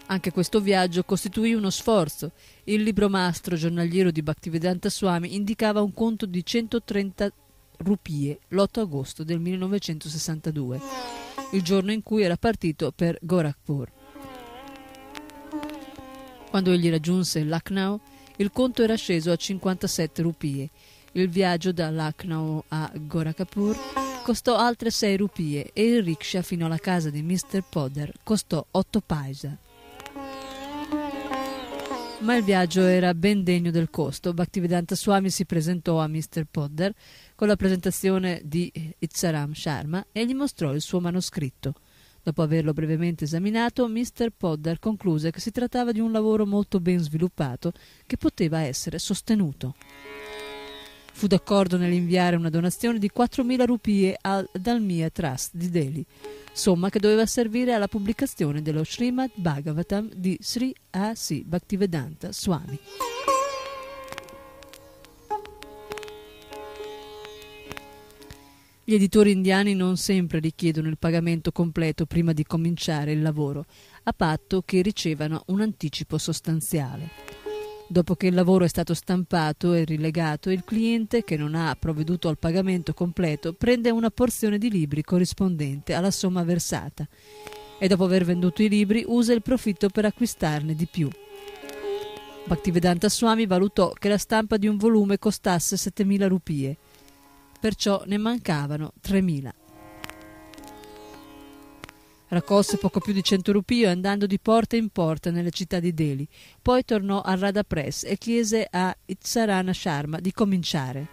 Anche questo viaggio costituì uno sforzo. Il libro mastro giornaliero di Bhaktivedanta Swami indicava un conto di 130 rupie l'8 agosto del 1962, il giorno in cui era partito per Gorakhpur. Quando egli raggiunse Lucknow, il conto era sceso a 57 rupie Il viaggio da Lucknow a Gorakhpur costò altre 6 rupie e il rickshaw fino alla casa di Mr. Podder costò 8 paisa. Ma il viaggio era ben degno del costo. Bhaktivedanta Swami si presentò a Mr. Podder con la presentazione di Itzaram Sharma e gli mostrò il suo manoscritto. Dopo averlo brevemente esaminato, Mr. Podder concluse che si trattava di un lavoro molto ben sviluppato che poteva essere sostenuto. Fu d'accordo nell'inviare una donazione di 4.000 rupie al Dalmia Trust di Delhi, somma che doveva servire alla pubblicazione dello Srimad Bhagavatam di Sri A.C. Bhaktivedanta Swami. Gli editori indiani non sempre richiedono il pagamento completo prima di cominciare il lavoro, a patto che ricevano un anticipo sostanziale. Dopo che il lavoro è stato stampato e rilegato, il cliente che non ha provveduto al pagamento completo prende una porzione di libri corrispondente alla somma versata e dopo aver venduto i libri usa il profitto per acquistarne di più. Bhaktivedanta Swami valutò che la stampa di un volume costasse 7.000 rupie, perciò ne mancavano 3.000. Raccolse poco più di 100 rupie andando di porta in porta nelle città di Delhi. Poi tornò al Radha Press e chiese a Itzarana Sharma di cominciare.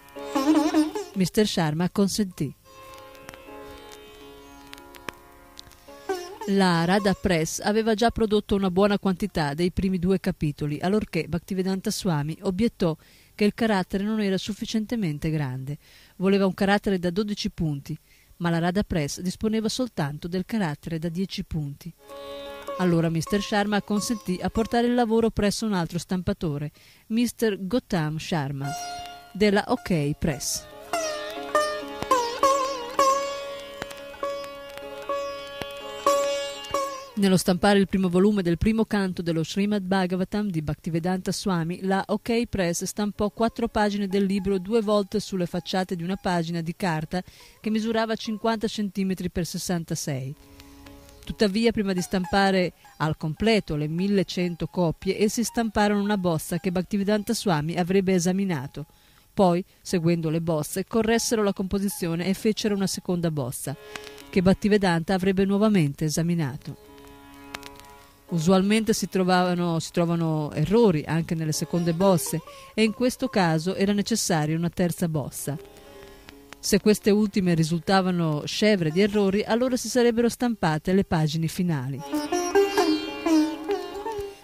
Mr. Sharma consentì. La Radha Press aveva già prodotto una buona quantità dei primi due capitoli, allorché Bhaktivedanta Swami obiettò che il carattere non era sufficientemente grande. Voleva un carattere da 12 punti, ma la Radha Press disponeva soltanto del carattere da 10 punti. Allora Mr. Sharma consentì a portare il lavoro presso un altro stampatore, Mr. Gautam Sharma, della OK Press. Nello stampare il primo volume del primo canto dello Srimad Bhagavatam di Bhaktivedanta Swami, la OK Press stampò quattro pagine del libro due volte sulle facciate di una pagina di carta che misurava 50 cm per 66. Tuttavia, prima di stampare al completo le 1100 copie, essi stamparono una bozza che Bhaktivedanta Swami avrebbe esaminato. Poi, seguendo le bozze, corressero la composizione e fecero una seconda bozza, che Bhaktivedanta avrebbe nuovamente esaminato. Usualmente si, trovavano, si trovano errori anche nelle seconde bozze e in questo caso era necessaria una terza bozza. Se queste ultime risultavano scevre di errori, allora si sarebbero stampate le pagine finali.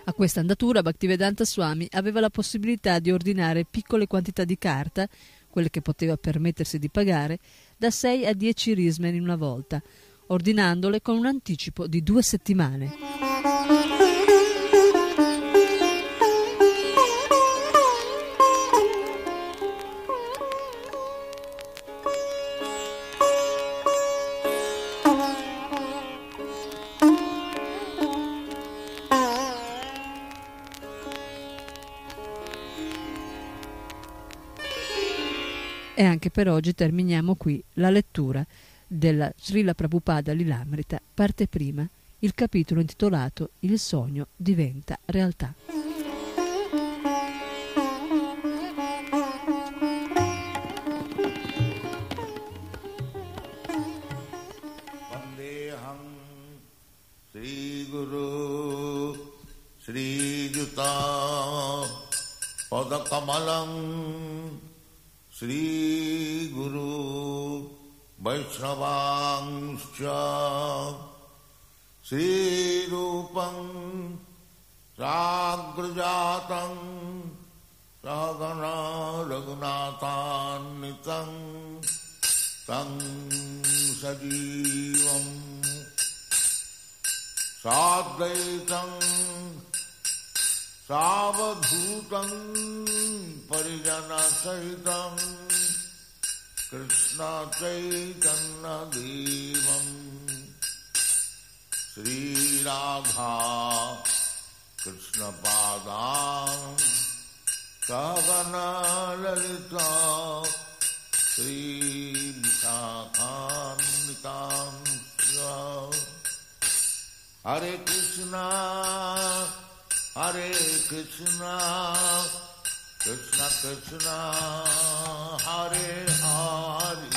A questa andatura Bhaktivedanta Swami aveva la possibilità di ordinare piccole quantità di carta, quelle che poteva permettersi di pagare, da 6 a 10 rismen in una volta, ordinandole con un anticipo di due settimane. E anche per oggi terminiamo qui la lettura della Srila Prabhupada Lilamrita, parte prima, il capitolo intitolato Il sogno diventa realtà. वन्देऽहं श्रीगुरु श्रीयुता पदकमलं श्रीगुरु वैष्णवांश्च श्रीरूपम् साग्रजातम् सहगणा रघुनाथान्वितम् तं सजीवम् साद्वैतम् सावधूतम् परिजनसहितम् कृष्णचैतन्यदेवम् श्रीराधा कृष्णपादां सगनललिता श्रीविशाखान्वितां हरे कृष्णा हरे Krishna Krishna Krishna Hare Hare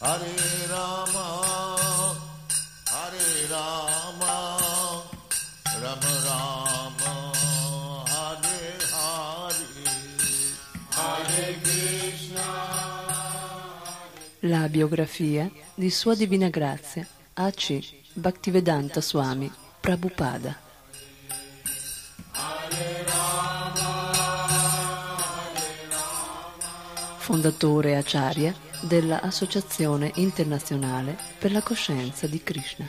Hare Rama Hare Rama Rama Rama Hare Hare Hare Krishna La biografia di Sua Divina Grazia A.C. Bhaktivedanta Swami Prabhupada fondatore acharya della Associazione Internazionale per la Coscienza di Krishna,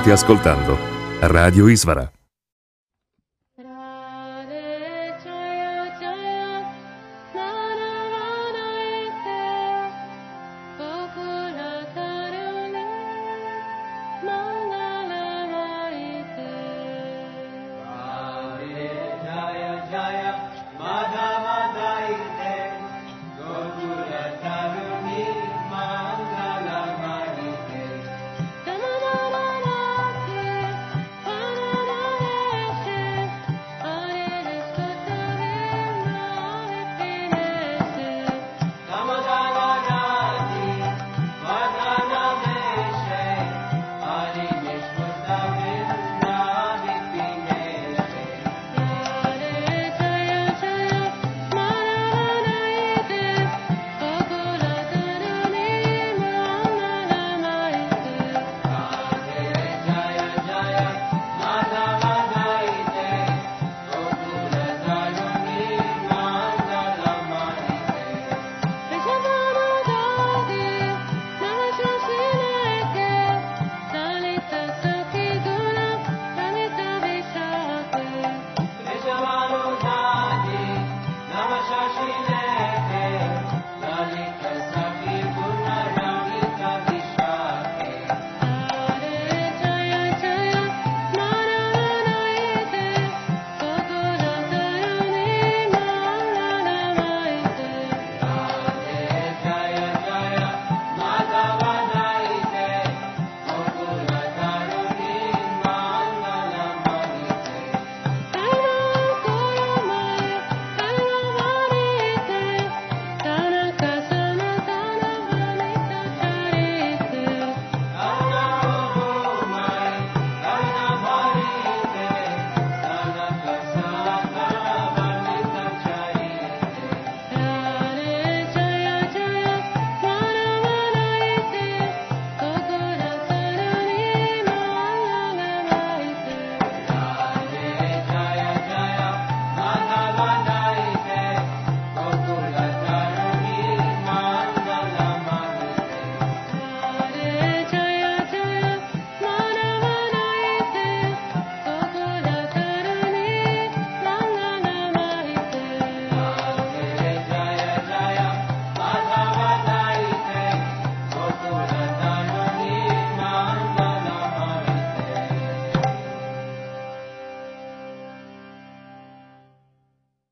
State ascoltando Radio Isvara.